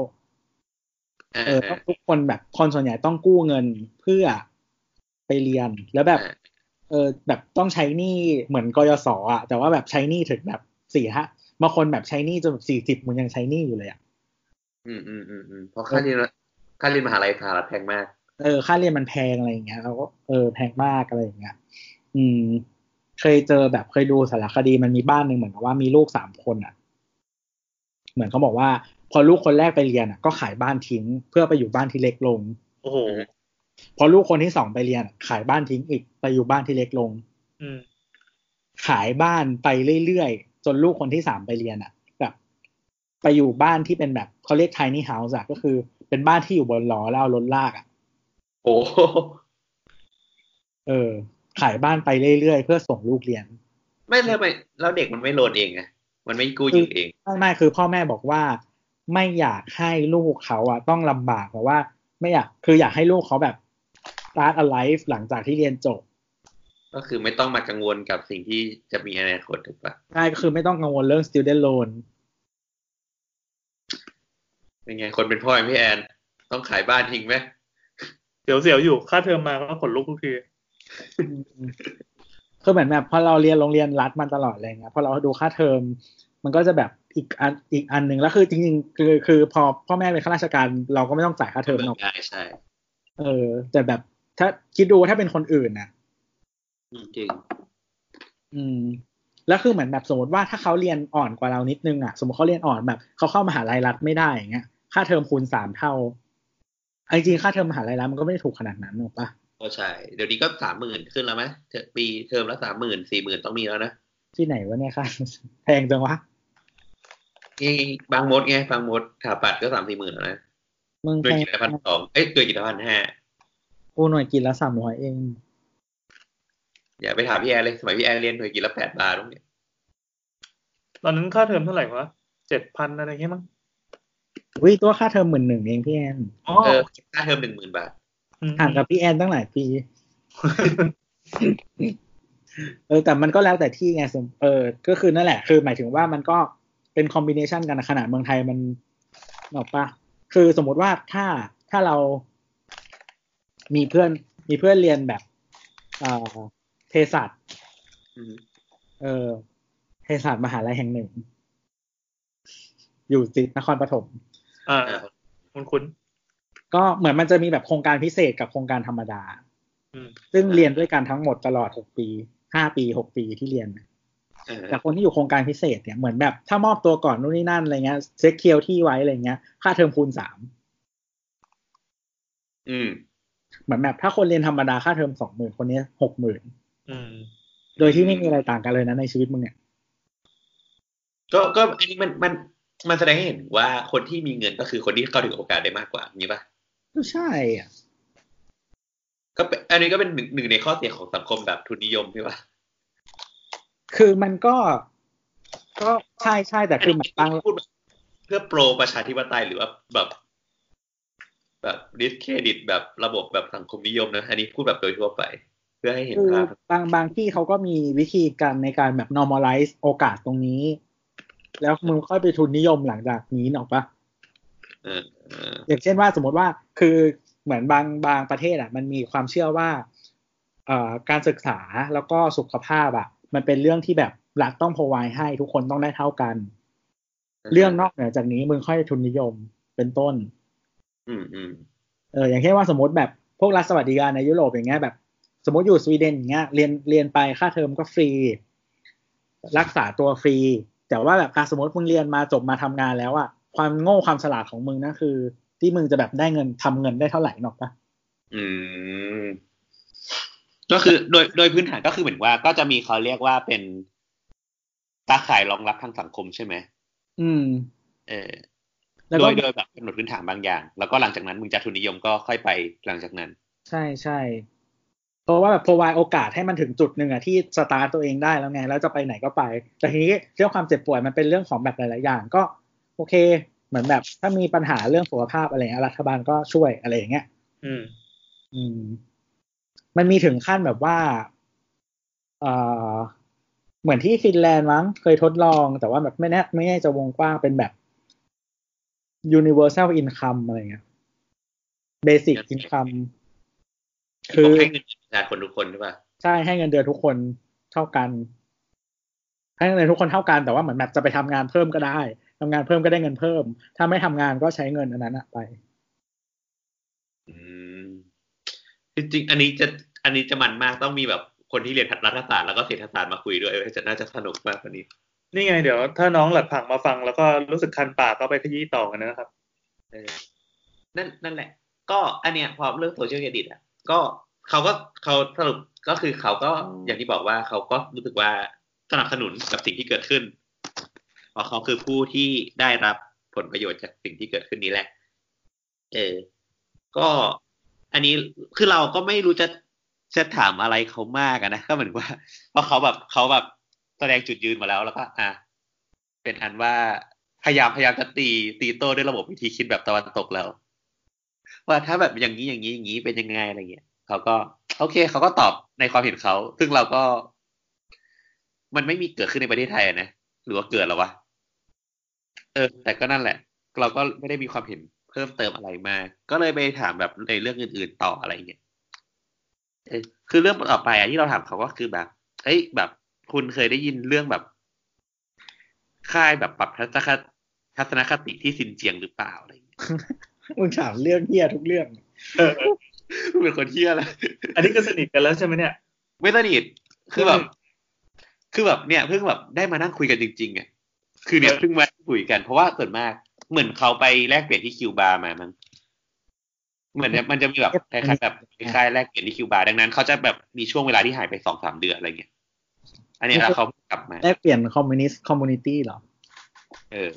เออทุกคนแบบคนส่วนใหญ่ต้องกู้เงินเพื่อไปเรียนแล้วแบบ เออแบบต้องใช้หนี้เหมือนกยศอะ แต่ว่าแบบใช้หนี้ถึงแบบสี่ฮะบางคนแบบใช้หนี้จนแบบสี่สิบมันยังใช้หนี้อยู่เลยอะ อืมอืมอืมอืมเพราะค่าเรียนค่าเรียนมหาลัยสหรัฐแพงมาก เออ ค่าเรียนมันแพงอะไรอย่างเงี้ยเราก็เออแพงมากอะไรอย่างเงี้ยอืม เคยเจอแบบเคยดูสารคดีมันมีบ้านหนึ่งเหมือนกับว่ามีลูกสามคนอะ เหมือนเขาบอกว่า พอลูกคนแรกไปเรียนอะ ก็ขายบ้านทิ้ง เพื่อไปอยู่บ้านที่เล็กลง โอ้โหพอลูกคนที่สองไปเรียนอะขายบ้านทิ้งอีกไปอยู่บ้านที่เล็กลง อืมขายบ้านไปเรื่อยๆจนลูกคนที่สามไปเรียนอะแบบ ไปอยู่บ้านที่เป็นแบบเขาเรียก tiny house อะก็คือ เป็นบ้านที่อยู่บนล้อแล้วเอารถลากอะโอ้เออ ขายบ้านไปเรื่อยๆ เพื่อส่งลูกเรียน ไม่แล้วไม่แล้วเด็กมันไม่โหลดเองไงมันไม่กู้ยืมเองไม่ไม่คือพ่อแม่บอกว่า ไม่อยากให้ลูกเขาอะต้องลำบากเพราะว่า ไม่อยากคืออยากให้ลูกเขาแบบ start a life หลังจากที่เรียนจบ ก็คือไม่ต้องมากังวลกับสิ่งที่จะมีอนาคตถูกปะใช่ก็คือไม่ต้องกังวลเรื่อง student loan เป็นไง คนเป็นพ่ออย่างพี่แอน ต้องขายบ้านทิ้งไหมเสียวเสียวๆอยู่ค่าเทอมมาก็ขนลุกทุกทีคือเหมือนแบบพอเราเรียนโรงเรียนรัฐมาตลอดอะไรเงี้ยพอเราดูค่าเทอม มันก็จะแบบอีกอันอีกอันหนึ่งแล้วคือจริงๆคือคือพอพ่อแม่เป็นข้าราชการ เราก็ไม่ต้องจ่ายค่าเทอมหรอกเบิกได้ใช่เออ แต่แบบถ้าคิดดูถ้าเป็นคนอื่นนะอืมจริง อืม แล้วคือเหมือนแบบสมมติว่าถ้าเขาเรียนอ่อนกว่าเรานิดนึงอะ สมมติเขาเรียนอ่อนแบบเขาเข้ามหาลัยรัฐไม่ได้อย่างเงี้ย ค่าเทอมคูณสามเท่าเอาจริงๆค่าเทอมมหาลัยรัฐมันก็ไม่ได้ถูกขนาดนั้นหรอกปะก็ใช่ เดี๋ยวนี้ก็สามหมื่นขึ้นแล้วไหมเทอมปีเทอมละสามหมื่นสี่หมื่นต้องมีแล้วนะ ที่ไหนวะเนี่ยค่ะแพงจังวะนี่บางมดไงบางมดถาปัดก็สามสี่หมื่นแล้วนะมึงด้วยแพงกินละพันสองเอ้ยด้วยกินละพันห้ากูหน่วยกินละสามร้อยเอง อย่าไปถามพี่แอนเลย สมัยพี่แอนเรียนด้วยกินละแปดบาทตรงเนี้ยตอนนั้นค่าเทอมเท่าไหร่วะเจ็ดพันอะไรเงี้ยมั้ง วิตัวค่าเทอมหมื่นหนึ่งเองพี่แอนอ๋อเออค่าเทอมหนึ่งหมื่นบาทมห่างกับพี่แอนตั้งหลายปีเออแต่มันก็แล้วแต่ที่ไงสมเออ ก็คือนั่นแหละ คือหมายถึงว่ามันก็เป็นคอมบิเนชันกันนะขนาดเมืองไทยมันบอกปะคือสมมติว่าถ้าถ้าเรามีเพื่อนมีเพื่อนเรียนแบบเอ่อเภสัชอืมเออเภสัชมหาลัยแห่งหนึ่ง อยู่จิตนครปฐม อ่าอ่าคุณคุณก็เหมือนมันจะมีแบบโครงการพิเศษกับโครงการธรรมดาอืมซึ่งเรียนด้วยกันทั้งหมดตลอดหกปีห้าปีหกปีที่เรียนเออแต่คนที่อยู่โครงการพิเศษเนี่ยเหมือนแบบถ้ามอบตัวก่อนนู่นนี่นั่นอะไรเงี้ยเซ็กเคียวที่ไว้อะไรเงี้ย ค่าเทอมคูณสามอืมเหมือนแบบถ้าคนเรียนธรรมดาค่าเทอมสองหมื่นคนนี้หกหมื่นอืมโดยที่ไม่มีอะไรต่างกันเลยนะในชีวิตมึงเนี่ย ก็ก็อันนี้มันมัน มันแสดงให้เห็นว่าคนที่มีเงินก็คือคนที่เข้าถึงโอกาสได้มากกว่าอย่างนี้ป่ะก็ใช่อะก็เป็นอันนี้ก็เป็นหนึ่งหนึ่งในข้อเสียของสังคมแบบทุนนิยมใช่ป่ะคือมันก็ ก็ใช่ใช่แต่คือเหมือนบางพูดแบบเพื่อโปรประชาธิปไตยหรือว่าแบบ แบบดิสเครดิตแบบระบบแบบสังคมนิยมนะอันนี้พูดแบบโดยทั่วไป เพื่อให้เห็นคือภาพบางบางที่เขาก็มีวิธีการในการแบบ normalize โอกาสตรงนี้ แล้วมึงค่อยไปทุนนิยมหลังจากนี้หรอกปะเออเอออย่างเช่นว่าสมมติว่าคือเหมือนบางบางประเทศอะ มันมีความเชื่อว่าเอ่อการศึกษาแล้วก็สุขภาพอะ มันเป็นเรื่องที่แบบรัฐต้องพอไวให้ทุกคนต้องได้เท่ากัน เรื่องนอกเหนือจากนี้มึงค่อยทุนนิยมเป็นต้น อืมอืมเอออย่างเช่นว่าสมมติแบบพวกรัฐสวัสดิการในยุโรปอย่างเงี้ยแบบ สมมติอยู่สวีเดนอย่างเงี้ยเรียนเรียนไปค่าเทอมก็ฟรี รักษาตัวฟรี แต่ว่าแบบอะสมมติมึงเรียนมาจบมาทำงานแล้วอะความโง่ความฉลาดของมึงนั่นคือ ที่มึงจะแบบได้เงินทำเงินได้เท่าไหร่หรอกปะอืม ก็คือโดยโดยพื้นฐานก็คือเหมือนว่าก็จะมีเขาเรียกว่าเป็นตาข่ายรองรับทางสังคมใช่ไหมอืม เออแล้วโดก็ยโดยแบบกำหนดพื้นฐานบางอย่าง แล้วก็หลังจากนั้นมึงจะทุนนิยมก็ค่อยไปหลังจากนั้น ใช่ใช่ เพราะว่าแบบพรไวโอกาสให้มันถึงจุดหนึ่งอะที่สตาร์ตตัวเองได้แล้วไง แล้วจะไปไหนก็ไป แต่ทีนี้เรื่องความเจ็บป่วยมันเป็นเรื่องของแบบหลาย ๆ อย่างก็ โอเค เหมือนแบบถ้ามีปัญหาเรื่องสุขภาพอะไรเงี้ยรัฐบาลก็ช่วยอะไรอย่างเงี้ยอืม อืม มันมีถึงขั้นแบบว่าเอ่อเหมือนที่ฟินแลนด์มั้งเคยทดลอง แต่ว่าแบบไม่แน่ไม่แน่จะวงกว้างเป็นแบบ universal income อะไรเงี้ย basic income คือให้เงินประชาชนทุกคนใช่ป่ะใช่ให้เงินเดือนทุกคนเท่ากัน ให้เงินเดือนทุกคนเท่ากันแต่ว่าเหมือนแบบจะไปทำงานเพิ่มก็ได้ทำงานเพิ่มก็ได้เงินเพิ่ม ถ้าไม่ทำงานก็ใช้เงินอันนั้นอะไป อืมจริงๆอันนี้จะอันนี้จะมันมากต้องมีแบบคนที่เรียนรัฐศาสตร์แล้วก็เศรษฐศาสตร์มาคุยด้วยจะน่าจะสนุกมากกว่านี้ นี่ไงเดี๋ยว ถ้าน้องหลัดผังมาฟังแล้วก็รู้สึกคันปากก็ไปขยี้ต่อกันนะครับเออนั่นนั่นแหละ ก็อันเนี้ยพอเรื่องโซเชียลเครดิตอะ ก็เขาก็เขาสรุปก็คือเขาก็อย่างที่บอกว่าเขาก็รู้สึกว่าสนับสนุนกับสิ่งที่เกิดขึ้นเพราะเขาคือผู้ที่ได้รับผลประโยชน์จากสิ่งที่เกิดขึ้นนี้แหละ เออ ก็อันนี้คือเราก็ไม่รู้จะจะถามอะไรเขามากอะนะก็เหมือนว่าเพราะเขาแบบเขาแบบแสดงจุดยืนมาแล้วแล้วก็ อะเป็นอันว่าพยายามพยายามจะตีตีโต้ด้วยระบบวิธีคิดแบบตะวันตกแล้ว ว่าถ้าแบบอย่างนี้อย่างนี้อย่างนี้เป็นยังไงอะไรเงี้ยเขาก็ โอเคเขาก็ตอบในความเห็นเขาซึ่งเราก็ มันไม่มีเกิดขึ้นในประเทศไทยนะหรือว่าเกิดแล้ววะเออ แต่ก็นั่นแหละ เราก็ไม่ได้มีความเห็นเพิ่มเติมอะไรมา ก็เลยไปถามแบบในเรื่องอื่น ๆต่ออะไรเงี้ยเออคือเรื่องต่อไปอะที่เราถามเขาก็คือแบบเอ้ยแบบคุณเคยได้ยินเรื่องแบบ ค่ายแบบปรับทัศนคติทัศนคติที่ซินเจียงหรือเปล่าอะไรเงี้ย มึงถามเรื่องเฮียทุกเรื่องเออเป็นคนเที่ยอะไรอันนี้ก็สนิทกันแล้วใช่ไหมเนี่ย ไม่สนิทคือแบบ คือแบบเนี่ยเพิ่งแบบได้มานั่งคุยกันจริงๆอะคือเนี่ยเออเพิ่งมาคุยกันเพราะว่าส่วนมาก เหมือนเขาไปแลกเปลี่ยนที่คิวบาร์มามั้งเหมือนเนี่ยมันจะมีแบบคล้ายๆแบบคล้ายๆแลกเปลี่ยนที่คิวบาร์ดังนั้นเขาจะแบบมีช่วงเวลาที่หายไปสองสามเดือนอะไรเงี้ยอันนี้แล้วเขากลับมาแลกเปลี่ยนคอมมิวนิสต์ community เหรอเออ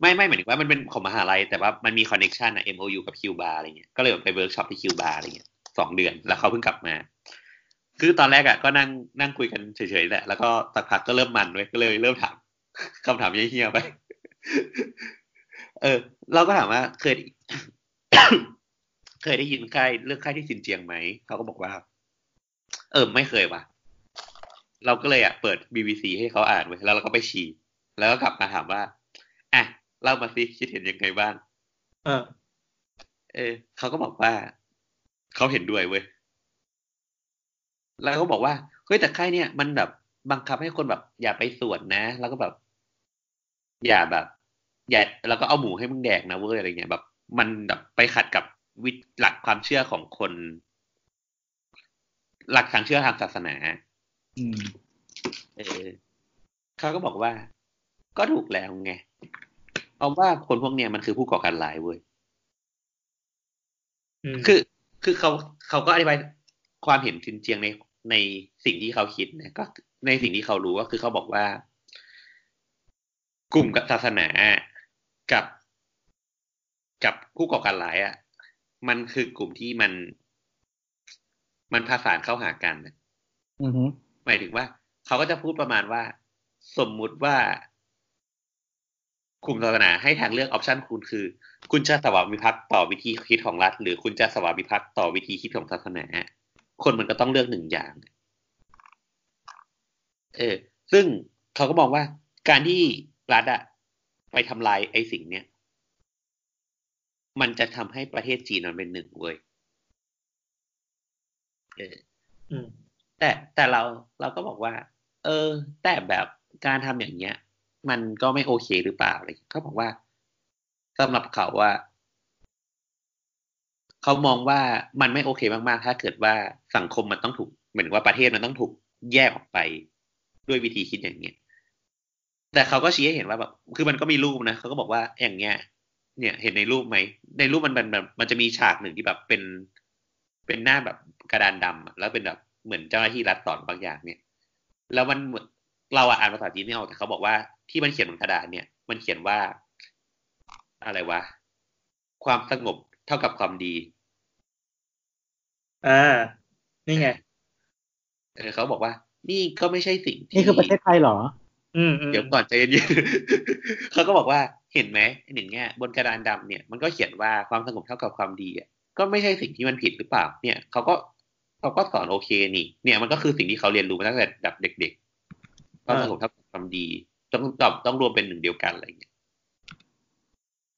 ไม่ไม่หมายถึงว่ามันเป็นของมหาลัยแต่ว่ามันมีคอนเน t ชันอะ MOU กับคิวบาร์อะไรเงี้ยก็เลยไปเวิร์กช็อปที่คิวบาอะไรเงี้ยสองเดือนแล้วเขาเพิ่งกลับมา คือตอนแรกอะก็นั่งนั่งคุยกันเฉยๆแหละแล้วก็สักพักก็เริ่มมันเว้ยก็เลยเริ่มถามคำถามเฮี้ยๆไป เออ เราก็ถามว่าเคย เคยได้ยินค่ายเรื่องค่ายที่ซินเจียงไหมเขาก็บอกว่า เออไม่เคยว่ะ เราก็เลยอะเปิด BBC ให้เขาอ่านไว้แล้วเราก็ไปฉี่แล้วก็กลับมาถามว่าอะ เล่ามาสิคิดเห็นยังไงบ้าง เออ เออเขาก็บอกว่าเขาเห็นด้วยเว้ยแล้วก็บอกว่าเฮ้ยแต่ค่ายเนี่ยมันแบบบังคับให้คนแบบ อย่าไปสวนนะ แล้วก็แบบ อย่าแบบ อย่าแล้วก็เอาหมูให้มึงแดกนะเว้ยอะไรเงี้ยแบบ มันแบบไปขัดกับวิหลักความเชื่อของคน หลักทางเชื่อทางศาสนาอืมเออเขาก็บอกว่า ก็ถูกแล้วไง เพราะว่าคนพวกเนี้ยมันคือผู้ก่อการร้ายเว้ยอืมคือ คือเขาเขาก็อธิบายความเห็นจริงๆในในสิ่งที่เขาคิดนะก็ในสิ่งที่เขารู้ก็คือเขาบอกว่า กลุ่มกับศาสนากับ กับผู้ก่อการร้ายอะ มันคือกลุ่มที่มันมันผสานเข้าหากันน่ะอือฮึหมายถึงว่า เขาก็จะพูดประมาณว่า สมมุติว่า กลุ่มศาสนาให้ทางเลือกออปชันคุณคือ คุณจะสวามิภักดิ์ต่อวิธีคิดของรัฐ หรือคุณจะสวามิภักดิ์ต่อวิธีคิดของศาสนา คนมันก็ต้องเลือกหนึ่งอย่าง เออ ซึ่งเขาก็มองว่าการที่รัฐอะไปทำลายไอ้สิ่งเนี้ยมันจะทำให้ประเทศจีนมันเป็นหนึ่งเว้ยเอออืมแต่แต่เราเราก็บอกว่า เออ แต่แบบการทำอย่างเงี้ย มันก็ไม่โอเคหรือเปล่าอะไรเขาบอกว่าสำหรับเขาว่าเขามองว่ามันไม่โอเคมากๆ ถ้าเกิดว่าสังคมมันต้องถูกเหมือนว่าประเทศมันต้องถูกแยกออกไปด้วยวิธีคิดอย่างเงี้ยแต่เขาก็ชี้ให้เห็นว่าแบบคือมันก็มีรูปนะเขาก็บอกว่าอย่างเงี้ย เนี่ย เห็นในรูปไหมในรูปมันมันแบบมันจะมีฉากหนึ่งที่แบบเป็นเป็นหน้าแบบกระดานดำอะแล้วเป็นแบบเหมือนเจ้าหน้าที่รัฐสอนบางอย่างเนี่ย แล้วมันเราอะอ่านภาษาจีนไม่ออกแต่เขาบอกว่า ที่มันเขียนบนกระดาษเนี่ย มันเขียนว่า อะไรวะ ความสงบเท่ากับความดี อ่า นี่ไงเออเขาบอกว่า นี่ก็ไม่ใช่สิ่งที่นี่คือประเทศไทยเหรอ อืมอืมเดี๋ยวก่อนใจเย็นๆเขาก็บอกว่าเห็นไหมหนึ่งเนี่ยบนกระดานดำเนี่ย มันก็เขียนว่าความสงบเท่ากับความดีอะก็ไม่ใช่สิ่งที่มันผิดหรือเปล่า เนี่ยเขาก็เขาก็สอนโอเคนี่ เนี่ยมันก็คือสิ่งที่เขาเรียนรู้มาตั้งแต่แบบเด็กๆความสงบเท่ากับความดี ต้องต้องต้องรวมเป็นหนึ่งเดียวกันอะไรอย่างเงี้ย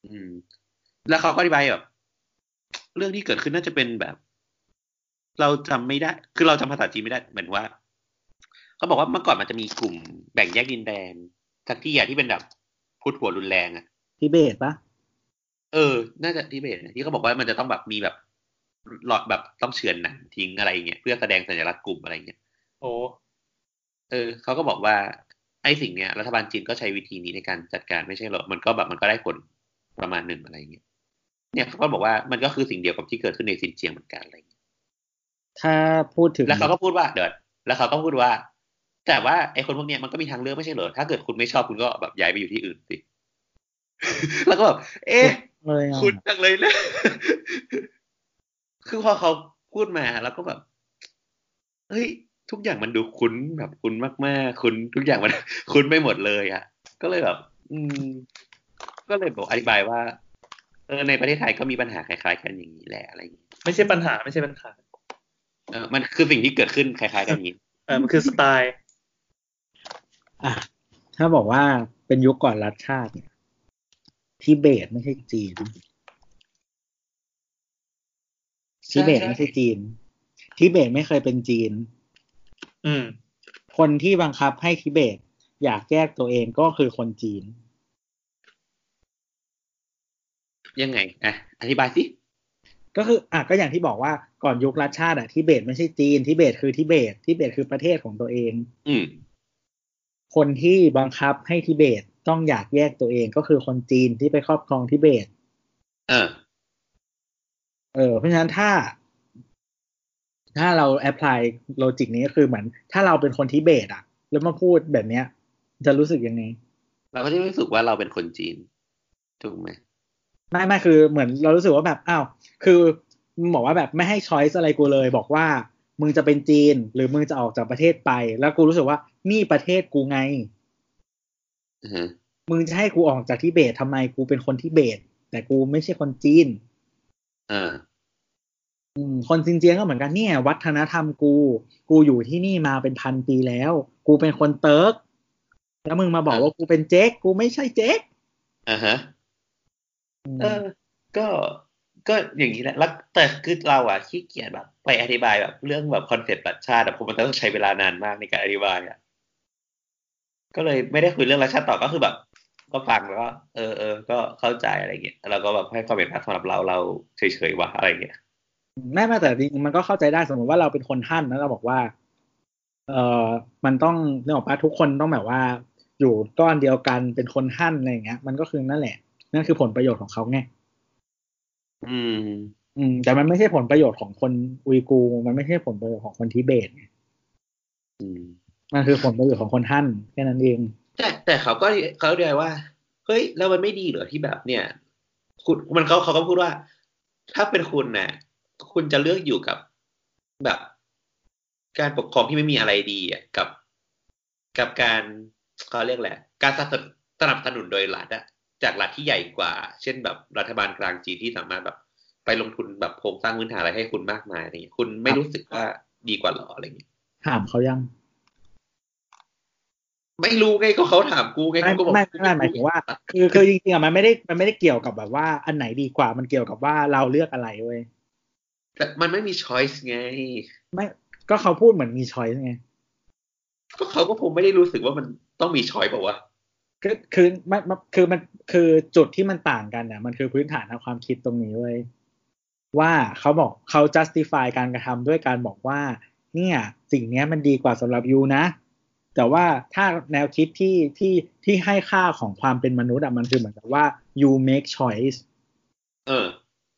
อืม แล้วเขาก็อธิบายแบบเรื่องที่เกิดขึ้นน่าจะเป็นแบบ เราจำไม่ได้ คือเราจำภาษาจีนไม่ได้เหมือนว่าเขาบอกว่าเมื่อก่อนมันจะมีกลุ่มแบ่งแยกดินแดนสักที่อะที่เป็นแบบพุทธหัวรุนแรงอะทิเบตปะเออ น่าจะทิเบตนะที่เขาบอกว่ามันจะต้องแบบมีแบบหลอดแบบต้องเฉือนหนังทิ้งอะไรเงี้ยเพื่อแสดงสัญลักษณ์กลุ่มอะไรเงี้ยโอ้เออเขาก็บอกว่า ไอ้สิ่งเนี้ยรัฐบาลจีนก็ใช้วิธีนี้ในการจัดการไม่ใช่หรอ มันก็แบบมันก็ได้ผลประมาณหนึ่งอะไรเงี้ย เนี่ยเขาก็บอกว่ามันก็คือสิ่งเดียวกับที่เกิดขึ้นในซินเจียงเหมือนกันอะไรอย่างเงี้ย ถ้าพูดถึง แล้วเขาก็พูดว่าเดี๋ยวแล้วเขาก็พูดว่า แต่ว่าไอ้คนพวกเนี้ยมันก็มีทางเลือกไม่ใช่เหรอ ถ้าเกิดคุณไม่ชอบคุณก็แบบย้ายไปอยู่ที่อื่นสิ แล้วก็แบบเอ๊ะเลยอะคุณจังเลยนะ คือพอเขาพูดมาแล้วก็แบบ เฮ้ย ทุกอย่างมันดูคุ้นแบบคุ้นมากๆ คุ้นทุกอย่างมันคุ้นไปหมดเลยอะ่ะ ก็เลยแบบ อืม ก็เลยบอกอธิบายว่า เออในประเทศไทยก็มีปัญหาคล้ายๆ กันอย่างนี้แหละอะไรอย่างนี้ไม่ใช่ปัญหาไม่ใช่ปัญหาเออมันคือสิ่งที่เกิดขึ้นคล้ายๆ กันอย่างนี้เออมันคือสไตล์อะถ้าบอกว่าเป็นยุคก่อนรัฐชาติเนี่ยทิเบตไม่ใช่จีนทิเบตไม่ใช่จีนทิเบตไม่เคยเป็นจีน อืม คนที่บังคับให้ทิเบต อยากแยกตัวเองก็คือคนจีน ยังไงอะอธิบายสิก็คืออะก็อย่างที่บอกว่าก่อนยุครัฐชาติอะทิเบตไม่ใช่จีนทิเบตคือทิเบตทิเบตคือประเทศของตัวเอง อืม คนที่บังคับให้ทิเบตต้องอยากแยกตัวเองก็คือคนจีนที่ไปครอบครองทิเบต เออ เออ เพราะฉะนั้นถ้า ถ้าเรา apply logic นี้ก็คือเหมือน ถ้าเราเป็นคนทิเบตอะแล้วมาพูดแบบเนี้ย จะรู้สึกยังไง เราก็จะรู้สึกว่าเราเป็นคนจีน ถูกไหมไม่ไม่คือเหมือนเรารู้สึกว่าแบบอ้าวคือมึงบอกว่าแบบไม่ให้ช้อยส์อะไรกูเลย บอกว่ามึงจะเป็นจีน หรือมึงจะออกจากประเทศไป แล้วกูรู้สึกว่านี่ประเทศกูไงอือฮะมึงจะให้กูออกจากทิเบตทำไมกูเป็นคนทิเบต แต่กูไม่ใช่คนจีน เอออืม คนซินเจียงก็เหมือนกันเนี่ย วัฒนธรรมกู กูอยู่ที่นี่มาเป็นพันปีแล้ว กูเป็นคนเติร์กแล้วมึงมาบอกว่ากูเป็นเจ๊กกูไม่ใช่เจ๊กอ่าฮะอืมเออ ก็ก็อย่างนี้แหละแล้วแต่คือเราอะขี้เกียจแบบ ไปอธิบายแบบเรื่องแบบ concept รัฐชาติอะผมมันต้องใช้เวลานานมากในการอธิบายอะก็เลยไม่ได้คุยเรื่องรัฐชาติต่อก็คือแบบ ก็ฟังแล้วก็เออเออก็เข้าใจอะไรเงี้ยแล้วก็แบบให้ความเห็นสำหรับเราเราเฉยๆว่ะอะไรเงี้ย ไม่ไม่แต่จริงๆมันก็เข้าใจได้สมมติว่าเราเป็นคนท่านแล้วเราบอกว่า เออมันต้องเรื่องของป้าทุกคนต้องแบบว่า อยู่ก้อนเดียวกันเป็นคนท่านอะไรอย่างเงี้ย มันก็คือนั่นแหละ นั่นคือผลประโยชน์ของเขาไงอืม อืม แต่มันไม่ใช่ผลประโยชน์ของคนอุยกูร์มันไม่ใช่ผลประโยชน์ของคนทิเบตไงอืมมันคือผลประโยชน์ของคนท่านแค่นั้นเอง แต่แต่เขาก็เขาเรียกว่าเฮ้ยแล้วมันไม่ดีเหรอที่แบบเนี่ยคุณมันเขาเขาก็พูดว่า ถ้าเป็นคุณน่ะ คุณจะเลือกอยู่กับแบบ การปกครองที่ไม่มีอะไรดีอะกับ กับการเขาเรียกแหละไรการสนับสนับสนุนโดยรัฐอะจากรัฐที่ใหญ่กว่า เช่นแบบรัฐบาลกลางจีนที่สามารถแบบ ไปลงทุนแบบโครงสร้างพื้นฐานอะไรให้คุณมากมายอะไรอย่างเงี้ยคุณไม่รู้สึกว่าดีกว่าหรออะไรอย่างเงี้ยถามเขายัง ไม่รู้ไงก็เขาถามกูไงไม่กูก็บอกไม่ไม่หมายถึงว่า คือคือจริงๆอะมันไม่ได้มันไม่ได้เกี่ยวกับแบบว่าอันไหนดีกว่ามันเกี่ยวกับว่าเราเลือกอะไรเว้ย แต่มันไม่มีช้อยส์ไง ไม่ก็เขาพูดเหมือนมีช้อยไง ก็เขาก็คงไม่ได้รู้สึกว่ามันต้องมีช้อยเปล่าวะคือคือมันมันคือมันคือจุดที่มันต่างกันเนี่ยมันคือพื้นฐานทางความคิดตรงนี้เว้ยว่าเขาบอกเขา justify การกระทำด้วยการบอกว่า เนี่ย สิ่งเนี้ยมันดีกว่าสำหรับยูนะ แต่ว่าถ้าแนวคิดที่ที่ที่ให้ค่าของความเป็นมนุษย์อะมันคือเหมือนกับว่า you make choice เออ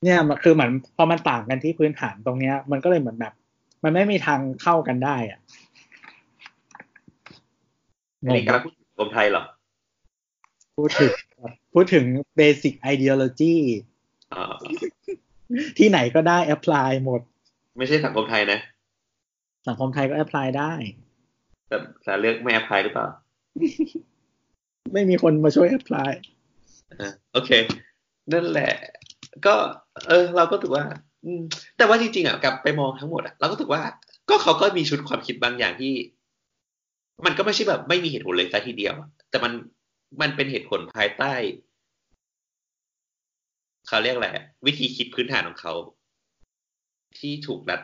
เนี่ยมันคือเหมือนพอมันต่างกันที่พื้นฐานตรงเนี้ย มันก็เลยเหมือนแบบ มันไม่มีทางเข้ากันได้อะอันนี้กำลังพูดถึงสังคมไทยเหรอ พูดถึงพูดถึง basic ideology อ่าที่ไหนก็ได้ apply หมด ไม่ใช่สังคมไทยนะ สังคมไทยก็ apply ได้ แต่แต่เลือกไม่แอพพลายหรือเปล่า ไม่มีคนมาช่วย apply อ่าโอเค นั่นแหละ ก็ เออ เราก็ถือว่า อืม แต่ว่าจริงๆอะกลับไปมองทั้งหมดอะเราก็ถือว่า ก็เขาก็มีชุดความคิดบางอย่างที่ มันก็ไม่ใช่แบบไม่มีเหตุผลเลยซะทีเดียวแต่มันมันเป็นเหตุผลภายใต้เขาเรียกอะไรอะวิธีคิดพื้นฐานของเขา ที่ถูกรัด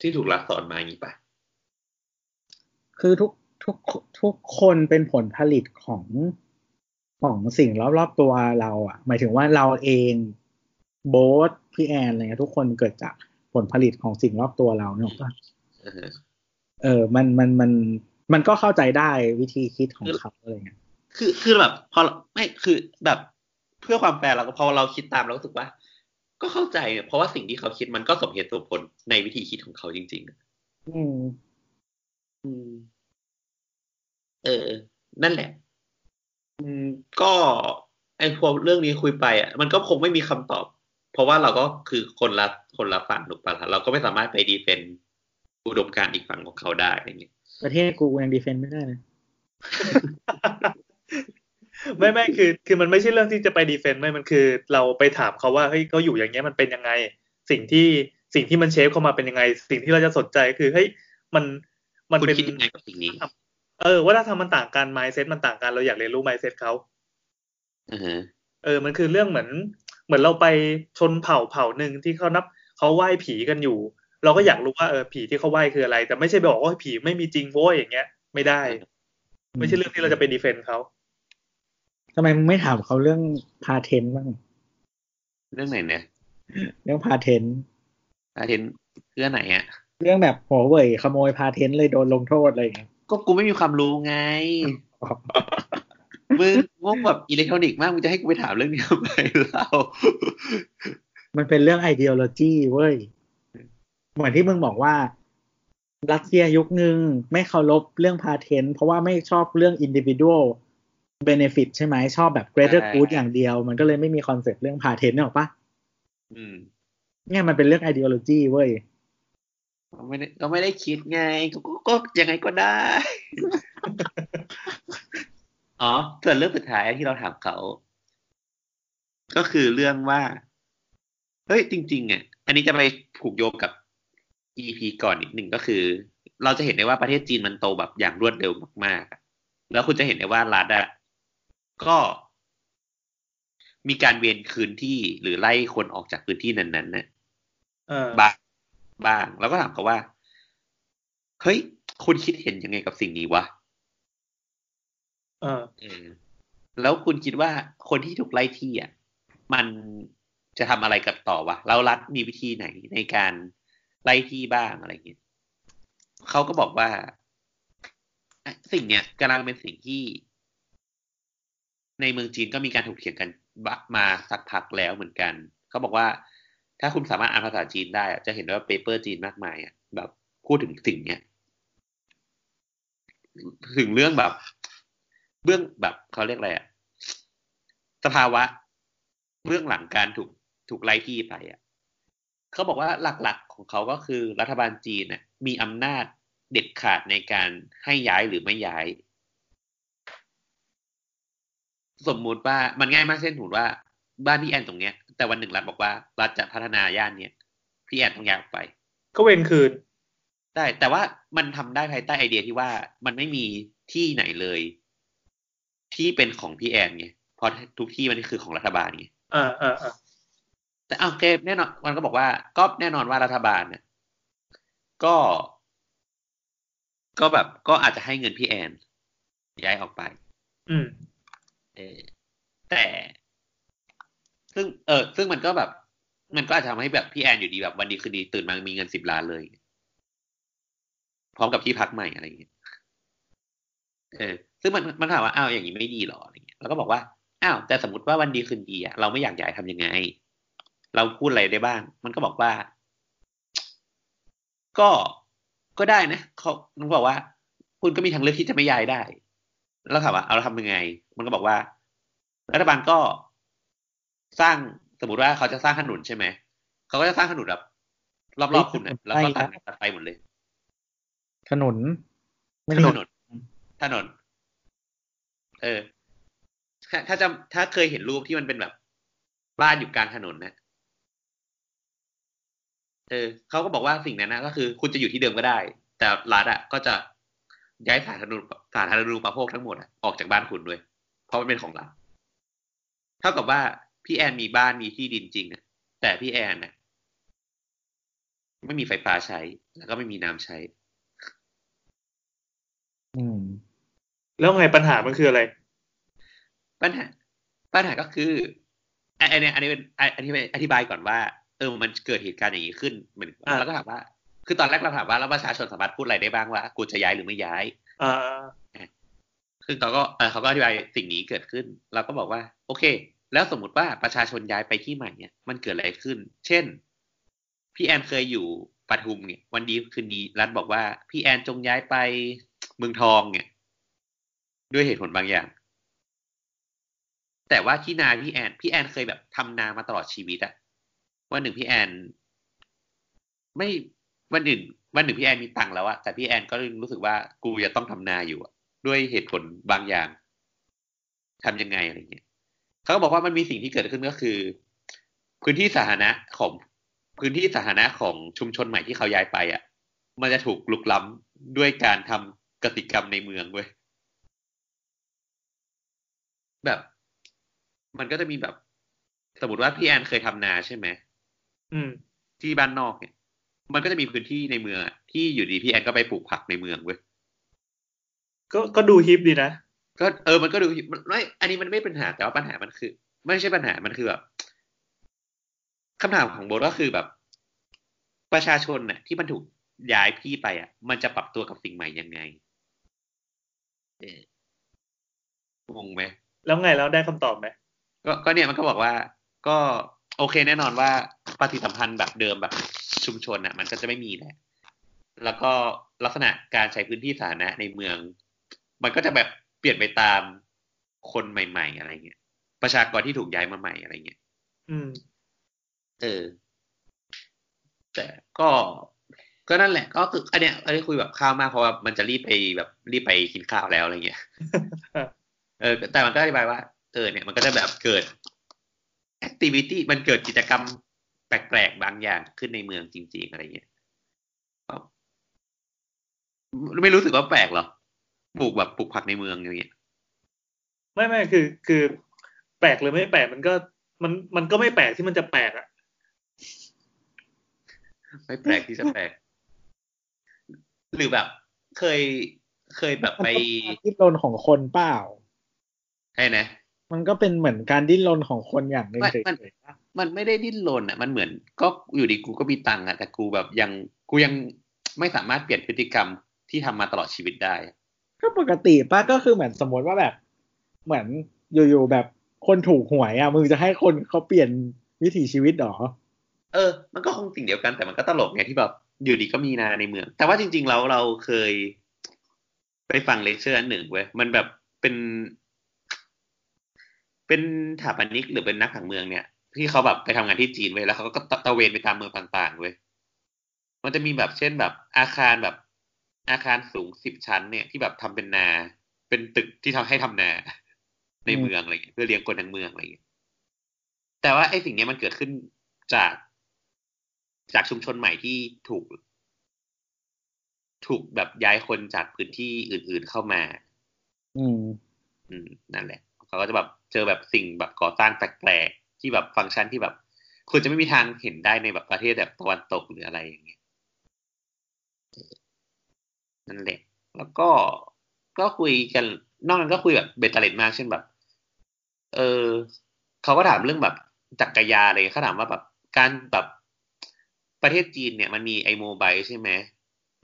ที่ถูกรัดสอนมาอย่างนี้ปะคือทุกทุกทุกคนเป็นผลผลิตของ ของสิ่งรอบๆตัวเราอะ หมายถึงว่าเราเองโบ๊ทพี่แอนอะไรเงี้ยทุกคนเกิดจากผลผลิตของสิ่งรอบตัวเราเนี่ยหรอกปะอ่าฮะเออ มันมันมันมันก็เข้าใจได้วิธีคิดของเขาอะไรเงี้ยคือคือแบบ พอไม่คือแบบเพื่อความแปลเราก็พอเราคิดตามเราก็รู้สึกว่า ก็เข้าใจ เพราะว่าสิ่งที่เขาคิดมันก็สมเหตุสมผลในวิธีคิดของเขาจริง ๆ อืม อืม เออ นั่นแหละ อืมก็ไอ้พวกเรื่องนี้คุยไปอะมันก็คงไม่มีคำตอบ เพราะว่าเราก็คือคนละคนละฝั่งถูกปะล่ะเราก็ไม่สามารถไปดีเฟนต์อุดมการณ์อีกฝั่งของเขาได้อะไรเงี้ยประเทศกูยังดีเฟนต์ไม่ได้เลยไม่ไม่คือ คือมันไม่ใช่เรื่องที่จะไปดีเฟนต์ไม่มันคือ เราไปถามเขาว่าเฮ้ยเขาอยู่อย่างเงี้ยมันเป็นยังไง สิ่งที่สิ่งที่มันเชฟเข้ามาเป็นยังไง สิ่งที่เราจะสนใจคือเฮ้ยมันมันคุณเป็นคิดยังไงกับสิ่งนี้ เออว่าถ้าทำมันต่างกัน mindset มันต่างกันเราอยากเรียนรู้ mindset เขาอือฮะเออ มันคือเรื่องเหมือน เหมือนเราไปชนเผ่าเผ่าหนึ่งที่เขานับเขาไหว้ผีกันอยู่ เราก็อยากรู้ว่าเออผีที่เขาไหว้คืออะไร แต่ไม่ใช่ไปบอกว่าผีไม่มีจริงโว้ยอย่างเงี้ย ไม่ได้ ไม่ใช่เรื่องที่เราจะไปดีเฟนต์เขาทำไมมึงไม่ถามเขาเรื่องพาเทนบ้าง เรื่องไหนเนี่ย เรื่องพาเทนอาเทนเรื่องไหนอะเรื่องแบบหัวเว่ยขโมยพาเทนเลยโดนลงโทษอะไรอย่างเงี้ย ก็กูไม่มีความรู้ไงมึงงงแบบอิเล็กทรอนิกส์มากมึงจะให้กูไปถามเรื่องนี้ทำไมเล่ามันเป็นเรื่อง ideology เว้ย เหมือนที่มึงบอกว่า รัสเซียยุคหนึ่งไม่เคารพเรื่อง patent เพราะว่าไม่ชอบเรื่อง individual benefit ใช่ไหมชอบแบบ greater good ใช่ อย่างเดียว มันก็เลยไม่มี concept เรื่อง patent เนี่ยหรอกปะอืมเนี่ยมันเป็นเรื่อง ideology เว้ย ก็ไม่ได้ก็ไม่ได้คิดไงก็ก็ก็ยังไงก็ได้ อ๋อส่วนเรื่องสุดท้ายที่เราถามเขา ก็คือเรื่องว่า เฮ้ยจริงๆอะอันนี้จะไปผูกโยงกับ EP ก่อนนิดหนึ่งก็คือ เราจะเห็นได้ว่าประเทศจีนมันโตแบบอย่างรวดเร็วมากๆอะแล้วคุณจะเห็นได้ว่ารัฐอะก็มีการเวียนคืนที่หรือไล่คนออกจากพื้นที่นั้นๆน่ะเออบ้าง บ้าง แล้วก็ถามเขาว่า เฮ้ย คุณคิดเห็นยังไงกับสิ่งนี้วะเออเออแล้วคุณคิดว่าคนที่ถูกไล่ที่อะ มันจะทำอะไรกับต่อวะแล้วรัฐมีวิธีไหนในการไล่ที่บ้างอะไรเงี้ยเขาก็บอกว่าอะสิ่งเนี้ยกำลังเป็นสิ่งที่ ในเมืองจีนก็มีการถกเถียงกันบะมาสักพักแล้วเหมือนกัน เขาบอกว่า ถ้าคุณสามารถอ่านภาษาจีนได้จะเห็นว่าเปเปอร์จีนมากมายอะแบบพูดถึงสิ่งเนี้ยถึงเรื่องแบบ เบื้องแบบเขาเรียกอะไรอะสภาวะเบื้องหลังการถูกถูกไล่ที่ไปอะเขาบอกว่าหลักๆของเขาก็คือรัฐบาลจีนน่ะ มีอำนาจเด็ดขาดในการให้ย้ายหรือไม่ย้าย สมมุติว่ามันง่ายมากเช่นสมมติว่า บ้านพี่แอนตรงเนี้ย แต่วันหนึ่งรัฐบอกว่ารัฐจะพัฒนาย่านเนี้ยพี่แอนต้องย้ายออกไป ก็เวนคืน ได้ แต่ว่ามันทำได้ภายใต้ไอเดียที่ว่ามันไม่มีที่ไหนเลย ที่เป็นของพี่แอนไงเพราะทุกที่มันคือของรัฐบาลไงอ่าอ่าอ่าแต่เอาโอเคแน่นอนมันก็บอกว่า ก็แน่นอนว่ารัฐบาลเนี่ยก็ ก็แบบ ก็อาจจะให้เงินพี่แอน ย้ายออกไป อืมเออแต่ ซึ่งเออซึ่งมันก็แบบ มันก็อาจจะทำให้แบบพี่แอนอยู่ดีแบบ วันดีคืนดีตื่นมามีเงินสิบล้านเลย พร้อมกับที่พักใหม่อะไรอย่างเงี้ยเออ ซึ่งมันมันถามว่าอ้าวอย่างนี้ไม่ดีหรออะไรเงี้ยแล้วก็บอกว่าอ้าวแต่สมมติว่าวันดีคืนดีอะเราไม่อยากย้ายทำยังไง เราพูดอะไรได้บ้าง มันก็บอกว่า ก็ก็ได้นะเขามันบอกว่า คุณก็มีทางเลือกที่จะไม่ย้ายได้ แล้วถามว่าเอาเราทำยังไง มันก็บอกว่า รัฐบาลก็ สร้างสมมติว่าเขาจะสร้างถนนใช่ไหมเขาก็จะสร้างถนนแบบรอบๆคุณนะแล้วก็ตัดตัดไปหมดเลย ถนนไม่ถใช่นนถนน เออถ้าถ้าจะถ้าเคยเห็นรูปที่มันเป็นแบบ บ้านอยู่กลางถนนนะเออเขาก็บอกว่าสิ่งนั้นนะก็คือ คุณจะอยู่ที่เดิมก็ได้ แต่รัฐอะ ก็จะย้ายสาธารณูปสาธารณูปโภคทั้งหมดอะออกจากบ้านคุณด้วย เพราะมันเป็นของรัฐเท่ากับว่า พี่แอนมีบ้านมีที่ดินจริงอะแต่พี่แอนน่ะ ไม่มีไฟฟ้าใช้ แล้วก็ไม่มีน้ำใช้ อืม แล้วไงปัญหามันคืออะไร ปัญหา ปัญหาก็คืออันอันเนี้ยอันนี้เป็นอันอันนี้อธิบายก่อนว่า เออมันเกิดเหตุการณ์อย่างนี้ขึ้นเหมือนอ่าแล้วก็ถามว่า คือตอนแรกเราถามว่าแล้วประชาชนสามารถพูดอะไรได้บ้างว่ากูจะย้ายหรือไม่ย้ายอ่าซึ่งเขาก็เออเขาก็อธิบายสิ่งนี้เกิดขึ้น เราก็บอกว่า โอเค แล้วสมมติว่าประชาชนย้ายไปที่ใหม่เนี่ย มันเกิดอะไรขึ้น เช่น พี่แอนเคยอยู่ปทุมเนี่ย วันดีคืนดีรัฐบอกว่า พี่แอนจงย้ายไปเมืองทองเนี่ย ด้วยเหตุผลบางอย่าง แต่ว่าที่นาพี่แอน พี่แอนเคยแบบทำนามาตลอดชีวิตอะวันหนึ่งพี่แอน ไม่วันหนึ่งวันหนึ่งพี่แอนมีตังค์แล้วอะแต่พี่แอนก็รู้สึกว่ากูจะต้องทำนาอยู่ด้วยเหตุผลบางอย่างทำยังไงอะไรเงี้ย เขาก็บอกว่ามันมีสิ่งที่เกิดขึ้นก็คือ พื้นที่สาธารณะของพื้นที่สาธารณะของชุมชนใหม่ที่เขาย้ายไปอะมันจะถูกลุกล้ำด้วยการทำกติกรรมในเมืองเว้ยแบบ มันก็จะมีแบบ สมมติว่าพี่แอนเคยทำนาใช่ไหมอืม ที่บ้านนอกเนี่ย มันก็จะมีพื้นที่ในเมืองอะที่อยู่ดีพี่แอนก็ไปปลูกผักในเมืองเว้ยก็ก็ดูฮิปดีนะ ก็เออมันก็ดูมันไม่อันนี้มันไม่เป็นปัญหาแต่ว่าปัญหามันคือ ไม่ใช่ปัญหามันคือแบบคำถามของโบทก็คือแบบ ประชาชนเนี่ยที่มันถูกย้ายที่ไปอะ มันจะปรับตัวกับสิ่งใหม่ยังไงเอองงไหมแล้วไงแล้วได้คำตอบไหมก็ก็เนี่ยมันก็บอกว่า ก็โอเคแน่นอนว่าปฏิสัมพันธ์แบบเดิมแบบชุมชนอะ มันก็จะไม่มีแหละแล้วก็ลักษณะการใช้พื้นที่สาธารณะในเมือง มันก็จะแบบเป ลี่ยนไปตามคนใหม่ๆอะไรเงี้ย ประชากรที่ถูกย้ายมาใหม่อะไรเงี้ย อืม เออ แต่ก็ก็นั่นแหละ ก็คืออันเนี้ยอันนี้คุยแบบข้าวมากเพราะว่ามันจะรีบไปแบบรีบไปกินข้าวแล้วอะไรเงี้ย เออ แต่มันก็อธิบายว่า เออเนี่ยมันก็จะแบบเกิด activity มันเกิดกิจกรรมแปลกๆบางอย่างขึ้นในเมืองจริง ๆ อะไรเงี้ยก็ไม่รู้สึกว่าแปลกเหรอ ปลูกแบบปลูกผักในเมืองอย่างเงี้ยไม่ไม่คือ คือ แปลกหรือไม่แปลกมันก็ มันมันก็ไม่แปลกที่มันจะแปลกอะไม่แปลกที่จะแปลก หรือแบบ เคยเคยแบบไปมันก็เป็นการดิ้นรนของคนเปล่าใช่นะมันก็เป็นเหมือนการดิ้นรนของคนอย่างหนึ่งมันเฉมันยๆปะมันไม่ได้ดิ้นรนอะ มันเหมือน ก็อยู่ดีกูก็มีตังค์อะแต่กูแบบยังกูยังไม่สามารถเปลี่ยนพฤติกรรมที่ทำมาตลอดชีวิตได้ ก็ปกติปะก็คือเหมือนสมมติว่าแบบ เหมือนอยู่ๆแบบคนถูกหวยอะมึงจะให้คนเขาเปลี่ยนวิถีชีวิตหรอ เออ มันก็คงสิ่งเดียวกันแต่มันก็ตลกไงที่แบบอยู่ดีก็มีนาในเมือง แต่ว่าจริงๆแล้วเราเคย ไปฟังเลคเชอร์อันหนึ่งเว้ยมันแบบเป็น เป็นถาปนิกหรือเป็นนักผังเมืองเนี่ยที่เขาแบบไปทำงานที่จีนเว้ยแล้วเขาก็ตะเวนไปตามเมืองต่างๆเว้ยมันจะมีแบบเช่นแบบอาคารแบบ อาคารสูงสิบชั้นเนี่ยที่แบบทำเป็นนา เป็นตึกที่ทำให้ทำนา ในเมืองอะไรเงี้ยเพื่อเลี้ยงคนทั้งเมืองอะไรเงี้ยแต่ว่าไอ้สิ่งเนี้ยมันเกิดขึ้นจาก จากชุมชนใหม่ที่ถูก ถูกแบบย้ายคนจากพื้นที่อื่น ๆเข้ามา อืม อืมนั่นแหละเขาก็จะแบบเจอแบบสิ่งแบบก่อสร้างแปลกๆที่แบบฟังก์ชันที่แบบคุณจะไม่มีทางเห็นได้ในแบบประเทศแบบตะวันตกหรืออะไรอย่างเงี้ย นั่นแหละ แล้วก็ก็คุยกันนอกนั้นก็คุยแบบเบตเตอร์เลตมากเช่นแบบ เออเขาก็ถามเรื่องแบบจักรยานอะไรเขาถามว่าแบบการแบบประเทศจีนเนี่ยมันมีไอโมบายใช่ไหม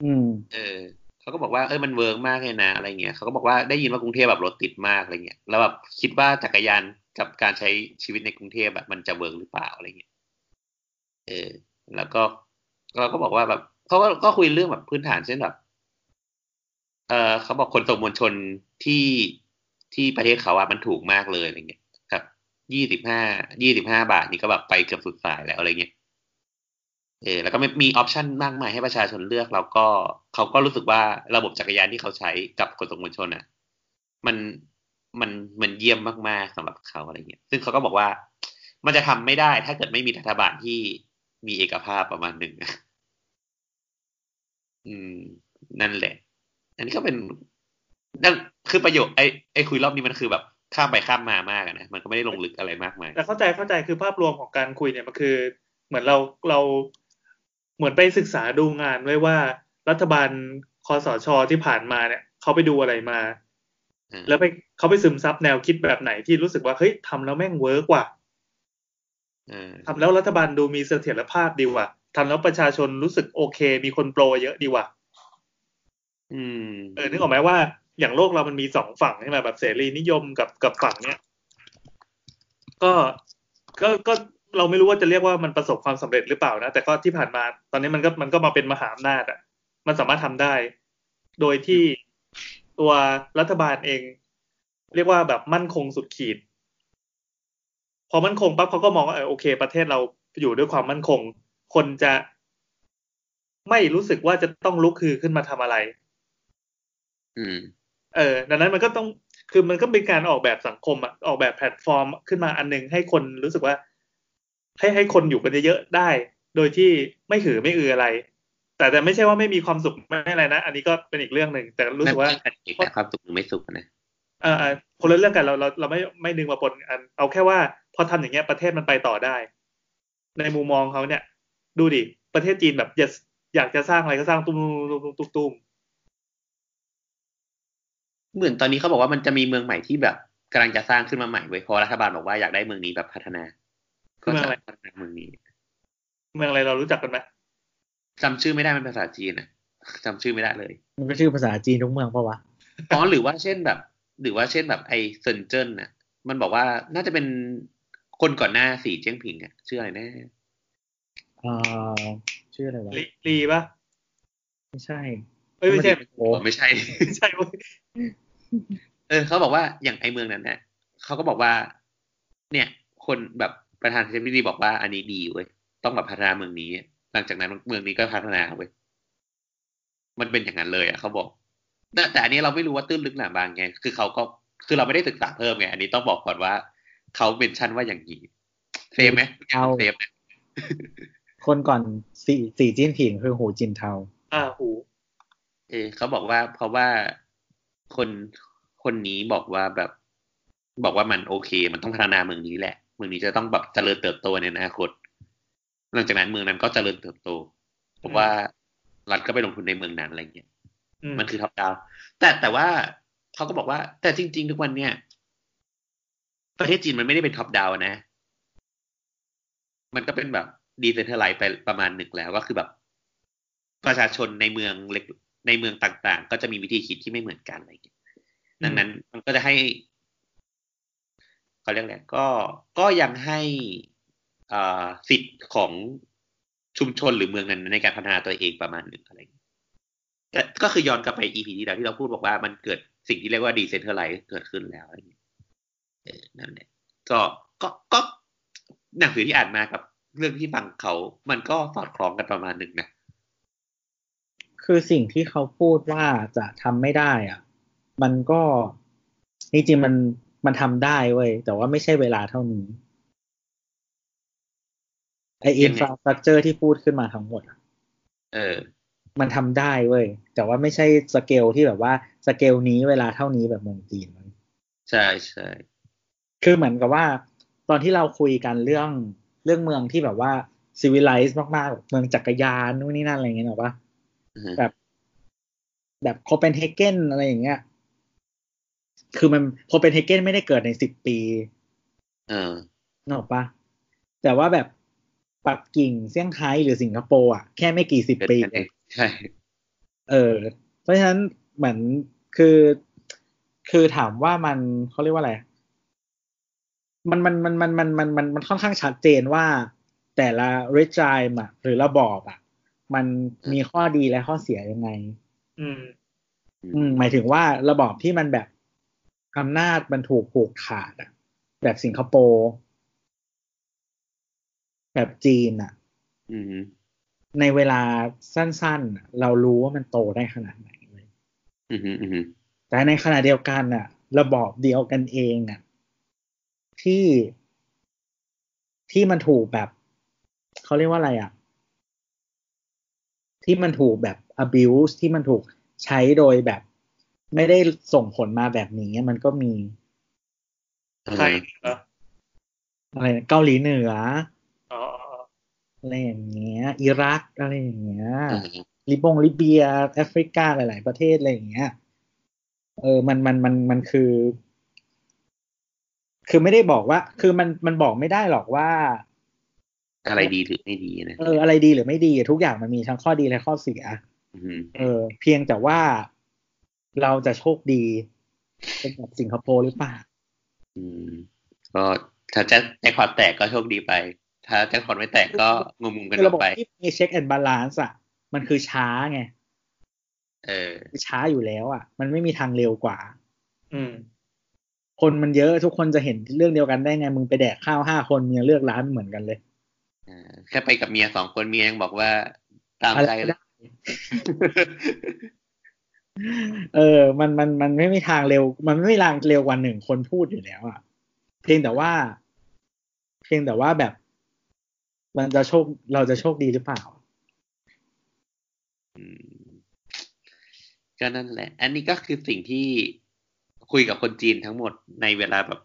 อืม เออเขาก็บอกว่าเออมัน work มากเลยนะอะไรเงี้ยเขาก็บอกว่าได้ยินว่ากรุงเทพแบบรถติดมากอะไรเงี้ยแล้วแบบคิดว่าจักรยานกับการใช้ชีวิตในกรุงเทพแบบมันจะ work หรือเปล่าอะไรเงี้ยเออ แล้วก็เราก็บอกว่าแบบเขาก็ก็คุยเรื่องแบบพื้นฐานเช่นแบบ เออเขาบอกขนส่งมวลชนที่ที่ประเทศเขาอะมันถูกมากเลยอะไรเงี้ยครับยี่สิบห้ายี่สิบห้าบาทนี่ก็แบบไปเกือบสุดสายแล้วอะไรเงี้ยเออแล้วก็มีออปชันมากมายให้ประชาชนเลือกแล้วก็เขาก็รู้สึกว่าระบบจักรยานที่เขาใช้กับขนส่งมวลชนอะ มันมันมันเยี่ยมมากๆสำหรับเขาอะไรเงี้ย ซึ่งเขาก็บอกว่า มันจะทำไม่ได้ ถ้าเกิดไม่มีรัฐบาลที่มีเอกภาพประมาณหนึ่งอืม นั่นแหละ อันนี้ก็เป็นนั่นคือประโยคไอ้ไอ้คุยรอบนี้มันคือแบบข้ามไปข้ามมามากอะนะมันก็ไม่ได้ลงลึกอะไรมากมายแแต่เข้าใจเข้าใจคือภาพรวมของการคุยเนี่ยมันคือ เหมือนเราเราเหมือนไปศึกษาดูงานไว้ว่า รัฐบาลคสชที่ผ่านมาเนี่ยเขาไปดูอะไรมาอืมแล้วไปเขาไปซึมซับแนวคิดแบบไหนที่รู้สึกว่าเฮ้ยทำแล้วแม่ง work ว่ะเออทำแล้วรัฐบาลดูมีเสถียรภาพดีว่ะทำแล้วประชาชนรู้สึกโอเค มีคน pro เยอะดีว่ะ อืมเออนึกออกไหมว่า อย่างโลกเรามันมีสองฝั่งใช่ไหมแบบเสรีนิยมกับกับฝั่งเนี้ยก็ก็ก็เราไม่รู้ว่าจะเรียกว่ามันประสบความสำเร็จหรือเปล่านะแต่ก็ที่ผ่านมาตอนนี้มันก็มันก็มาเป็นมหาอำนาจอะ มันสามารถทำได้ โดยที่ตัวรัฐบาลเอง เรียกว่าแบบมั่นคงสุดขีด พอมั่นคงปั๊บเขาก็มองว่าเออโอเค ประเทศเราอยู่ด้วยความมั่นคง คนจะไม่รู้สึกว่าจะต้องลุกคือขึ้นมาทำอะไร เออ ดังนั้นมันก็ต้องคือมันก็เป็นการออกแบบสังคมอะออกแบบแพลตฟอร์มขึ้นมาอันหนึงให้คนรู้สึกว่า ให้ให้คนอยู่กันเยอะๆได้ โดยที่ไม่หือไม่อืออะไร แต่แต่ไม่ใช่ว่าไม่มีความสุขไม่อะไรนะ อันนี้ก็เป็นอีกเรื่องหนึ่งแต่รู้สึกว่านั่นเป็นแต่ความสุขหรือไม่สุขนะเออเออคนละเรื่องกันเราเราเราไม่ไม่ดึงมาปนกันเอาแค่ว่าพอทำอย่างเงี้ยประเทศมันไปต่อได้ ในมุมมองเขาเนี่ย ดูดิประเทศจีนแบบอยากอยากจะสร้างอะไรก็สร้างตุ้มตุ้มตุ้มตุ้มตุ้ม เหมือนตอนนี้เขาบอกว่ามันจะมีเมืองใหม่ที่แบบกำลังจะสร้างขึ้นมาใหม่เว้ยเพราะรัฐบาลบอกว่าอยากได้เมืองนี้แบบพัฒนาก็จะพัฒนาเมืองนี้ เมืองอะไรเรารู้จักกันไหมจำชื่อไม่ได้เป็นภาษาจีนนะจำชื่อไม่ได้เลย มันก็ชื่อภาษาจีนทุกเมืองปะวะอ๋อหรือว่าเช่นแบบ หรือว่าเช่นแบบไอเซนเจิ้นน่ะ มันบอกว่าน่าจะเป็นคนก่อนหน้าสีเจิ้งผิงอะชื่ออะไรแน่เอ่อชื่ออะไรวะลีลีปะไม่ใช่เอ้ยไม่ใช่โอ้ไม่ใช่ไม่ใช่เว้ย เออเขาบอกว่าอย่างไอเมืองนั้นเนี่ยเขาก็บอกว่า เนี่ย คนแบบประธานเทมิดีบอกว่าอันนี้ดีเว้ยต้องแบบพัฒนาเมืองนี้ หลังจากนั้นเมืองนี้ก็พัฒนาเว้ยมันเป็นอย่างนั้นเลยอะเขาบอก แต่แต่อันนี้เราไม่รู้ว่าตื้นลึกหนาบางไง คือเขาก็คือเราไม่ได้ศึกษาเพิ่มไง อันนี้ต้องบอกก่อนว่าเขาเป็นชั้นว่าอย่างนี้ safe ไหมเอา safe นะคนก่อนสีสีจิ้นผิงคือหูจินเทาอ่าหู เออเขาบอกว่าเพราะว่า คนคนนี้บอกว่าแบบ บอกว่ามันโอเค มันต้องพัฒนาเมืองนี้แหละ เมืองนี้จะต้องแบบเจริญเติบโตในอนาคตหลังจากนั้นเมืองนั้นก็เจริญเติบโต เพราะว่ารัฐก็ไปลงทุนในเมืองนั้นอะไรเงี้ยอืมมันคือ top downแต่แต่ว่าเขาก็บอกว่า แต่จริง ๆ ทุกวันเนี่ยประเทศจีนมันไม่ได้เป็น top down นะ มันก็เป็นแบบ decentralize ไปประมาณหนึ่งแล้วก็คือแบบ ประชาชนในเมืองเล็ก ในเมืองต่างๆ ก็จะมีวิธีคิดที่ไม่เหมือนกันอะไรอย่างเงี้ยดังนั้นมันก็จะให้เขาเรียกอะไรก็ก็ยังให้อ่าสิทธิ์ของชุมชนหรือเมืองนั้นในการพัฒนาตัวเองประมาณหนึ่งอะไรอย่างเงี้ยแต่ก็คือย้อนกลับไป EP ที่แล้วที่เราพูดบอกว่ามันเกิดสิ่งที่เรียกว่า decentralize เกิดขึ้นแล้วอะไรอย่างเงี้ยเออนั่นแหละก็ก็ก็หนังสือที่อ่านมากับเรื่องที่ฟังเขา มันก็สอดคล้องกันประมาณหนึ่งนะ คือสิ่งที่เขาพูดว่าจะทำไม่ได้อะ มันก็จริงๆมันมันทำได้เว้ย แต่ว่าไม่ใช่เวลาเท่านี้ไอ infrastructure ที่พูดขึ้นมาทั้งหมดอะเออ มันทำได้เว้ย แต่ว่าไม่ใช่สเกลที่แบบว่าสเกลนี้เวลาเท่านี้แบบเมืองจีนมันใช่ใช่คือเหมือนกับว่า ตอนที่เราคุยกันเรื่องเรื่องเมืองที่แบบว่า civilized มากๆแบบเมืองจักรยานนู่นนี่นั่นอะไรเงี้ยหรอปะอือฮึ แบบ แบบโคเปนเฮเกนอะไรอย่างเงี้ย คือมันโคเปนเฮเกนไม่ได้เกิดในสิบปีเออนึกออกปะแต่ว่าแบบปักกิ่งเซี่ยงไฮ้หรือสิงคโปร์อะแค่ไม่กี่สิบเกิดปีกันเองใช่ เออ เพราะฉะนั้นเหมือนคือ คือถามว่ามันเขาเรียกว่าอะไรมันมันมันมันมันมันมันมันค่อนข้างชัดเจนว่าแต่ละเรจายมอะหรือระบอบอะ มันมีข้อดีและข้อเสียยังไง อืม อืม หมายถึงว่าระบอบที่มันแบบอำนาจมันถูกผูกขาดอะแบบสิงคโปร์แบบจีนอะอืมในเวลาสั้นๆอะเรารู้ว่ามันโตได้ขนาดไหนเลยอืมอืมอืมแต่ในขณะเดียวกันอะระบอบเดียวกันเองอะที่ที่มันถูกแบบ เขาเรียกว่าอะไรอะ ที่มันถูกแบบ abuse ที่มันถูกใช้โดยแบบ ไม่ได้ส่งผลมาแบบนี้มันก็มีใครเหรออะไรนะเกาหลีเหนืออ๋ออ๋ออ๋ออะไรอย่างเงี้ย อิรักอะไรอย่างเงี้ยอืมลิบงลิเบียแอฟริกาหลาย ๆ ประเทศอะไรอย่างเงี้ย เออ มันมันมันมันคือ คือไม่ได้บอกว่า คือมันมันบอกไม่ได้หรอกว่า อะไรดีหรือไม่ดีนะเอออะไรดีหรือไม่ดี ทุกอย่างมันมีทั้งข้อดีและข้อเสียอืมเออ เพียงแต่ว่าเราจะโชคดี เป็นแบบสิงคโปร์หรือเปล่าอืม ก็ถ้าแจ็คแจ็คพอตแตกก็โชคดีไป ถ้าแจ็คพอตไม่แตกก็งงๆกันคืออระอบบกไปที่มี check and balance อะ มันคือช้าไงเออคือช้าอยู่แล้ว อะ มันไม่มีทางเร็วกว่า อืม คนมันเยอะทุกคนจะเห็นเรื่องเดียวกันได้ไง มึงไปแดกข้าวห้าคนมึงยังเลือกร้านเหมือนกันเลยเออ แค่ไปกับเมียสองคนเมียยังบอกว่าตามอะไรใจก็เลยได้เออ มันมันมันไม่มีทางเร็ว มันไม่มีทางเร็วกว่าหนึ่งคนพูดอยู่แล้วอะ เพียงแต่ว่า เพียงแต่ว่าแบบ มันจะโชคเราจะโชคดีหรือเปล่าอืมก็นั่นแหละ อันนี้ก็คือสิ่งที่คุยกับคนจีนทั้งหมดในเวลาแบบ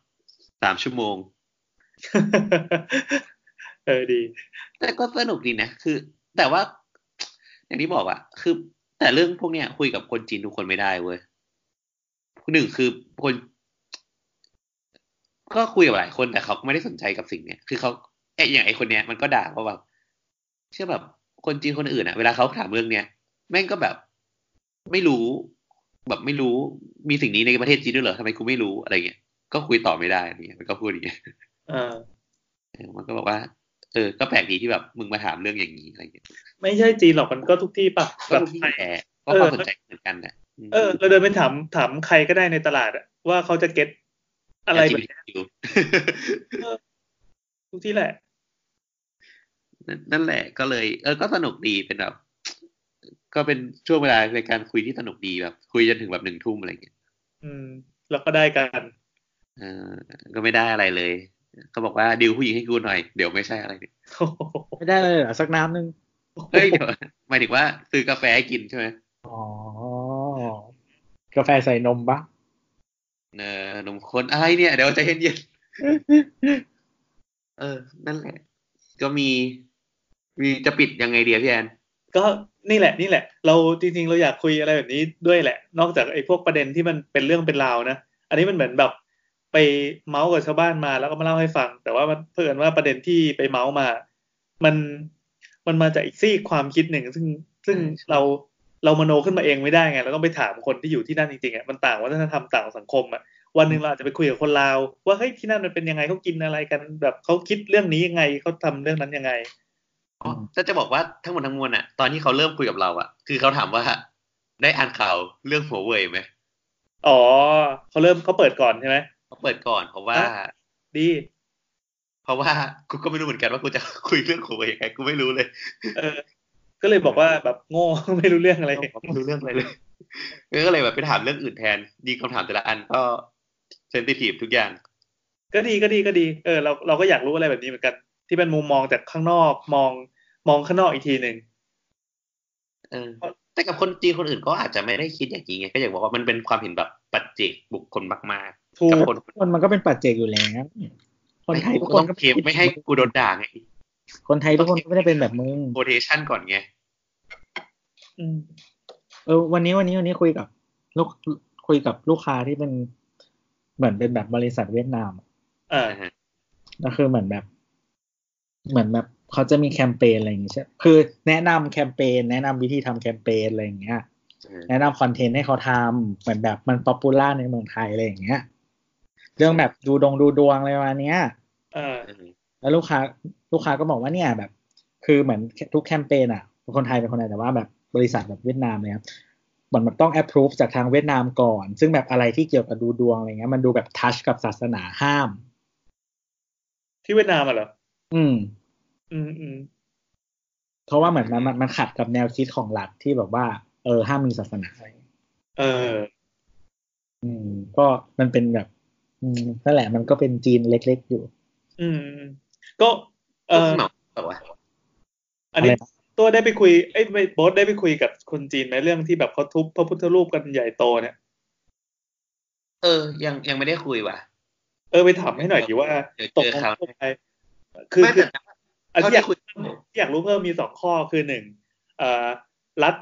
สามชั่วโมง เออดี แต่ก็สนุกดีนะคือ แต่ว่า อย่างที่บอกอะคือ แต่เรื่องพวกเนี้ยคุยกับคนจีนทุกคนไม่ได้เว้ยหนึ่งคือคนก็คุยกับหลายคนแต่เขาก็ไม่ได้สนใจกับสิ่งเนี้ย คือเขาเอะอย่างไอคนเนี้ยมันก็ด่าว่าแบบเชื่อแบบคนจีนคนอื่นอะเวลาเขาถามเรื่องเนี้ยแม่งก็แบบไม่รู้ แบบไม่รู้มีสิ่งนี้ในประเทศจีนด้วยเหรอทำไมกูไม่รู้อะไรเงี้ยก็คุยต่อไม่ได้อะไรเงี้ยมันก็พูดอย่างเงี้ยเออเออมันก็บอกว่า เออ ก็แปลกดีที่แบบมึงมาถามเรื่องอย่างนี้อะไรเงี้ยไม่ใช่จีนหรอกมันก็ทุกที่ปะก็แบบทุกที่ไทยแหละก็ความสนใจเหมือนกันแหละมเออเราเดินไปถามถามใครก็ได้ในตลาดอะว่าเขาจะเก็ตอะไรแบบเนี้ย LGBTQ ทุกที่แหละนั่นนั่นแหละก็เลย เออ ก็สนุกดีเป็นแบบก็เป็นช่วงเวลาในการคุยที่สนุกดีแบบ คุยจนถึงแบบหนึ่งทุ่มอะไรเงี้ย อืม แล้วก็ได้กัน เออก็ไม่ได้อะไรเลย เขาบอกว่าดิวผู้หญิงให้กูหน่อย เดี๋ยวไม่ใช่อะไรเนี่ยโอ้โหไม่ได้เลยเหรอสักน้ำหนึ่งเฮ้ยเดี๋ยวหมายถึงว่าซื้อกาแฟให้กินใช่ไหมอ๋อกาแฟใส่นมปะเออนมข้นอะไรเนี่ย เดี๋ยวใจเย็นๆเออ นั่นแหละ ก็มี มีจะปิดยังไงเดียพี่แอนก็นี่แหละ นี่แหละ เราจริงๆ เราอยากคุยอะไรแบบนี้ด้วยแหละ นอกจากไอ้พวกประเด็นที่มันเป็นเรื่องเป็นราวนะ อันนี้มันเหมือนแบบ ไปเมาส์กับชาวบ้านมา แล้วก็มาเล่าให้ฟัง แต่ว่ามันเพิ่นว่าประเด็นที่ไปเมาส์มา มันมันมาจากอีกซีกความคิดหนึ่ง ซึ่งซึ่งเราเรามโนขึ้นมาเองไม่ได้ไงเราต้องไปถามคนที่อยู่ที่นั่นจริงๆอะมันต่างวัฒนธรรมต่างสังคมอะวันหนึ่งเราอาจจะไปคุยกับคนลาว ว่าเฮ้ยที่นั่นมันเป็นยังไงเขากินอะไรกัน แบบเขาคิดเรื่องนี้ยังไงเขาทำเรื่องนั้นยังไงอ๋อแต่จะบอกว่าทั้งหมดทั้งมวลอะ ตอนที่เขาเริ่มคุยกับเราอะ คือเขาถามว่าได้อ่านข่าวเรื่องหัวเว่ยไหมอ๋อเขาเริ่มเขาเปิดก่อนใช่ไหม เขาเปิดก่อนเพราะว่าอะดี เพราะว่ากูก็ไม่รู้เหมือนกันว่ากูจะคุยเรื่องหัวเว่ยยังไงกูไม่รู้เลย เออ ก็เลยบอกว่าแบบโง่ไม่รู้เรื่องอะไรไม่รู้เรื่องอะไรเลยก็เลยแบบไปถามเรื่องอื่นแทนดีคำถามแต่ละอันก็เซนซิทีฟทุกอย่าง ก็ดีก็ดีก็ดี เออเราเราก็อยากรู้อะไรแบบนี้เหมือนกัน ที่เป็นมุมมองจากข้างนอกมองมองข้างนอกอีกทีหนึ่งเออแต่กับคนจีนคนอื่นก็อาจจะไม่ได้คิดอย่างนี้ไงก็อย่างบอกว่ามันเป็นความเห็นแบบปัจเจกบุคคลมาก ถูๆกกับคนคนมันก็เป็นปัจเจกอยู่แล้ว คนไทยทุกกูคนต้องก็เคมไม่ให้กูโดนด่าไงคนไทยทุกคนก็ไม่ได้เป็นแบบมึงโ o เทชันก่อนไงอืมเออ วันนี้วันนี้วันนี้คุยกับลูกคุยกับลูกค้าที่เป็นเหมือนเป็นแบบบริษัทเวียดนามอ่านะฮะก็คือเหมือนแบบ เหมือนแบบเขาจะมีแคมเปญอะไรอย่างเงี้ยใช่คือแนะนำแคมเปญแนะนำวิธีทำแคมเปญอะไรอย่างเงี้ยเออแนะนำคอนเทนต์ให้เขาทำเหมือนแบบมันป๊อปปูล่าในเมืองไทยอะไรอย่างเงี้ย เรื่องแบบดูดงดูดวงอะไรประมาณเนี้ยอ่าเออแล้วลูกค้าลูกค้าก็บอกว่าเนี่ยแบบ คือเหมือนทุกแคมเปญอะคนไทยเป็นคนไทยแต่ว่าแบบบริษัทแบบเวียดนามเนี่ยครับเหมือนมันต้อง approve จากทางเวียดนามก่อน ซึ่งแบบอะไรที่เกี่ยวกับดูดวงอะไรเงี้ยมันดูแบบทัชกับศาสนาห้าม ที่เวียดนามอะเหรออืม อืมอืมเพราะว่าเหมือนมันมันมันขัดกับแนวคิดของรัฐที่แบบว่า เออห้ามมีศาสนาอะไรเออ อืม ก็มันเป็นแบบ อืมนั่นแหละมันก็เป็นจีนเล็กๆอยู่ อืม ก็เออเหมาแบบว่าอันนี้อะไรนะตัวได้ไปคุยเอ้ยไม่โบ๊ทได้ไปคุยกับคนจีนไหมเรื่องที่แบบเขาทุบพระพุทธรูปกันใหญ่โตเนี่ย เออ ยังยังไม่ได้คุยว่ะ เออไปถามให้หน่อยดิว่าเดี๋ยวตกเจอลงเขาไปคือไม่คือแต่อันที่อยากเท่าที่คุยที่อยากรู้เพิ่มมีสองข้อคือหนึ่งเอ่อรัฐ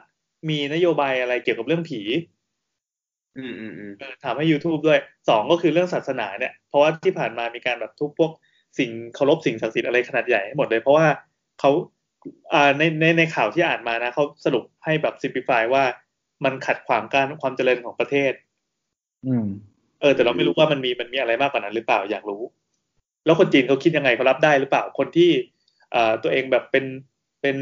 มีนโยบายอะไรเกี่ยวกับเรื่องผี อืมอืมอืมเออถามให้ YouTube ด้วยสองก็คือเรื่องศาสนาเนี่ย เพราะว่าที่ผ่านมามีการแบบทุบพวกสิ่งเคารพสิ่งศักดิ์สิทธิ์อะไรขนาดใหญ่ให้หมดเลย เพราะว่าเขาอ่าในในในข่าวที่อ่านมานะเขาสรุปให้แบบ simplify ว่ามันขัดขวางการความเจริญของประเทศ อืม เออ แต่เราไม่รู้ว่ามันมีมันมีอะไรมากกว่านั้นหรือเปล่าอยากรู้ แล้วคนจีนเขาคิดยังไงเขารับได้หรือเปล่าคนที่เอ่อตัวเองแบบเป็นเป็น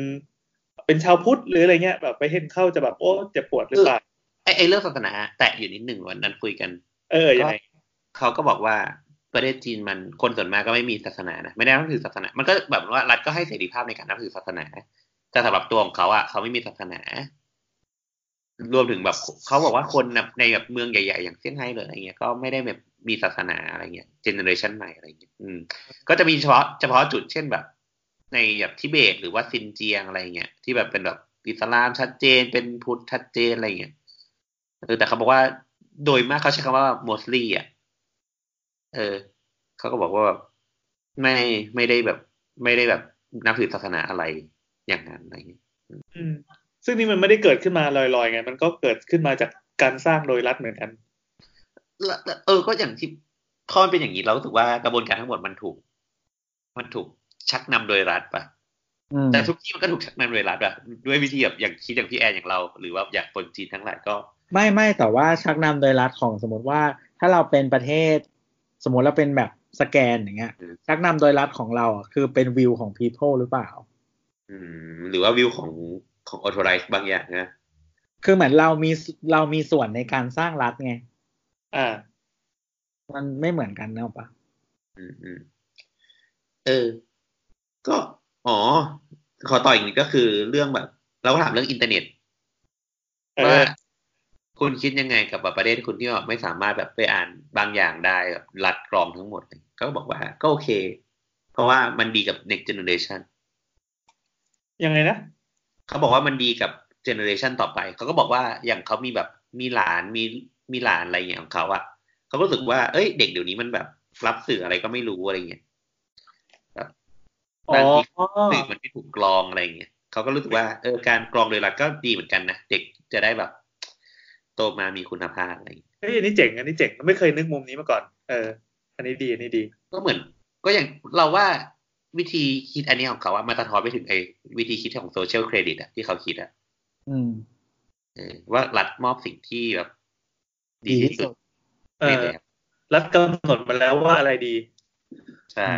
เป็นชาวพุทธหรืออะไรเงี้ยแบบไปเห็นเข้าจะแบบโอ้เจ็บปวดหรือเปล่า ไอไอเรื่องศาสนา แตะอยู่นิดหนึ่งวันนั้นคุยกัน เออยังไงเขาก็บอกว่าประเทศจีนมันคนส่วนมากก็ไม่มีศาสนานะไม่ได้นับถือศาสนา มันก็แบบว่ารัฐก็ให้เสรีภาพในการนับถือศาสนา แต่สำหรับตัวของเขาอะเขาไม่มีศาสนา รวมถึงแบบเขาบอกว่าคนในแบบเมืองใหญ่ๆ อย่างเซี่ยงไฮ้หรืออะไรเงี้ยก็ไม่ได้แบบมีศาสนาอะไรเงี้ยเจเนอเรชันใหม่อะไรเงี้ยอืม ก็จะมีเฉพาะเฉพาะจุดเช่นแบบ ในแบบทิเบตหรือว่าซินเจียงอะไรเงี้ยที่แบบเป็นแบบอิสลามชัดเจนเป็นพุทธชัดเจนอะไรเงี้ย เออแต่เขาบอกว่าโดยมากเขาใช้คำว่า mostly อะ เออเขาก็บอกว่าแบบไม่ไม่ได้แบบ ไม่ได้แบบนับถือศาสนาอะไรอย่างนั้นอะไรเงี้ยอืมซึ่งนี่มันไม่ได้เกิดขึ้นมาลอยๆไง มันก็เกิดขึ้นมาจากการสร้างโดยรัฐเหมือนกันแล้วแล้วเออ ก็อย่างที่พอมันเป็นอย่างนี้เรารู้สึกว่ากระบวนการทั้งหมดมันถูก มันถูกชักนำโดยรัฐปะอืมแต่ทุกที่มันก็ถูกชักนำโดยรัฐอะด้วยวิธีแบบอย่างคิดอย่างพี่แอนอย่างเรา หรือว่าอย่างคนจีนทั้งหลายก็ ไม่ไม่แต่ว่าชักนำโดยรัฐของสมมติว่า ถ้าเราเป็นประเทศ สมมติเราเป็นแบบสแกนอย่างเงี้ย ชักนำโดยรัฐของเราอะคือเป็นวิวของ people หรือเปล่า อืม หรือว่าวิวของของออโตไรส์บางอย่างนะคือเหมือนเรามีเรามีส่วนในการสร้างรัฐไงอ่ามันไม่เหมือนกันเนอะปะอืมอืมเออ ก็อ๋อ ขอต่ออีกนิดก็คือเรื่องแบบ เราก็ถามเรื่องอินเทอร์เน็ตเอว่าอ คุณคิดยังไงกับแบบประเทศคุณที่แบบไม่สามารถแบบไปอ่านบางอย่างได้แบบรัดกรองทั้งหมดเลยเขาก็บอกว่าก็โอเค เพราะว่ามันดีกับ next generation ยังไงนะเขาบอกว่ามันดีกับ generation ต่อไป เขาก็บอกว่าอย่างเขามีแบบมีหลานมีมีหลานอะไรอย่างเงี้ยของเขาอะเขาก็รู้สึกว่าเอ้ย เด็กเดี๋ยวนี้มันแบบรับสื่ออะไรก็ไม่รู้อะไรเงี้ยแบบบางทีสื่อมันไม่ถูกกรองอะไรเงี้ยเขาก็รู้สึกว่าเออการกรองโดยรัฐก็ดีเหมือนกันนะเด็กจะได้แบบ โตมามีคุณภาพอะไรอย่างเงี้ยเฮ้ยอันนี้เจ๋งอันนี้เจ๋งไม่เคยนึกมุมนี้มาก่อน เออ อันนี้ดีอันนี้ดี ก็เหมือน ก็อย่างเราว่าวิธีคิดอันนี้ของเขาอะมาสะท้อนไปถึงไอ้วิธีคิดของโซเชียลเครดิตอะที่เขาคิดอะอืมเออว่ารัฐมอบสิ่งที่แบบ ดีดีที่ที่สุสุดดเอให้อแล้วรัฐกำหนดมาแล้วว่าอะไรดี ใช่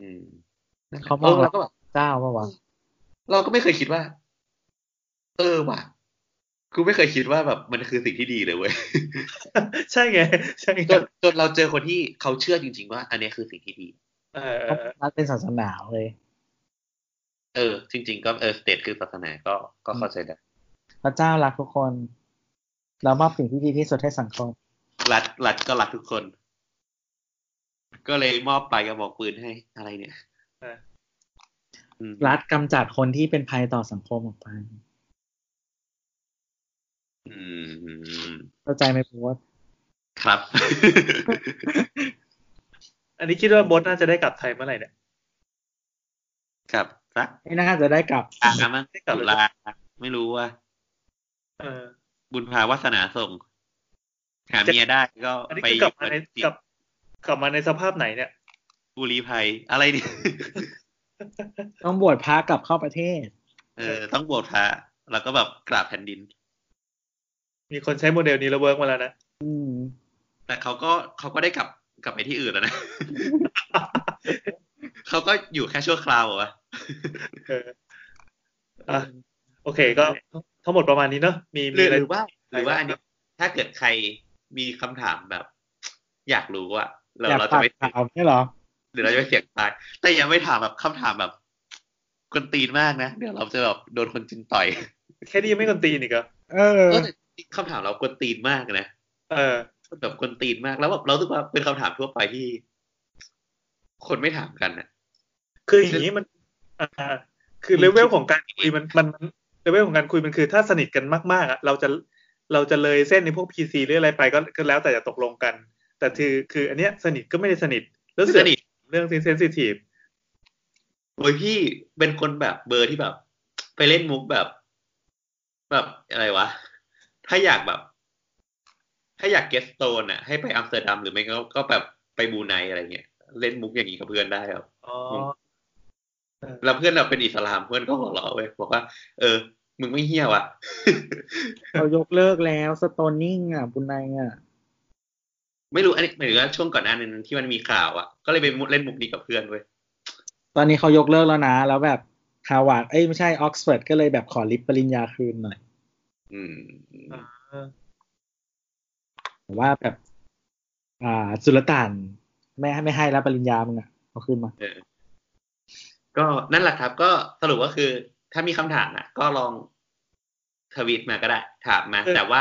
อืมนั่นแหละเขามองเราก็แบบเจ้าปะวะเราก็ไม่เคยคิดว่า เออว่ะ กูไม่เคยคิดว่าแบบมันคือสิ่งที่ดีเลยเว้ย ใช่ไงใช่ไงจนจนเราเจอคนที่เขาเชื่อจริง ๆ ว่า อันนี้คือสิ่งที่ดี เออเอเขาอรัฐเป็นศาสนาเลย เออ จริง ๆ ก็เออสเตทคือศาสนาก็ก็เข้าใจได้พระเจ้ารักทุกคน เรามอบสิ่งที่ดีที่สุดให้สังคม รัฐรัฐก็รักทุกคน ก็เลยมอบไปลายกระบอกปืนให้อะไรเนี่ยเอออืมรัฐกำจัดคนที่เป็นภัยต่อสังคมออกไปอืม เข้าใจไหมโบ๊ทครับ อันนี้คิดว่าโบทน่าจะได้กลับไทยเมื่อไหร่เนี่ยครับสักนี่น่าจะได้กลับอะมั้งได้กลับตุเลยลาไม่รู้ว่าเออบุญพาวาสนาส่ง หาเมียได้ก็อันนี้ไปคือกลับมาในติดกลับกลับมาในสภาพไหนเนี่ยบุรีภัยอะไรเนี่ยต้องบวชพระกลับเข้าประเทศ เออ ต้องบวชพระแล้วก็แบบกราบแผ่นดิน มีคนใช้โมเดลนี้แล้ว work์กมาแล้วนะอืมแต่เขาก็เขาก็ได้กลับกลับไปที่อื่นแล้วนะเขาก็อยู่แค่ชั่วคราวเหรอวะเอออะโอเคก็ทั้งหมดประมาณนี้เนอะมีหรืมีออะไรหรือว่า หรือว่าอันนี้ ถ้าเกิดใครมีคำถามแบบ อยากรู้อะเราอยากเราฝาจะกไม่ถามใช่เหรอหรือเราจะไม่เสียงตายแต่ยังไม่ถามแบบคำถามแบบกวนตีนมากนะเดี๋ยวเราจะแบบโดนคนจีนต่อย แค่นี้ยังไม่กวนตีนอีกเหรอเออเออแต่ คำถามเรากวนตีนมากนะเออแบบกวนตีนมากแล้วแบบเราคิดว่าเป็นคำถามทั่วไปที่ คนไม่ถามกันอะคืออย่างนี้มันอ่าคือเลเวลของการคุยมันมันเลเวลของการคุยมันคือถ้าสนิทกันมากๆอะเราจะเราจะเลยเส้นในพวก PC หรืออะไรไปก็ก็แล้วแต่จะตกลงกัน แต่คือคือ อันเนี้ยสนิทก็ไม่ได้สนิทแล้วไม่เสืสอกนิทเรื่อง sensitive โอ้ยพี่เป็นคนแบบเบอร์ที่แบบ ไปเล่นมุกแบบ แบบอะไรวะ ถ้าอยากแบบ ถ้าอยาก get stoned อะ ให้ไปอัมสเตอร์ดัมหรือไม่ก็ก็แบบไปบรูไนอะไรเงี้ยเล่นมุกอย่างนี้กับเพื่อนได้ครับอ๋อแล้วเพื่อนเราเป็นอิสลามเพื่อนก็หัวเราะเว้ยบอกว่า เออ มึงไม่เหี้ยว่ะเขายกเลิกแล้วสโตนนิ่งอะบุญนายอะ ไม่รู้อันนี้หมายถึงว่าช่วงก่อนหน้านั้นที่มันมีข่าวอะ ก็เลยไปเล่นมุกนี้กับเพื่อนเว้ยตอนนี้เขายกเลิกแล้วนะ แล้วแบบฮาวาดเอ้ยไม่ใช่ออกซฟอร์ดก็เลยแบบขอลิบปริญญาคืนหน่อย อืมแต่ว่าแบบ อ่า สุลต่านไม่ให้ไม่ให้แล้วปริญญามึงอะเอาคืนมาเออก็นั่นแหละครับ ก็สรุปก็คือ ถ้ามีคำถามอะก็ลองทวีตมาก็ได้ ถามมา แต่ว่า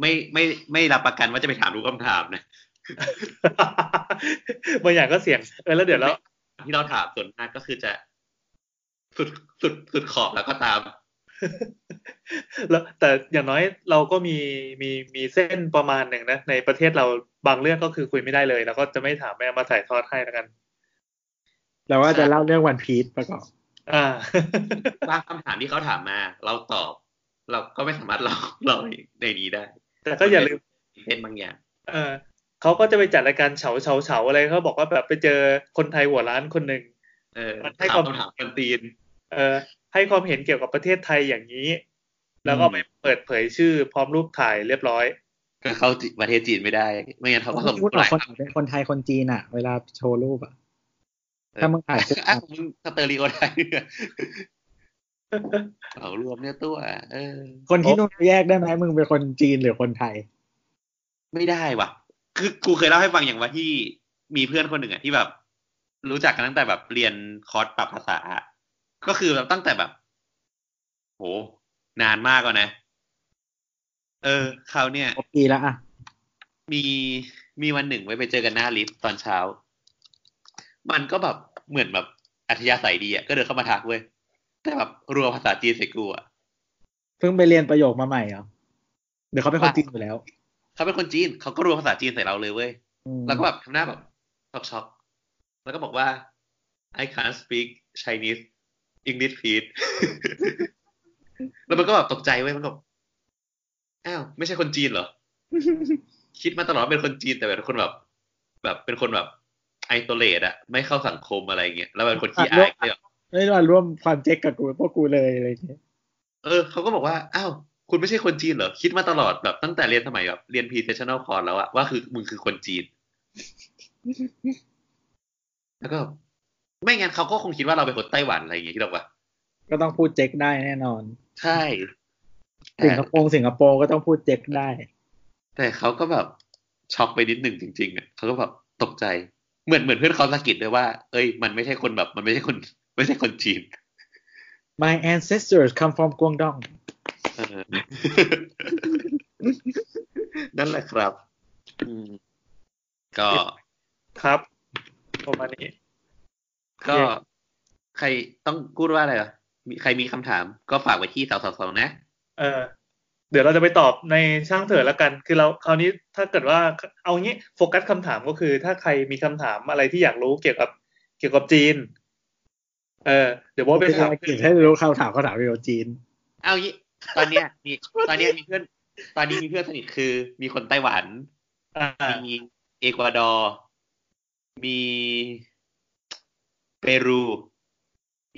ไม่ไม่ไม่รับประกันว่าจะไปถามทุกคำถามนะบางอย่างก็เสี่ยงเออแล้วเดี๋ยวแล้วที่เราถามส่วนมากก็คือจะสุดสุดสุดขอบแล้วก็ตาม แล้วแต่อย่างน้อยเราก็มีมีมีเส้นประมาณหนึ่งนะ ในประเทศเราบางเรื่องก็คือคุยไม่ได้เลย แล้วก็จะไม่ถามไม่เอามาถ่ายทอดให้แล้วกันเราว่าจะเล่าเรื่องวันพีชประกอบอ่าบางคำถามที่เขาถามมา เราตอบ เราก็ไม่สามารถเราเราในนี้ได้ แต่ก็อย่าลืมเช่นบางอย่าง เออเขาก็จะไปจัดรายการเฉาเฉาเฉาอะไรเขาบอกว่าแบบไปเจอคนไทยหัวร้านคนหนึ่งเออมันให้ถามความคำถามกันตีน เออ ให้ความเห็นเกี่ยวกับประเทศไทยอย่างนี้ แล้วก็ไปเปิดเผยชื่อพร้อมรูปถ่ายเรียบร้อยก็เข้าประเทศจีนไม่ได้ ไม่งั้นเขาก็ส่งพูดอหอกลายคนคำเป็นคนไทยคนจีนอะเวลาโชว์รูปอะถ้ามึงถ่ายปุ๊บอ้าวมึงสเตอริโอไทยเนี่ยเอารวมเนี่ยตัวเออ คนที่นู่นแยกได้ไหมมึงเป็นคนจีนหรือคนไทย ไม่ได้ว่ะ คือกูเคยเล่าให้ฟังอย่างว่าที่มีเพื่อนคนหนึ่งอะที่แบบ รู้จักกันตั้งแต่แบบเรียนคอร์สปรับภาษาอะ ก็คือแบบตั้งแต่แบบ โห นานมากแล้วนะ เออเขาเนี่ยครบปีแล้วอะมีมีวันหนึ่งไว้ไปเจอกันหน้าลิฟต์ตอนเช้า มันก็แบบเหมือนแบบอัธยาศัยดีอะก็เดินเข้ามาทักเว้ยแต่แบบรัวภาษาจีนใส่กูอะเพิ่งไปเรียนประโยคมาใหม่เหรอเดี๋ยวเขาเป็นคนจีนอยู่แล้ว เขาเป็นคนจีนเขาก็รัวภาษาจีนใส่เราเลยเว้ยอืมแล้วก็แบบทำหน้าแบบช็อกช็อกๆแล้วก็บอกว่า I can't speak Chinese English please แล้วมันก็แบบตกใจเว้ยมันก็แบบอ้าวไม่ใช่คนจีนเหรอ คิดมาตลอดว่าเป็นคนจีนแต่เป็นคนแบบ แบบเป็นคนแบบไอโซเลตอะไม่เข้าสังคมอะไรเงี้ยแล้วเป็นคนขี้อายเลยแบบไม่ได้มาร่วมความเจ๊กกับกูพวกกูเลยอะไรอย่างเงี้ยเออเขาก็บอกว่าอ้าวคุณไม่ใช่คนจีนเหรอ คิดมาตลอดแบบตั้งแต่เรียนสมัยแบบเรียน professional course แล้วอะว่าคือมึงคือคนจีน แล้วก็ ไม่งั้นเขาก็คงคิดว่าเราเป็นคนไต้หวันอะไรอย่างเงี้ยที่เราว่าก็ต้องพูดเจ๊กได้แน่นอน ใช่สิงคโปร์สิงคโปร์ก็ต้องพูดเจ๊กได้ แต่เขาก็แบบช็อกไปนิดหนึ่งจริงๆอะเขาก็แบบตกใจ เหมือนเหมือนเพื่อนเขาสะกิดด้วยว่า เอ้ย มันไม่ใช่คนแบบ มันไม่ใช่คน ไม่ใช่คนจีน My ancestors come from Guangdong เออนั่นแหละครับอืมก็ครับประมาณนี้ ก็ใครต้องพูดว่าอะไรเหรอมีใครมีคำถามก็ฝากไว้ที่สาวสาวๆนะ เออ เดี๋ยวเราจะไปตอบในช่างเถอะแล้วกัน คือเราคราวนี้ถ้าเกิดว่าเอางี้โฟกัสคำถามก็คือ ถ้าใครมีคำถามอะไรที่อยากรู้เกี่ยวกับเกี่ยวกับจีน เออ เดี๋ยวโบทไปเป็นถามภารกิจให้รู้คำถามเขาถามเกี่ยวกับจีน เอางี้ ตอนเนี้ยมีตอนเนี้ยมีเพื่อน ตอนนี้มีเพื่อนสนิทคือ มีคนไต้หวันอ่ามีเอกวาดอร์มี เปรู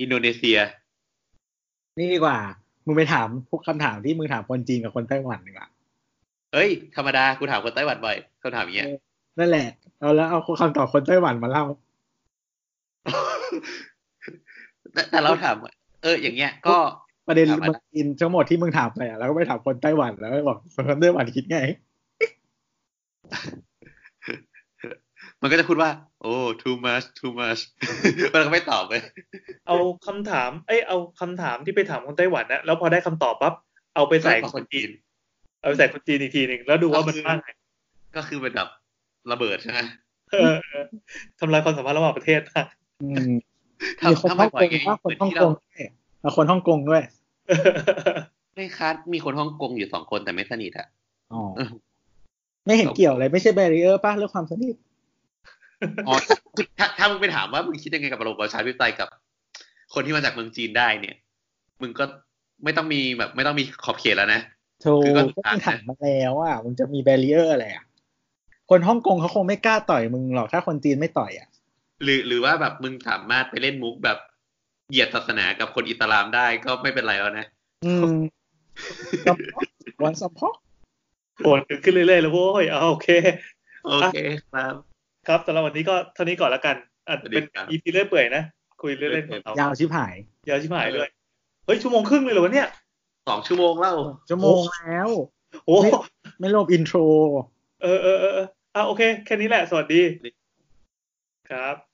อินโดนีเซีย นี่ดีกว่า มึงไปถามพวกคำถามที่มึงถามคนจีนกับคนไต้หวันดีกว่าเฮ้ย ธรรมดา กูถามคนไต้หวันบ่อยเขาถามอย่างเงี้ย นั่นแหละ เอาแล้วเอาคำตอบคนไต้หวันมาเล่า แต่แต่เราถามว่าเออ อย่างเงี้ย ก็ประเด็นถามมามึงจีนทั้งหมดที่มึงถามไปอะแล้วก็ไปถามคนไต้หวันแล้วก็บอกคนไต้หวันคิดไง มันก็จะพูดว่า โอ้ too much too much มันก็ไม่ตอบเลย เอาคำถาม เอ้ยเอาคำถามที่ไปถามคนไต้หวันนะแล้วพอได้คำตอบปั๊บเอาไปใส่คนจีน เอาไปใส่คนจีนอีกทีหนึ่งแล้วดูว่ามันว่าไงก็คือเป็นแบบระเบิดใช่ไหมเออเออทำลายความสัมพันธ์ระหว่างประเทศนะอืมทำมีคนทำฮ่องบ่อกยงไงว่าเหคนมือนฮ่องที่กเรางด้วยเอาคนฮ่องกงด้วยไม่คัดมีคนฮ่องกงอยู่สองคนแต่ไม่สนิทอะอ๋อไม่เห็นเกี่ยวเลยไม่ใช่แบรีเออร์ป่ะเรื่องความสนิท อ๋อถ้าถ้ามึงไปถามว่ามึงคิดยังไงกับระบบประชาธิปไตยกับ คนที่มาจากเมืองจีนได้เนี่ย มึงก็ไม่ต้องมีแบบ ไม่ต้องมีขอบเขตแล้วนะถูคืกอก็ก็มึงถามมาแล้วอะมึงจะมีแบรีเออร์อะไรอะคนฮ่องกงเขาคงไม่กล้าต่อยมึงหรอกถ้าคนจีนไม่ต่อยอะ หรือหรือว่าแบบมึงสามารถไปเล่นมุกแบบเหยียดศาสนากับคนอิสลามได้ก็ไม่เป็นไรแล้วนะอืมวันสมพกโหดขึ้นเรื่อยๆเลยโว้ยเอาโอเค โอเคครับ ครับสำหรับวันนี้ก็เท่านี้ก่อนแล้วกันอาจจะเป็นสวัสดีครับอีพีเรื่อยเปื่อยนะคุยเล่นๆของเรายาวชิบหาย ยาวชิบหายเลยเฮ้ยชั่วโมงครึ่งเลยเหรอวะเนี่ยสองชั่วโมงแล้วชั่วโมงแล้วโอ้ไม่ไม่รวมอินโทรเออเออเออเอออะโอเค แค่นี้แหละ สวัสดี ครับ